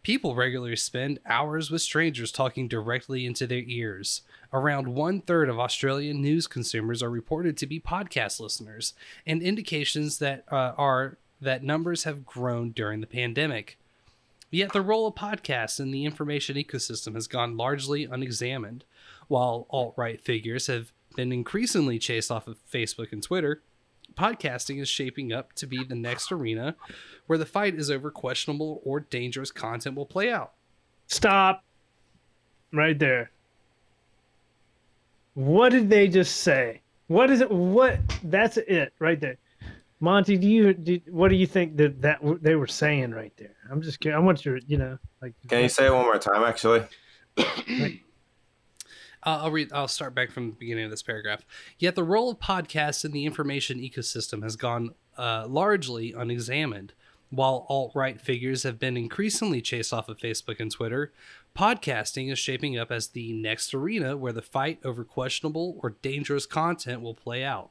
people regularly spend hours with strangers talking directly into their ears. Around one third of Australian news consumers are reported to be podcast listeners, and indications that uh, are that numbers have grown during the pandemic. Yet the role of podcasts in the information ecosystem has gone largely unexamined. While alt right figures have been increasingly chased off of Facebook and Twitter, podcasting is shaping up to be the next arena where the fight is over questionable or dangerous content will play out. Stop. Right there. What did they just say? What is it? What? That's it right there. Monty, do you do, what do you think that that they were saying right there? I'm just curious. I want your, you know, like Can you say it one more time, actually? Uh, I'll read. I'll start back from the beginning of this paragraph. Yet the role of podcasts in the information ecosystem has gone uh, largely unexamined. While alt right figures have been increasingly chased off of Facebook and Twitter, podcasting is shaping up as the next arena where the fight over questionable or dangerous content will play out.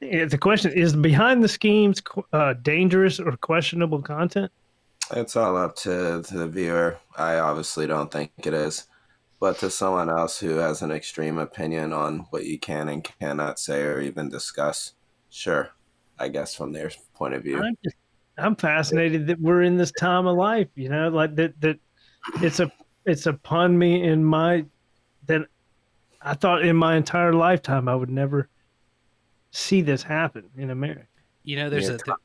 Yeah, the question is behind the schemes uh, dangerous or questionable content. It's all up to, to the viewer. I obviously don't think it is. But to someone else who has an extreme opinion on what you can and cannot say or even discuss, sure, I guess from their point of view. I'm just, I'm fascinated that we're in this time of life. You know, like that that it's a it's upon me in my that I thought in my entire lifetime I would never see this happen in America. You know, there's Yeah, a th-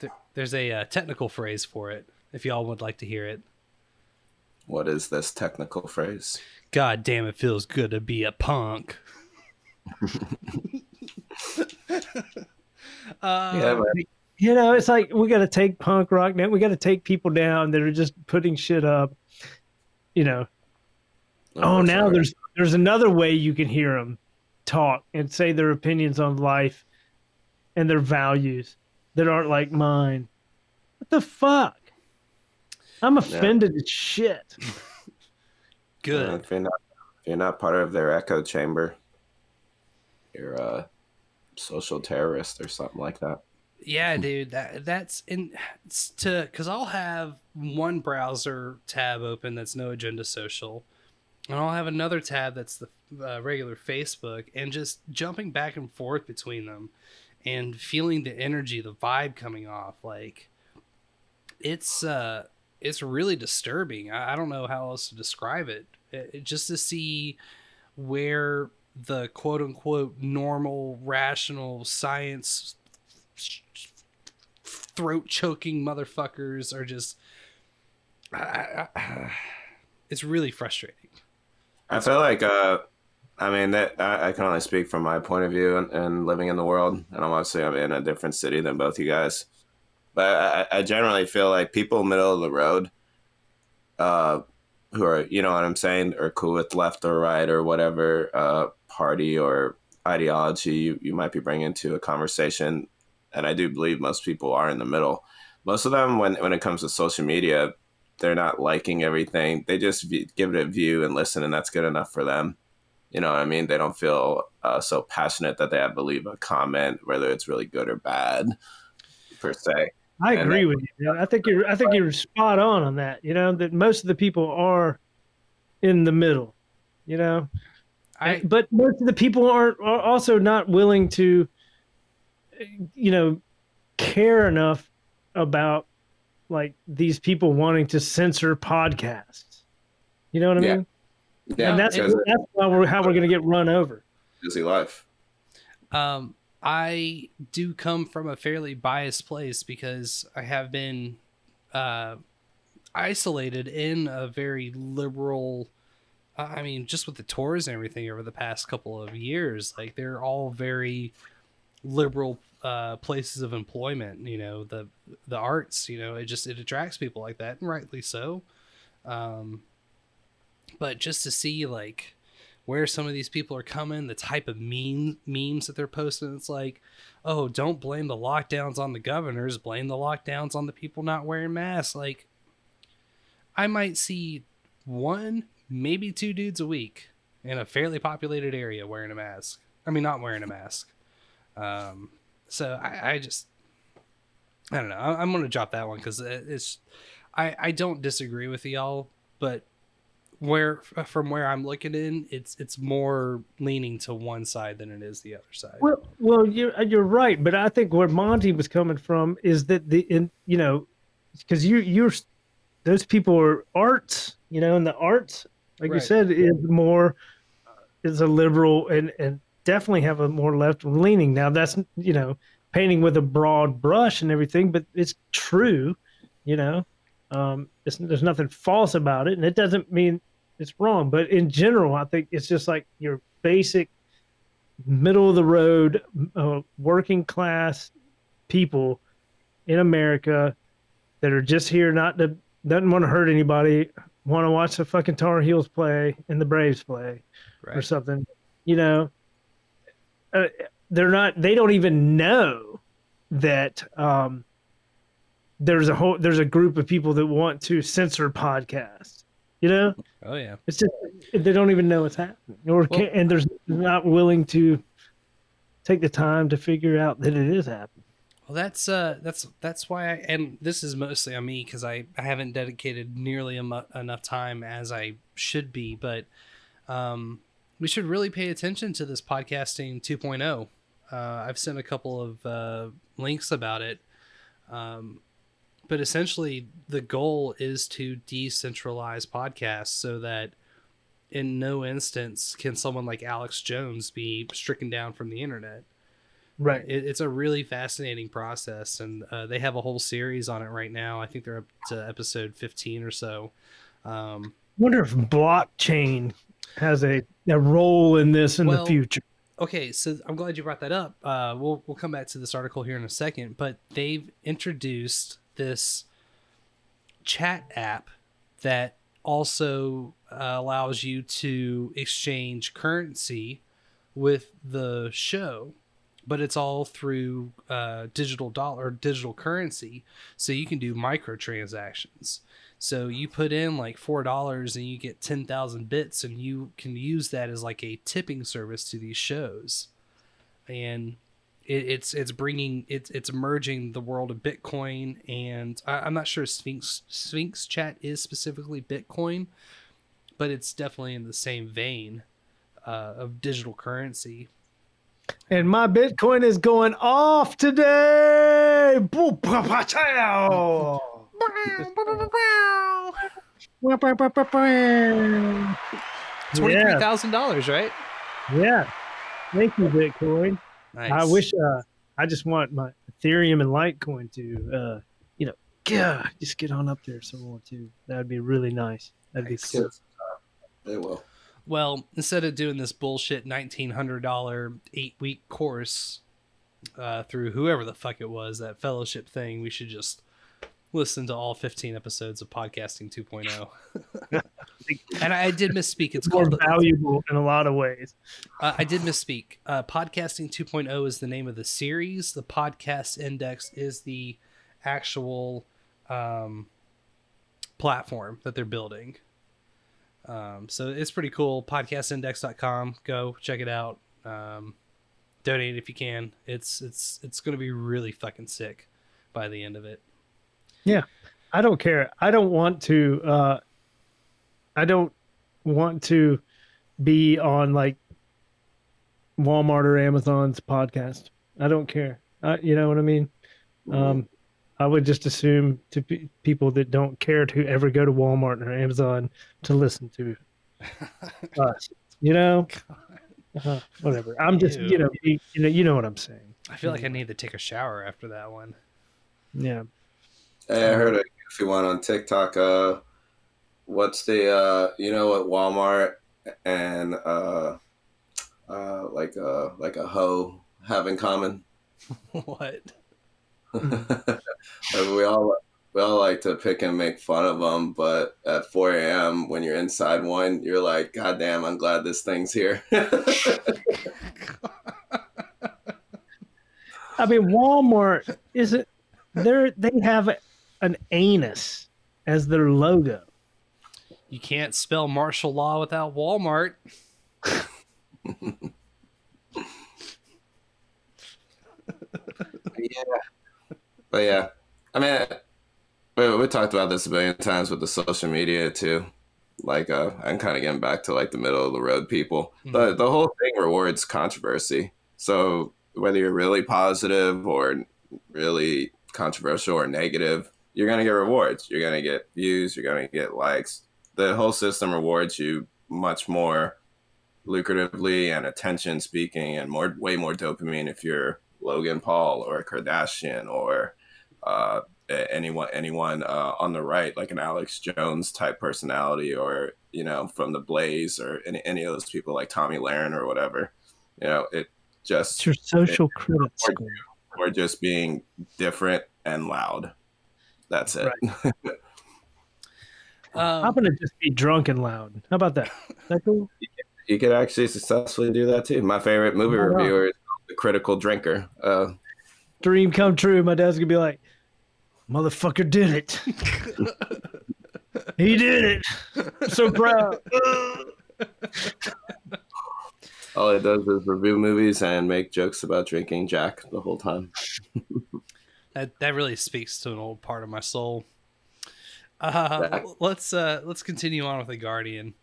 th- there's a uh, technical phrase for it. If y'all would like to hear it. What is this technical phrase? God damn, it feels good to be a punk. uh, Yeah, but- You know, it's like we got to take punk rock down. We got to take people down that are just putting shit up. You know. Oh, Oh, now sorry. there's there's another way you can hear them talk and say their opinions on life and their values that aren't like mine. What the fuck? I'm offended as shit. Good. Uh, if you're not if you're not part of their echo chamber, you're a social terrorist or something like that. Yeah, dude, that that's in to because I'll have one browser tab open that's no agenda social, and I'll have another tab that's the uh, regular Facebook, and just jumping back and forth between them, and feeling the energy, the vibe coming off, like it's uh it's really disturbing. I, I don't know how else to describe it. It- it- just to see where the quote unquote normal, rational science throat choking motherfuckers are just. I- I- I- it's really frustrating. I feel like, uh, I mean, that I, I can only speak from my point of view and, and living in the world, and I'm obviously I'm in a different city than both you guys. But I, I generally feel like people middle of the road, uh, who are you know what I'm saying, are cool with left or right or whatever uh, party or ideology you, you might be bringing to a conversation, and I do believe most people are in the middle. Most of them, when when it comes to social media, they're not liking everything. They just v- give it a view and listen, and that's good enough for them. You know what I mean? They don't feel uh, so passionate that they have to leave a comment, whether it's really good or bad, per se. I And agree that- with you. man. I think you're I think you're spot on on that. You know that most of the people are in the middle. You know, I but most of the people aren't are also not willing to, you know, care enough about like these people wanting to censor podcasts. You know what I Yeah. mean? Yeah, and that's because- that's why we're, how we're going to get run over. Busy life. Um, I do come from a fairly biased place because I have been uh, isolated in a very liberal. uh, I mean, just with the tours and everything over the past couple of years, like they're all very liberal uh, places of employment. You know, the the arts. You know, it just it attracts people like that, and rightly so. Um, but just to see like where some of these people are coming, the type of meme memes that they're posting, it's like, oh, don't blame the lockdowns on the governors, blame the lockdowns on the people not wearing masks. Like, I might see one, maybe two dudes a week in a fairly populated area wearing a mask. I mean, not wearing a mask. Um, so I, I just, I don't know. I, I'm gonna drop that one because it's, I, I don't disagree with y'all, but where from where I'm looking in, it's it's more leaning to one side than it is the other side. Well, well, you're uh, you're right, but I think where Monty was coming from is that the in you know, because you you're those people are arts, you know, and the arts, like you said, is more uh, is a liberal and and definitely have a more left leaning. Now that's you know painting with a broad brush and everything, but it's true, you know. Um, it's, there's nothing false about it, and it doesn't mean it's wrong. But in general, I think it's just like your basic middle of the road, uh, working class people in America that are just here not to doesn't want to hurt anybody, want to watch the fucking Tar Heels play and the Braves play or something. You know, uh, they're not. They don't even know that um, there's a whole there's a group of people that want to censor podcasts. You know, Oh yeah. it's just they don't even know what's happening, or Well- can, and there's not willing to take the time to figure out that it is happening. Well, that's uh, that's that's why, I, and this is mostly on me because I, I haven't dedicated nearly enough time as I should be. But um, we should really pay attention to this podcasting 2.0. Uh, I've sent a couple of uh, links about it, um, but essentially the goal is to decentralize podcasts so that in no instance can someone like Alex Jones be stricken down from the internet. Right. It, it's a really fascinating process, and uh, they have a whole series on it right now. I think they're up to episode 15 or so. Um, wonder if blockchain has a, a role in this in Well, the future. Okay, so I'm glad you brought that up. Uh, we'll we'll come back to this article here in a second, but they've introduced this chat app that also uh, allows you to exchange currency with the show, but it's all through uh, digital dollar or digital currency, so you can do microtransactions. So you put in like four dollars and you get ten thousand bits, and you can use that as like a tipping service to these shows, and it, it's it's bringing it's it's merging the world of Bitcoin and I, I'm not sure Sphinx Sphinx Chat is specifically Bitcoin, but it's definitely in the same vein uh, of digital currency. And my Bitcoin is going off today. Boo, pa, pa, chow. Twenty three Yeah. thousand dollars, right? Yeah. Thank you, Bitcoin. I wish uh, I just want my Ethereum and Litecoin to, uh, you know, God, just get on up there some more too. That'd be really nice. That'd be cool. They will. Well, instead of doing this bullshit nineteen hundred dollar eight week course uh, through whoever the fuck it was that fellowship thing, we should just listen to all fifteen episodes of podcasting 2.0. and I did misspeak. It's more called valuable in a lot of ways. Uh, I did misspeak. Uh, Podcasting 2.0 is the name of the series. The Podcast Index is the actual um, platform that they're building. Um, so it's pretty cool. Podcastindex.com. Go check it out. Um, donate if you can. It's it's it's going to be really fucking sick by the end of it. Yeah. I don't care. I don't want to uh I don't want to be on like Walmart or Amazon's podcast. I don't care. Uh, you know what I mean? Um I would just assume to pe- people that don't care to ever go to Walmart or Amazon to listen to us. You know, uh, whatever. I'm just you know you, you know you know what I'm saying. I feel like I need to take a shower after that one. Yeah. Hey, I heard a goofy one on TikTok. Uh, what's the uh, you know what Walmart and uh, uh, like a like a hoe have in common? what? We all we all like to pick and make fun of them, but at 4 a.m. when you're inside one, you're like, God damn, I'm glad this thing's here. I mean, Walmart isn't there. They have an anus as their logo. You can't spell martial law without Walmart. yeah. But yeah, I mean, we, we talked about this a billion times with the social media too. Like, uh, I'm kind of getting back to like the middle of the road people. The the whole thing rewards controversy. So whether you're really positive or really controversial or negative, you're gonna get rewards. You're gonna get views. You're gonna get likes. The whole system rewards you much more lucratively and attention speaking and more way more dopamine if you're Logan Paul or a Kardashian or uh, anyone anyone uh, on the right like an Alex Jones type personality or you know from the Blaze or any, any of those people like Tomi Lahren or whatever you know it just It's your social it credit you just being different and loud that's it I'm gonna just be drunk and loud. How about that? Is that cool? you could actually successfully do that too my favorite movie Right on. reviewer is the critical drinker uh, Dream come true. My dad's gonna be like, "Motherfucker did it. he did it. I'm so proud." all it does is review movies and make jokes about drinking Jack the whole time. That that really speaks to an old part of my soul. Uh, Back. let's uh, let's continue on with the Guardian.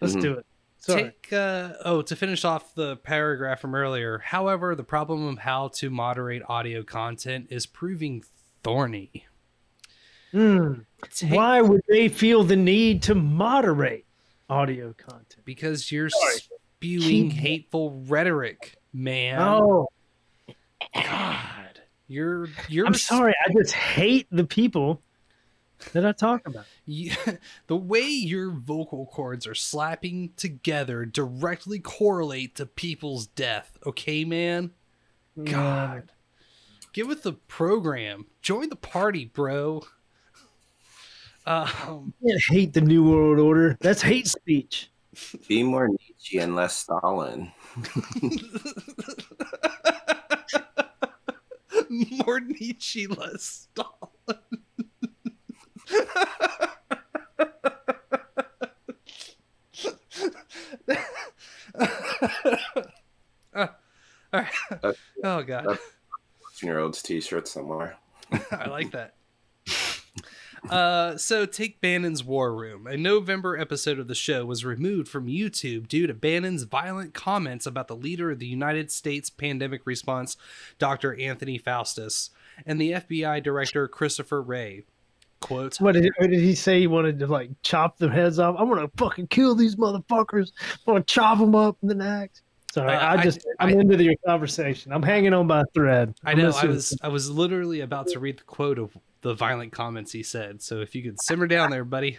Let's do it. Sorry. Take uh, oh to finish off the paragraph from earlier. However, the problem of how to moderate audio content is proving thorny. Hmm. Why would they feel the need to moderate audio content? because you're Sorry. spewing Keep- hateful rhetoric, man. Oh, God, you're you're I'm sorry. I just hate the people that I talk about. You, the way your vocal cords are slapping together directly correlate to people's death. Okay, man. God, get with the program. Join the party, bro. Um, I hate the New World Order. That's hate speech. Be more Nietzsche and less Stalin. more Nietzsche, less Stalin. Uh, all right. Oh god, Year old's T-shirt somewhere. I like that. Uh, so take Bannon's War Room. A November episode of the show was removed from YouTube due to Bannon's violent comments about the leader of the United States pandemic response, Dr. Anthony Faustus, and the FBI director Christopher Wray. Quote, What did, what did he say? He wanted to like chop their heads off. I'm gonna fucking kill these motherfuckers. I'm gonna chop them up in the next. Sorry, Uh, I I- just I, am into your conversation. I'm hanging on by a thread. I I'm know I was I was literally about to read the quote of the violent comments he said. So if you could simmer down there, buddy.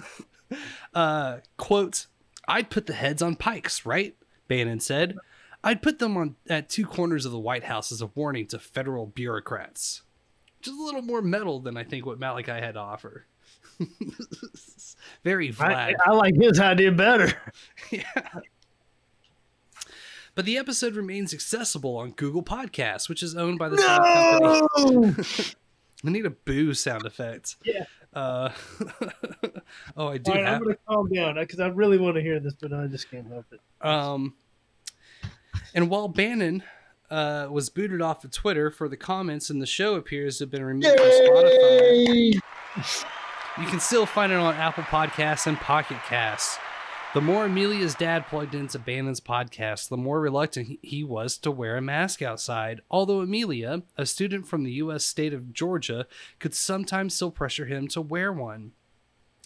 uh, quote: "I'd put the heads on pikes, right?" Bannon said. "I'd put them on at two corners of the White House as a warning to federal bureaucrats." Just a little more metal than I think what Malachi had to offer. Very I, Vlad. I like his idea better. yeah. But the episode remains accessible on Google Podcasts, which is owned by the same company. I need a boo sound effect. Yeah. Uh, oh, I do All right, I'm gonna calm down because I really want to hear this, but I just can't help it. Um, and while Bannon uh, was booted off of Twitter for the comments, and the show appears to have been removed from Spotify, you can still find it on Apple Podcasts and Pocket Casts. The more Amelia's dad plugged into Bannon's podcast, the more reluctant he- was to wear a mask outside. Although Amelia, a student from the U.S. state of Georgia, could sometimes still pressure him to wear one.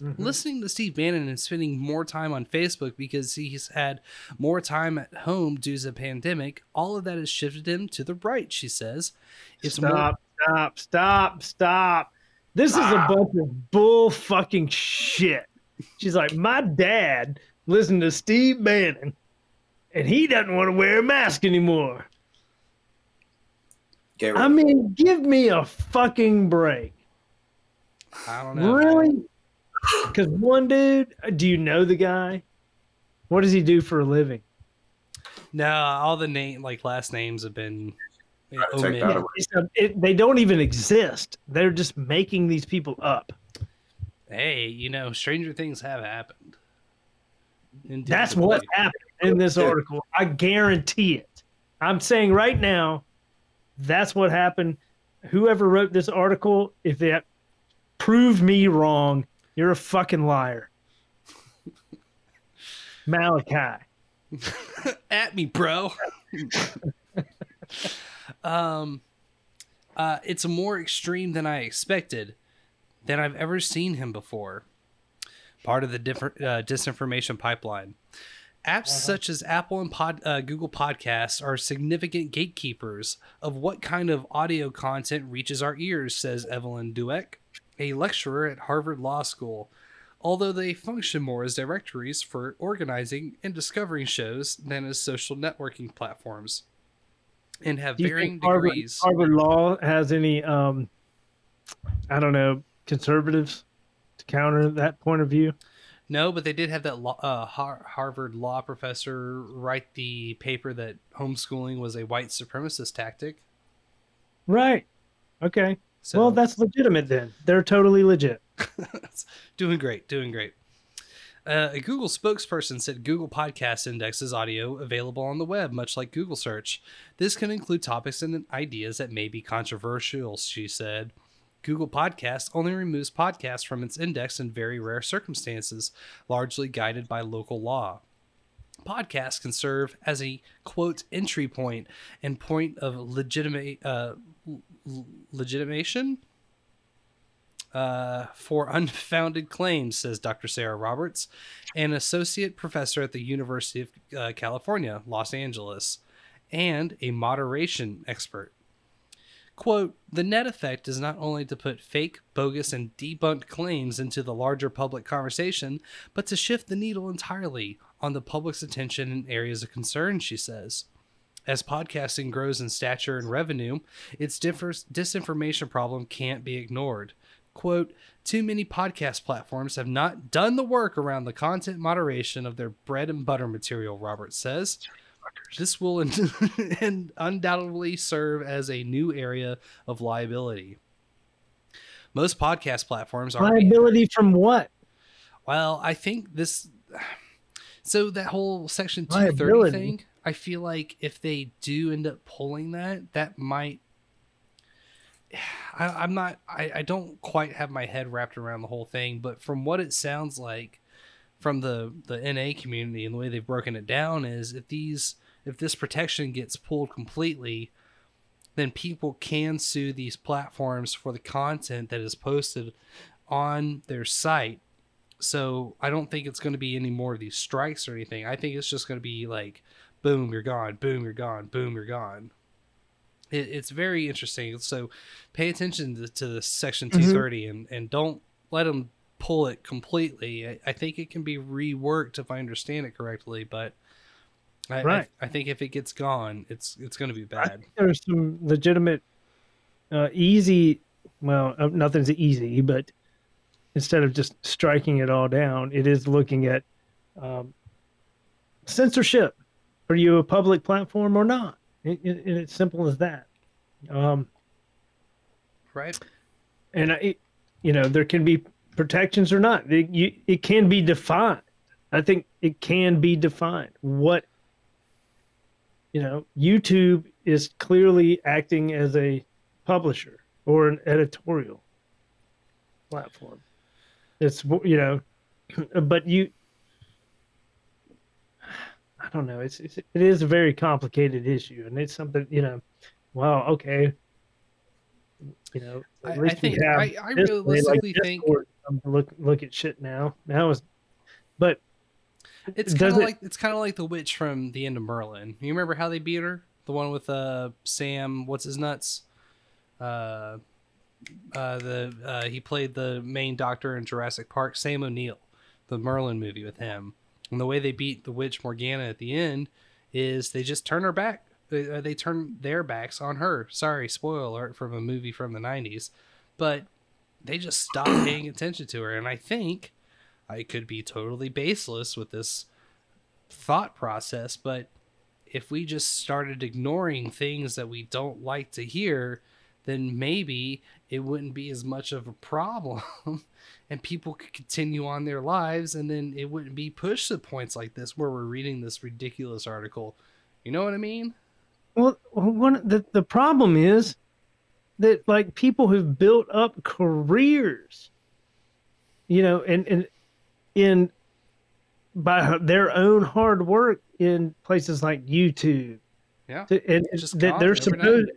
Mm-hmm. Listening to Steve Bannon and spending more time on Facebook because he's had more time at home due to the pandemic, all of that has shifted him to the right, she says. It's more stop, stop, stop, stop. This is a ah. bunch of bull fucking shit. She's like, my dad listened to Steve Bannon, and he doesn't want to wear a mask anymore. Get I mean, give me a fucking break. I don't know. Really? Because one dude, uh, do you know the guy? What does he do for a living? No, all the name like last names have been yeah, Check omitted. that out. It's a- it- they don't even exist. They're just making these people up. Hey, you know, stranger things have happened. That's what happened in this article. I guarantee it. I'm saying right now, that's what happened. Whoever wrote this article, if that proved me wrong, you're a fucking liar. Malachi. At me, bro. um, uh, it's more extreme than I expected, than I've ever seen him before. Part of the different uh, disinformation pipeline. Apps such as Apple and Pod, uh, Google Podcasts are significant gatekeepers of what kind of audio content reaches our ears, says Evelyn Douek, a lecturer at Harvard Law School. Although they function more as directories for organizing and discovering shows than as social networking platforms, and have varying Harvard, degrees. Harvard Law has any, um, I don't know, conservatives counter that point of view? No, but they did have that law, uh, Har- Harvard law professor write the paper that homeschooling was a white supremacist tactic. Right. Okay. So- well, that's legitimate then. They're totally legit. doing great, doing great. Uh, a Google spokesperson said Google Podcast indexes audio available on the web, much like Google search. This can include topics and ideas that may be controversial, she said. Google Podcast only removes podcasts from its index in very rare circumstances, largely guided by local law. Podcasts can serve as a quote entry point and point of legitimate uh, l- legitimation uh, for unfounded claims, says Dr. Sarah Roberts, an associate professor at the University of uh, California, Los Angeles, and a moderation expert. Quote, the net effect is not only to put fake, bogus, and debunked claims into the larger public conversation, but to shift the needle entirely on the public's attention in areas of concern, she says. As podcasting grows in stature and revenue, its disinformation problem can't be ignored. Quote, too many podcast platforms have not done the work around the content moderation of their bread and butter material, Robert says. This will and undoubtedly serve as a new area of liability. Most podcast platforms are Liability from what? well, I think this. So that whole Section two thirty thing, I feel like if they do end up pulling that, that might. I, I'm not. I, I don't quite have my head wrapped around the whole thing, but from what it sounds like, from the the NA community and the way they've broken it down is if these if this protection gets pulled completely, then people can sue these platforms for the content that is posted on their site. So I don't think it's going to be any more of these strikes or anything. I think it's just going to be like, boom, you're gone. Boom, you're gone. Boom, you're gone. It, it's very interesting. So pay attention to, to the Section Mhm. 230 and, and don't let them pull it completely. I, I think it can be reworked if I understand it correctly, but I, Right. I, I think if it gets gone, it's it's going to be bad. There's some legitimate, uh, easy. Well, uh, nothing's easy, but instead of just striking it all down, it is looking at um, censorship. Are you a public platform or not? It, it, it's simple as that. Um, right. and I, you know, there can be protections or not. It, you, it can be defined. I think it can be defined. What you know, YouTube is clearly acting as a publisher or an editorial platform. It's you know, but you I don't know. It's, it's it is a very complicated issue, and it's something you know. Well, okay, you know, I- I think- I- I way, like realistically think- Discord, um, look look at shit now. Now is, but It's kind of it- like it's kind of like the witch from the end of Merlin. You remember how they beat her? The one with uh Sam, what's his nuts? Uh, uh the uh he played the main doctor in Jurassic Park, Sam O'Neill, the Merlin movie with him. And the way they beat the witch Morgana at the end is they just turn her back. They, uh, they turn their backs on her. Sorry, spoiler alert from a movie from the '90s, but they just stop paying attention to her. And I think I could be totally baseless with this thought process, but if we just started ignoring things that we don't like to hear, then maybe it wouldn't be as much of a problem and people could continue on their lives and then it wouldn't be pushed to points like this where we're reading this ridiculous article. You know what I mean? Well, one the the problem is that like people who've built up careers, you know, and and in by their own hard work in places like YouTube, Yeah. to- and Just that gone they're supposed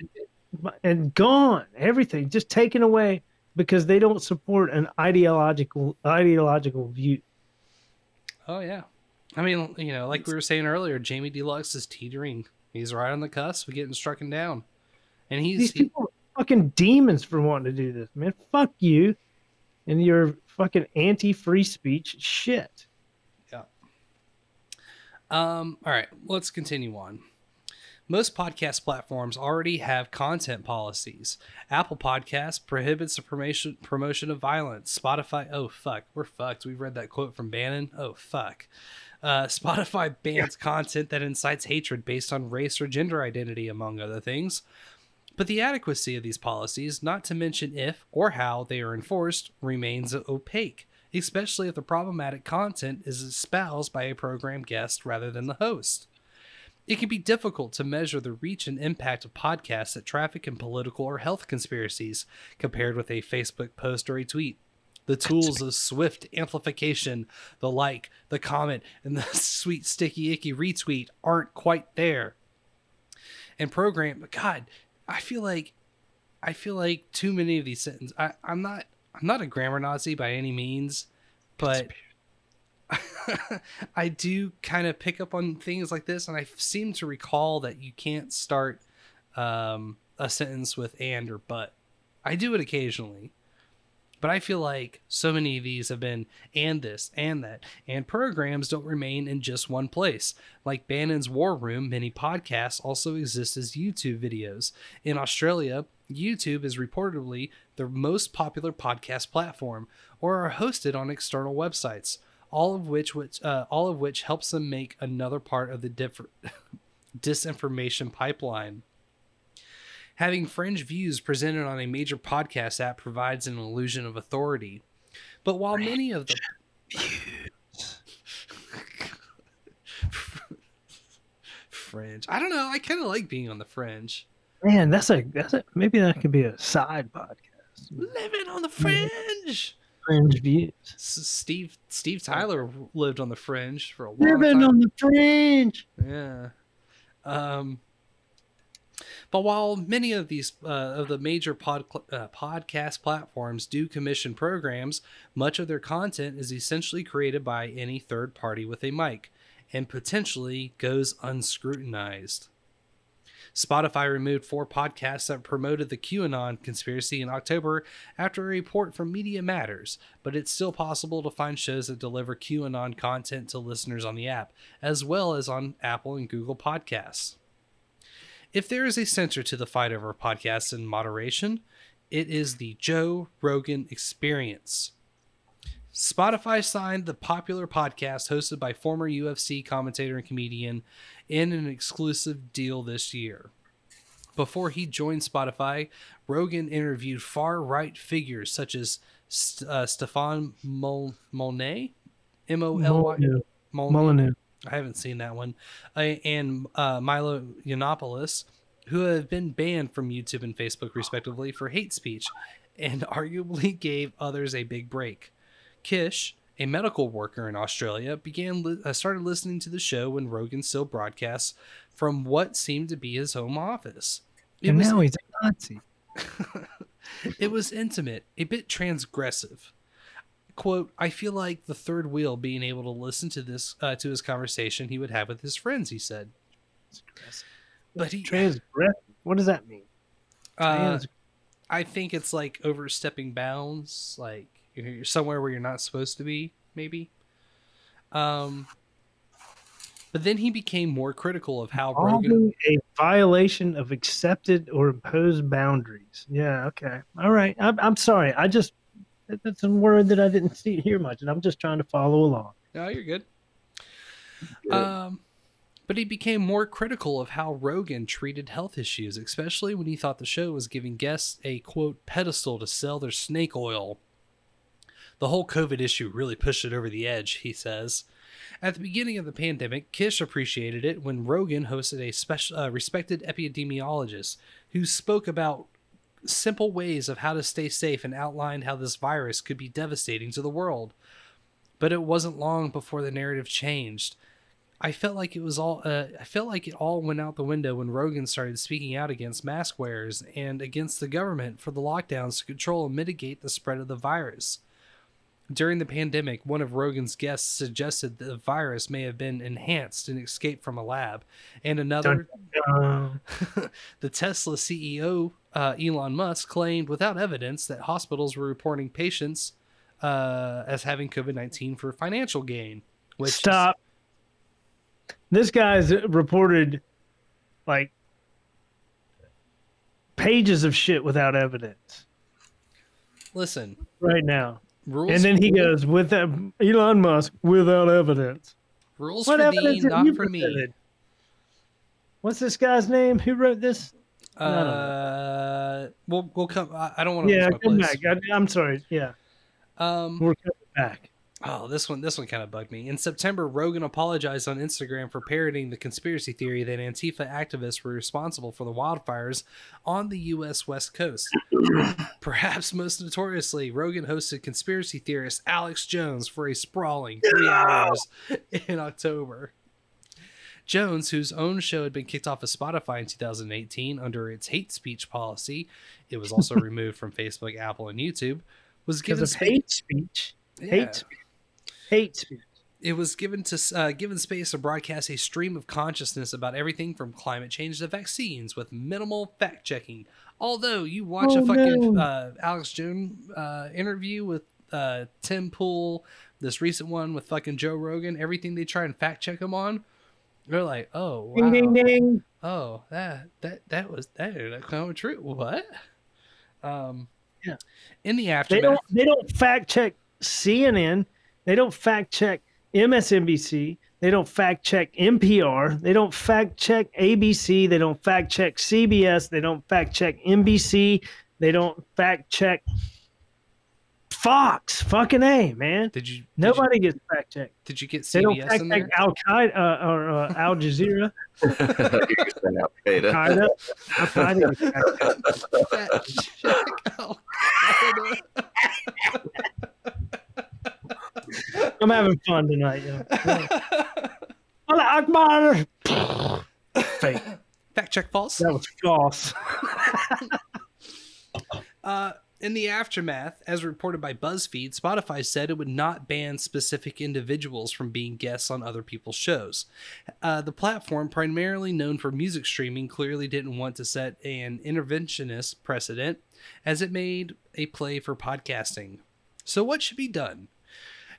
and gone everything just taken away because they don't support an ideological ideological view. Oh yeah. I mean, you know, like we were saying earlier, Jamie Deluxe is teetering. He's right on the cusp of getting struck and down. And he's These people fucking demons for wanting to do this, man. Fuck you and your fucking anti-free speech shit. Yeah. Um, all right, let's continue on. Most podcast platforms already have content policies. Apple Podcasts prohibits the promotion promotion of violence. Spotify, oh fuck, we're fucked. We've read that quote from Bannon. Oh fuck. Uh, Spotify bans content that incites hatred based on race or gender identity, among other things. But the adequacy of these policies, not to mention if or how they are enforced, remains opaque, especially if the problematic content is espoused by a program guest rather than the host. It can be difficult to measure the reach and impact of podcasts that traffic in political or health conspiracies compared with a Facebook post or a tweet. The tools of swift amplification, the like, the comment, and the sweet sticky icky retweet aren't quite there. And program, God, I feel like, I feel like too many of these sentences. I, I'm not, I'm not a grammar Nazi by any means, but I do kind of pick up on things like this, and I seem to recall that you can't start um, a sentence with and or but. I do it occasionally, but I feel like so many of these have been and this and that, and programs don't remain in just one place. Like Bannon's War Room, many podcasts also exist as YouTube videos. In Australia, YouTube is reportedly the most popular podcast platform, or are hosted on external websites all of which which uh, all of which helps them make another part of the diff- disinformation pipeline. Having fringe views presented on a major podcast app provides an illusion of authority. But while many of the fringe, I don't know, I kind of like being on the fringe. Man, that's a that's a maybe that could be a side podcast. Living on the fringe. Fringe views. Steve Steve Tyler lived on the fringe for a long Living time. on the fringe. Yeah. Um, but while many of these uh, of the major pod, uh, podcast platforms do commission programs, much of their content is essentially created by any third party with a mic, and potentially goes unscrutinized. Spotify removed four podcasts that promoted the QAnon conspiracy in October after a report from Media Matters, but it's still possible to find shows that deliver QAnon content to listeners on the app, as well as on Apple and Google Podcasts. If there is a censor to the fight over podcasts in moderation, it is the Joe Rogan Experience. Spotify signed the popular podcast hosted by former UFC commentator and comedian in an exclusive deal this year. Before he joined Spotify, Rogan interviewed far right figures such as uh, Stefan Mol- Molnay, M O L Y Molyneux. I haven't seen that one, uh, and uh, Milo Yiannopoulos, who have been banned from YouTube and Facebook respectively for hate speech, and arguably gave others a big break. Kish, a medical worker in Australia, began li- uh, started listening to the show when Rogan still broadcasts from what seemed to be his home office. It and was now he's a Nazi. it was intimate, a bit transgressive. Quote, I feel like the third wheel being able to listen to this uh, to his conversation he would have with his friends, he said. But he Transgressive. What does that mean? uh, I think it's like overstepping bounds, like you're you're somewhere where you're not supposed to be, maybe. Um but then he became more critical of how Rogan a violation of accepted or imposed boundaries. Yeah. Okay. All right. I'm, I'm sorry. I just that's a word that I didn't see hear much, and I'm just trying to follow along. No, you're good. Um, but he became more critical of how Rogan treated health issues, especially when he thought the show was giving guests a quote pedestal to sell their snake oil. The whole COVID issue really pushed it over the edge, he says. At the beginning of the pandemic, Kish appreciated it when Rogan hosted a special, uh, respected epidemiologist who spoke about simple ways of how to stay safe and outlined how this virus could be devastating to the world but it wasn't long before the narrative changed. I felt like it was all. Uh, I felt like it all went out the window when Rogan started speaking out against mask wearers and against the government for the lockdowns to control and mitigate the spread of the virus. During the pandemic, one of Rogan's guests suggested that the virus may have been enhanced and escaped from a lab, and another, the Tesla CEO uh, Elon Musk claimed without evidence that hospitals were reporting patients uh, as having COVID nineteen for financial gain. Which is- Stop. This guy's reported like pages of shit without evidence listen, right now. rules. and then he goes with that Elon Musk without evidence. rules What for evidence have not for me. What's this guy's name? Who wrote this? I don't know. Uh, we'll we'll come. I, I don't want to yeah, come place. back. I, I'm sorry. Yeah, Um, we're coming back. Oh, this one this one kind of bugged me. In September, Rogan apologized on Instagram for parroting the conspiracy theory that Antifa activists were responsible for the wildfires on the US West Coast. Perhaps most notoriously, Rogan hosted conspiracy theorist Alex Jones for a sprawling 3 hours in October. Jones, whose own show had been kicked off of Spotify in 2018 under its hate speech policy, it was also removed from Facebook, Apple, and YouTube, was given of hate speech. Yeah. Hate speech. Hate speech. it was given to uh, given space to broadcast a stream of consciousness about everything from climate change to vaccines with minimal fact checking. Although you watch a Oh, fucking no. uh, Alex Jones uh, interview with uh, Tim Pool, this recent one with fucking Joe Rogan, everything they try and fact check him on, they're like, oh wow, Ding, ding, ding. oh that that that was that that kind of true. What? Um, Yeah. In the They aftermath, don't. They don't fact check CNN. They don't fact check MSNBC. They don't fact check NPR. They don't fact check ABC. They don't fact check CBS. They don't fact check NBC. They don't fact check Fox. Fucking a man. Did you? Nobody gets fact checked. Did you get CBS? They don't fact check? Al Qaeda uh, or uh, Al Jazeera. Al-Qaeda. Qaeda. Al Qaeda gets fact checked. I'm having fun tonight. Yeah. Allah Akbar. Fake. Fact check false. That was false. Uh, in the aftermath, as reported by BuzzFeed, Spotify said it would not ban specific individuals from being guests on other people's shows. Uh, the platform, primarily known for music streaming, clearly didn't want to set an interventionist precedent as it made a play for podcasting. So, what should be done?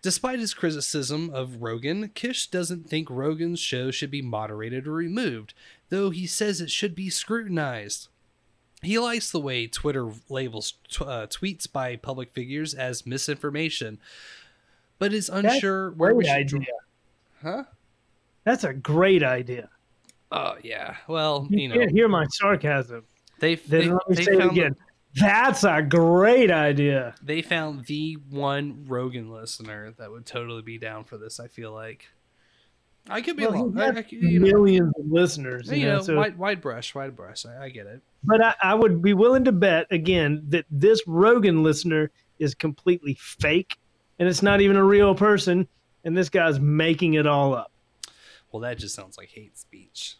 Despite his criticism of Rogan, Kish doesn't think Rogan's show should be moderated or removed, though he says it should be scrutinized. He likes the way Twitter labels t- uh, tweets by public figures as misinformation, but is unsure a where we should. idea. Huh? That's a great idea. Oh yeah. Well, You you know, can't hear my sarcasm. they they, let me they say it found again. That's a great idea. they found the one Rogan listener that would totally be down for this. I feel like. I could be Well, wrong. I, I you know, millions of listeners. you You know, know, so- wide wide brush, wide brush. I, I get it. But I, I would be willing to bet again that this Rogan listener is completely fake and it's not even a real person, and this guy's making it all up. Well, that just sounds like hate speech.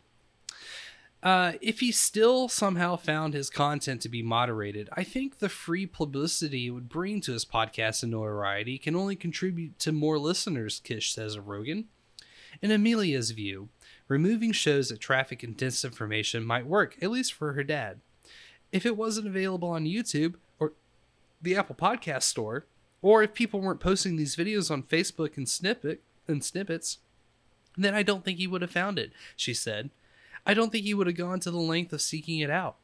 Uh, if he still somehow found his content to be moderated, I think the free publicity it would bring to his podcast and notoriety can only contribute to more listeners, Kish says of Rogan. In Amelia's view, removing shows that traffic and disinformation might work, at least for her dad. If it wasn't available on YouTube or the Apple Podcast Store, or if people weren't posting these videos on Facebook and snippet and snippets, then I don't think he would have found it, she said. I don't think he would have gone to the length of seeking it out.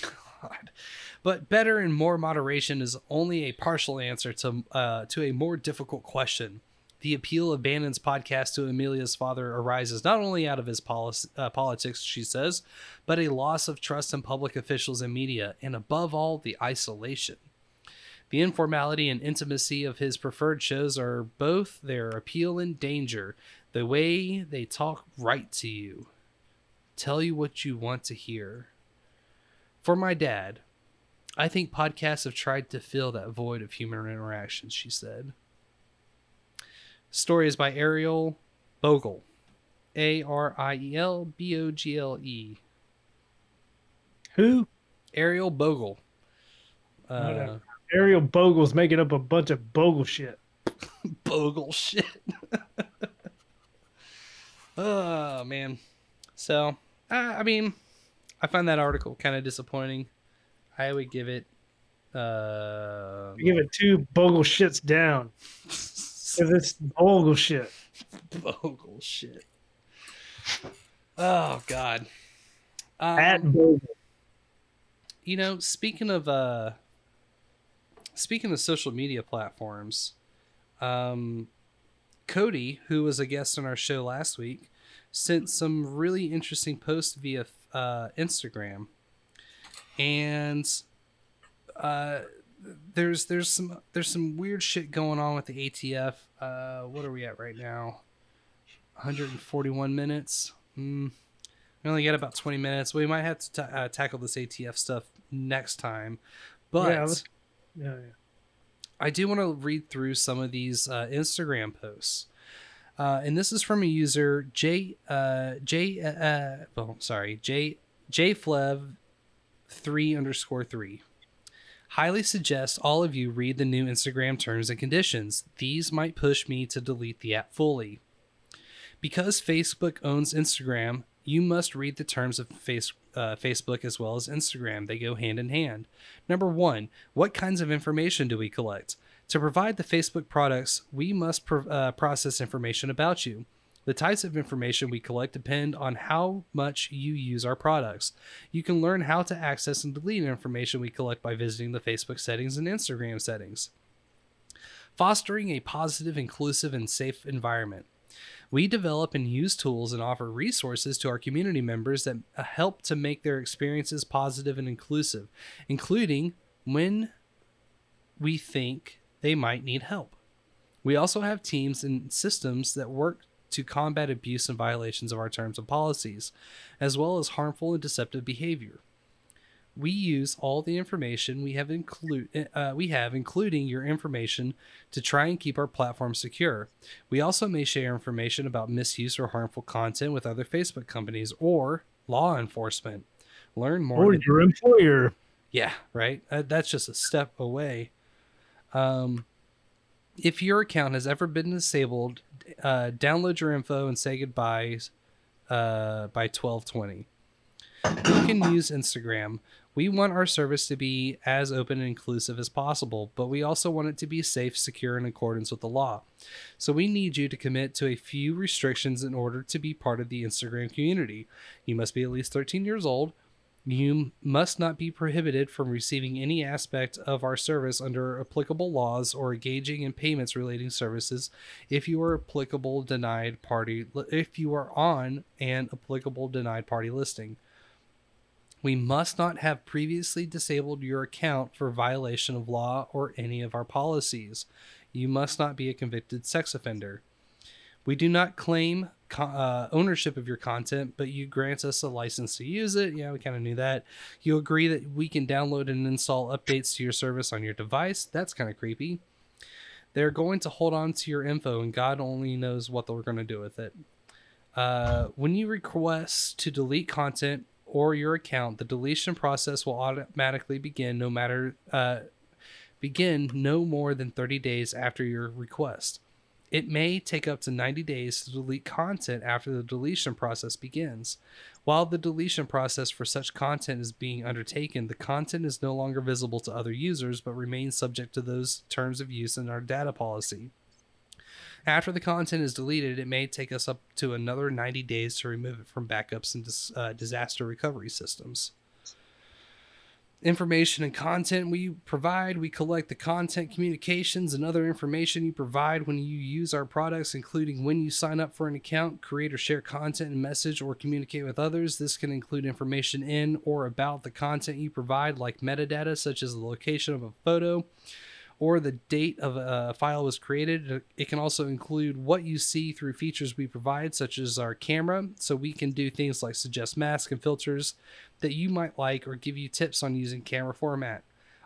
God. But better and more moderation is only a partial answer to uh, to a more difficult question. The appeal of Bannon's podcast to Amelia's father arises not only out of his uh, politics, she says, but a loss of trust in public officials and media, and above all, the isolation. The informality and intimacy of his preferred shows are both their appeal and danger. The way they talk right to you, tell you what you want to hear. For my dad, I think podcasts have tried to fill that void of human interaction, she said. Story is by Ariel Bogle. A R I E L B O G L E. Who? Ariel Bogle. Uh, Ariel Bogle's making up a bunch of bogle shit. Bogle shit. oh man. So, uh, I mean, I find that article kind of disappointing. I would give it. Uh, Give it two bogle shits down. Because it's bogle shit. Bogle shit. Oh God. Um, At bogle. you know, speaking of uh, speaking of social media platforms, um, Cody, who was a guest on our show last week, sent some really interesting posts via uh, Instagram, and uh, there's there's some there's some weird shit going on with the ATF. Uh, what are we at right now? 141 minutes. Hmm. We only got about 20 minutes. We might have to ta- uh, tackle this ATF stuff next time, but Yeah, yeah, yeah. I do want to read through some of these uh, Instagram posts. Uh, and this is from a user J uh, J uh, uh, well sorry J J Flev three underscore three. Highly suggest all of you read the new Instagram terms and conditions. These might push me to delete the app fully. Because Facebook owns Instagram, you must read the terms of face, uh, Facebook as well as Instagram. They go hand in hand. Number one, what kinds of information do we collect? To provide the Facebook products, we must pro- uh, process information about you. The types of information we collect depend on how much you use our products. You can learn how to access and delete information we collect by visiting the Facebook settings and Instagram settings. Fostering a positive, inclusive, and safe environment. We develop and use tools and offer resources to our community members that uh, help to make their experiences positive and inclusive, including when we think they might need help. We also have teams and systems that work to combat abuse and violations of our terms and policies, as well as harmful and deceptive behavior. We use all the information we have include uh, we have, including your information, to try and keep our platform secure. We also may share information about misuse or harmful content with other Facebook companies or law enforcement. Learn more. Or your employer. yeah, right. Uh, that's just a step away. Um, if your account has ever been disabled, uh, download your info and say goodbye uh, by twelve twenty. You can use Instagram. We want our service to be as open and inclusive as possible, but we also want it to be safe, secure, in accordance with the law. So we need you to commit to a few restrictions in order to be part of the Instagram community. You must be at least 13 years old. You must not be prohibited from receiving any aspect of our service under applicable laws or engaging in payments relating services if you are applicable denied party if you are on an applicable denied party listing. We must not have previously disabled your account for violation of law or any of our policies. You must not be a convicted sex offender. We do not claim uh, ownership of your content, but you grant us a license to use it. Yeah, we kind of knew that. You agree that we can download and install updates to your service on your device. That's kind of creepy. They're going to hold on to your info, and God only knows what they're going to do with it. Uh, when you request to delete content or your account, the deletion process will automatically begin no matter uh, begin no more than 30 days after your request. It may take up to 90 days to delete content after the deletion process begins. While the deletion process for such content is being undertaken, the content is no longer visible to other users but remains subject to those terms of use in our data policy. After the content is deleted, it may take us up to another 90 days to remove it from backups and dis- uh, disaster recovery systems. Information and content we provide. We collect the content, communications, and other information you provide when you use our products, including when you sign up for an account, create or share content and message, or communicate with others. This can include information in or about the content you provide, like metadata, such as the location of a photo, or the date of a file was created. It can also include what you see through features we provide, such as our camera, so we can do things like suggest masks and filters that you might like or give you tips on using camera format.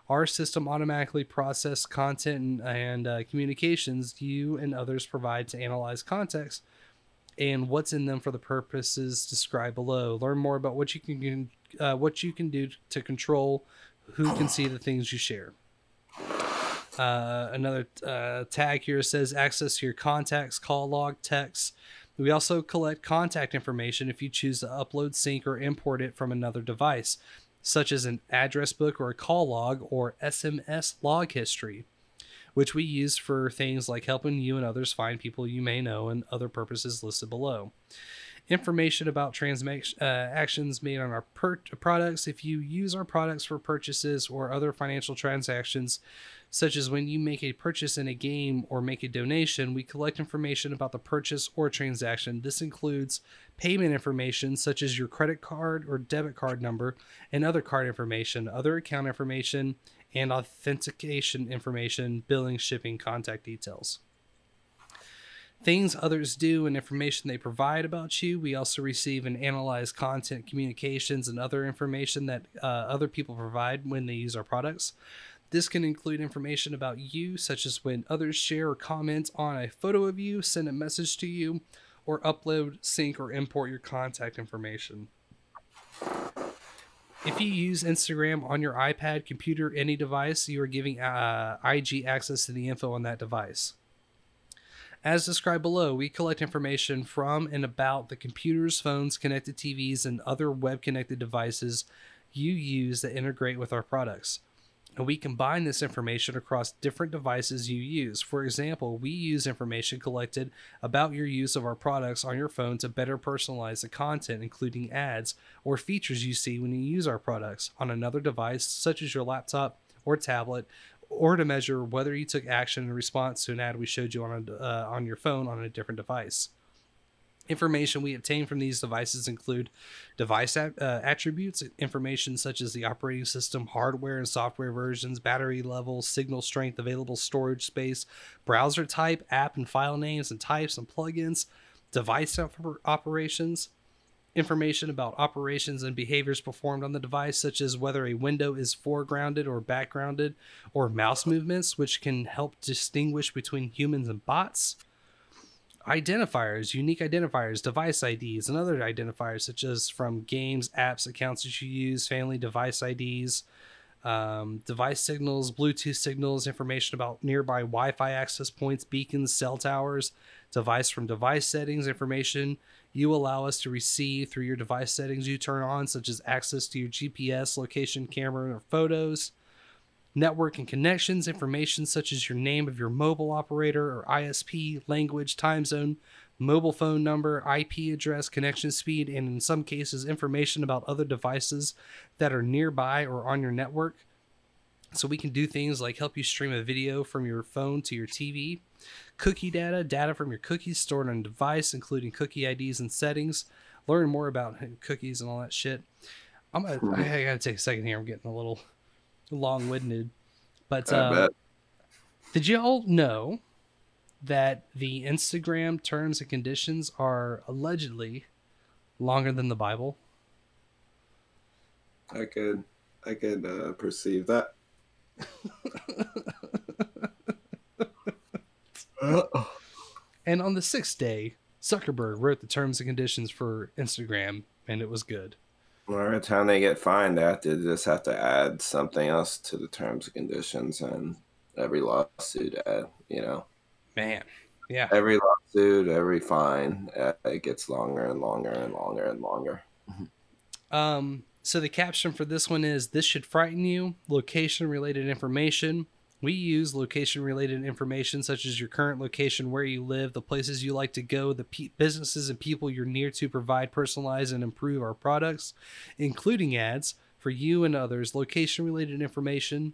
Our system automatically process content and, and uh, communications you and others provide to analyze context and what's in them for the purposes described below. Learn more about what you can uh, what you can do to control who can see the things you share. Uh, another uh, tag here says access your contacts, call log, texts. We also collect contact information if you choose to upload, sync, or import it from another device, such as an address book or a call log or SMS log history, which we use for things like helping you and others find people you may know and other purposes listed below information about transactions uh, made on our per- products. If you use our products for purchases or other financial transactions such as when you make a purchase in a game or make a donation we collect information about the purchase or transaction. This includes payment information such as your credit card or debit card number and other card information other account information and authentication information billing shipping contact details things others do and information they provide about you. We also receive and analyze content, communications, and other information that uh, other people provide when they use our products. This can include information about you, such as when others share or comment on a photo of you, send a message to you, or upload, sync, or import your contact information. If you use Instagram on your iPad, computer, any device, you are giving uh, IG access to the info on that device. As described below, we collect information from and about the computers, phones, connected TVs, and other web connected devices you use that integrate with our products. And we combine this information across different devices you use. For example, we use information collected about your use of our products on your phone to better personalize the content, including ads or features you see when you use our products on another device, such as your laptop or tablet, or to measure whether you took action in response to an ad we showed you on a, uh, on your phone on a different device. Information we obtain from these devices include device uh, attributes, information such as the operating system, hardware and software versions, battery level, signal strength, available storage space, browser type, app and file names and types and plugins, device op- operations, information about operations and behaviors performed on the device, such as whether a window is foregrounded or backgrounded, or mouse movements, which can help distinguish between humans and bots. Identifiers, unique identifiers, device IDs, and other identifiers, such as from games, apps, accounts that you use, family device IDs, um, device signals, Bluetooth signals, information about nearby Wi Fi access points, beacons, cell towers, device from device settings, information you allow us to receive through your device settings you turn on, such as access to your GPS, location, camera, or photos, network and connections, information such as your name of your mobile operator or ISP, language, time zone, mobile phone number, IP address, connection speed, and in some cases, information about other devices that are nearby or on your network. So we can do things like help you stream a video from your phone to your TV, cookie data, data from your cookies stored on a device, including cookie IDs and settings. Learn more about cookies and all that shit. I'm gonna, I gotta take a second here. I'm getting a little long-winded, but uh, did you all know that the Instagram terms and conditions are allegedly longer than the Bible? I could, I could uh, perceive that. And on the sixth day, Zuckerberg wrote the terms and conditions for Instagram, and it was good. Well, every time they get fined, they just have to add something else to the terms and conditions, and every lawsuit, add, you know, Man, yeah. every lawsuit, every fine, uh, it gets longer and longer and longer and longer. Um, so the caption for this one is This should frighten you. Location related information. We use location related information such as your current location, where you live, the places you like to go, the pe- businesses and people you're near to provide personalize and improve our products, including ads for you and others. Location related information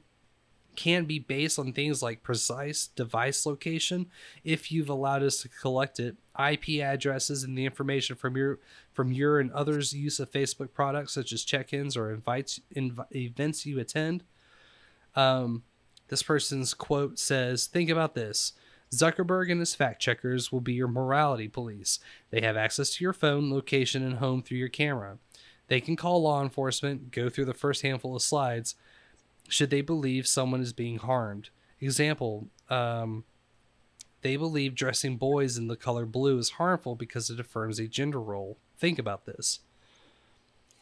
can be based on things like precise device location. If you've allowed us to collect it ip addresses and the information from your from your and others use of facebook products such as check-ins or invites inv- events you attend. Um, this person's quote says think about this. Zuckerberg and his fact checkers will be your morality police. They have access to your phone location and home through your camera. They can call law enforcement go through the first handful of slides should they believe someone is being harmed. Example, um, they believe dressing boys in the color blue is harmful because it affirms a gender role. Think about this.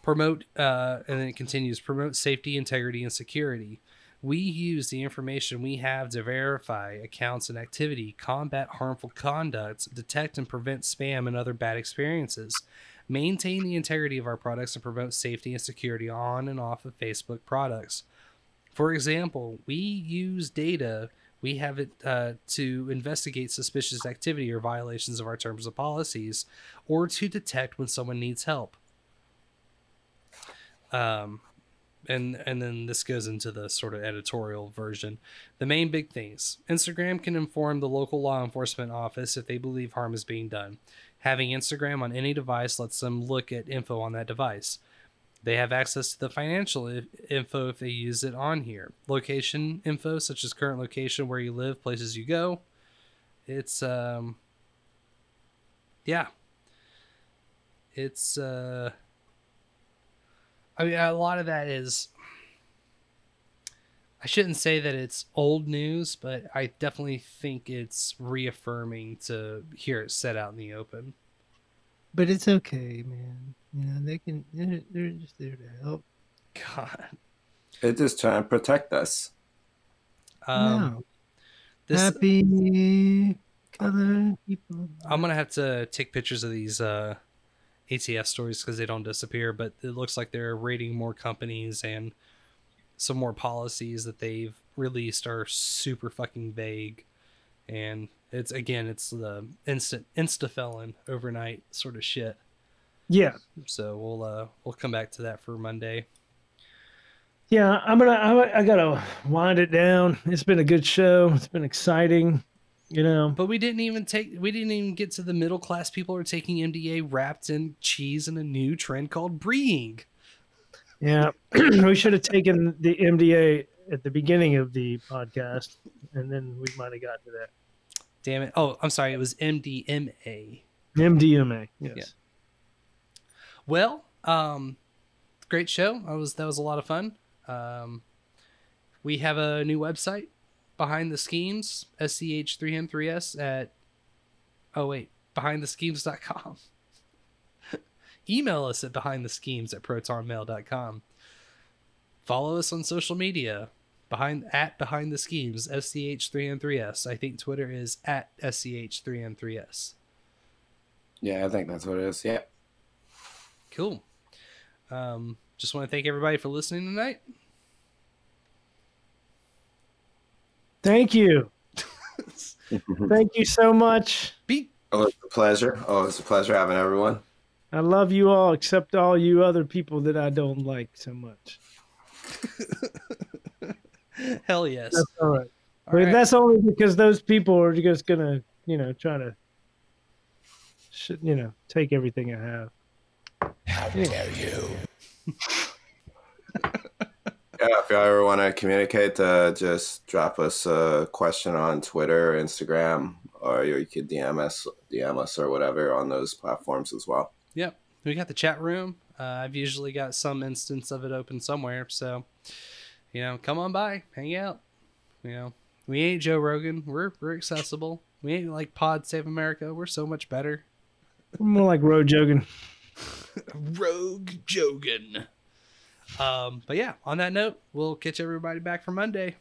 Promote, uh, and then it continues promote safety, integrity, and security. We use the information we have to verify accounts and activity, combat harmful conduct, detect and prevent spam and other bad experiences, maintain the integrity of our products, and promote safety and security on and off of Facebook products. For example, we use data we have it uh, to investigate suspicious activity or violations of our terms of policies, or to detect when someone needs help. Um, and and then this goes into the sort of editorial version. The main big things: Instagram can inform the local law enforcement office if they believe harm is being done. Having Instagram on any device lets them look at info on that device. They have access to the financial I- info if they use it on here. Location info, such as current location, where you live, places you go. It's um, yeah. It's uh, I mean, a lot of that is. I shouldn't say that it's old news, but I definitely think it's reaffirming to hear it set out in the open. But it's okay, man. You know, they can. They're, they're just there to help. God. They're just trying to protect us. Um, no. this- Happy color people. I'm gonna have to take pictures of these uh, ATF stories because they don't disappear. But it looks like they're rating more companies and some more policies that they've released are super fucking vague. And it's again, it's the instant insta felon overnight sort of shit. Yeah. So we'll uh we'll come back to that for Monday. Yeah, I'm gonna. I, I gotta wind it down. It's been a good show. It's been exciting. You know. But we didn't even take we didn't even get to the middle class people are taking MDA wrapped in cheese and a new trend called breeing. Yeah, we should have taken the MDA at the beginning of the podcast, and then we might have got to that. Damn it. Oh, I'm sorry, it was MDMA. MDMA. Yes. Yeah. Well, um, great show. That was that was a lot of fun. Um, we have a new website, behind the schemes, sch3m3s at oh wait, behindtheschemes.com. Email us at behindtheschemes at protonmail.com. Follow us on social media. Behind at behind the schemes, SCH3M3S. I think Twitter is at SCH3M3S. Yeah, I think that's what it is. Yeah. Cool. Um, just want to thank everybody for listening tonight. Thank you. Thank you so much. Be- Oh, it's a pleasure. Oh, it's a pleasure having everyone. I love you all, except all you other people that I don't like so much. Hell yes. That's all right. All but right. that's only because those people are just gonna, you know, try to, you know, take everything I have. How dare you? Yeah, if you ever want to communicate, uh, just drop us a question on Twitter, Instagram, or you could DM us, DM us, or whatever on those platforms as well. Yep. We got the chat room. Uh, I've usually got some instance of it open somewhere. So, you know, come on by, hang out. You know, we ain't Joe Rogan. We're we're accessible. We ain't like Pod Save America. We're so much better. More like road jogging. Rogue Jogan. Um, but yeah, on that note, we'll catch everybody back for Monday.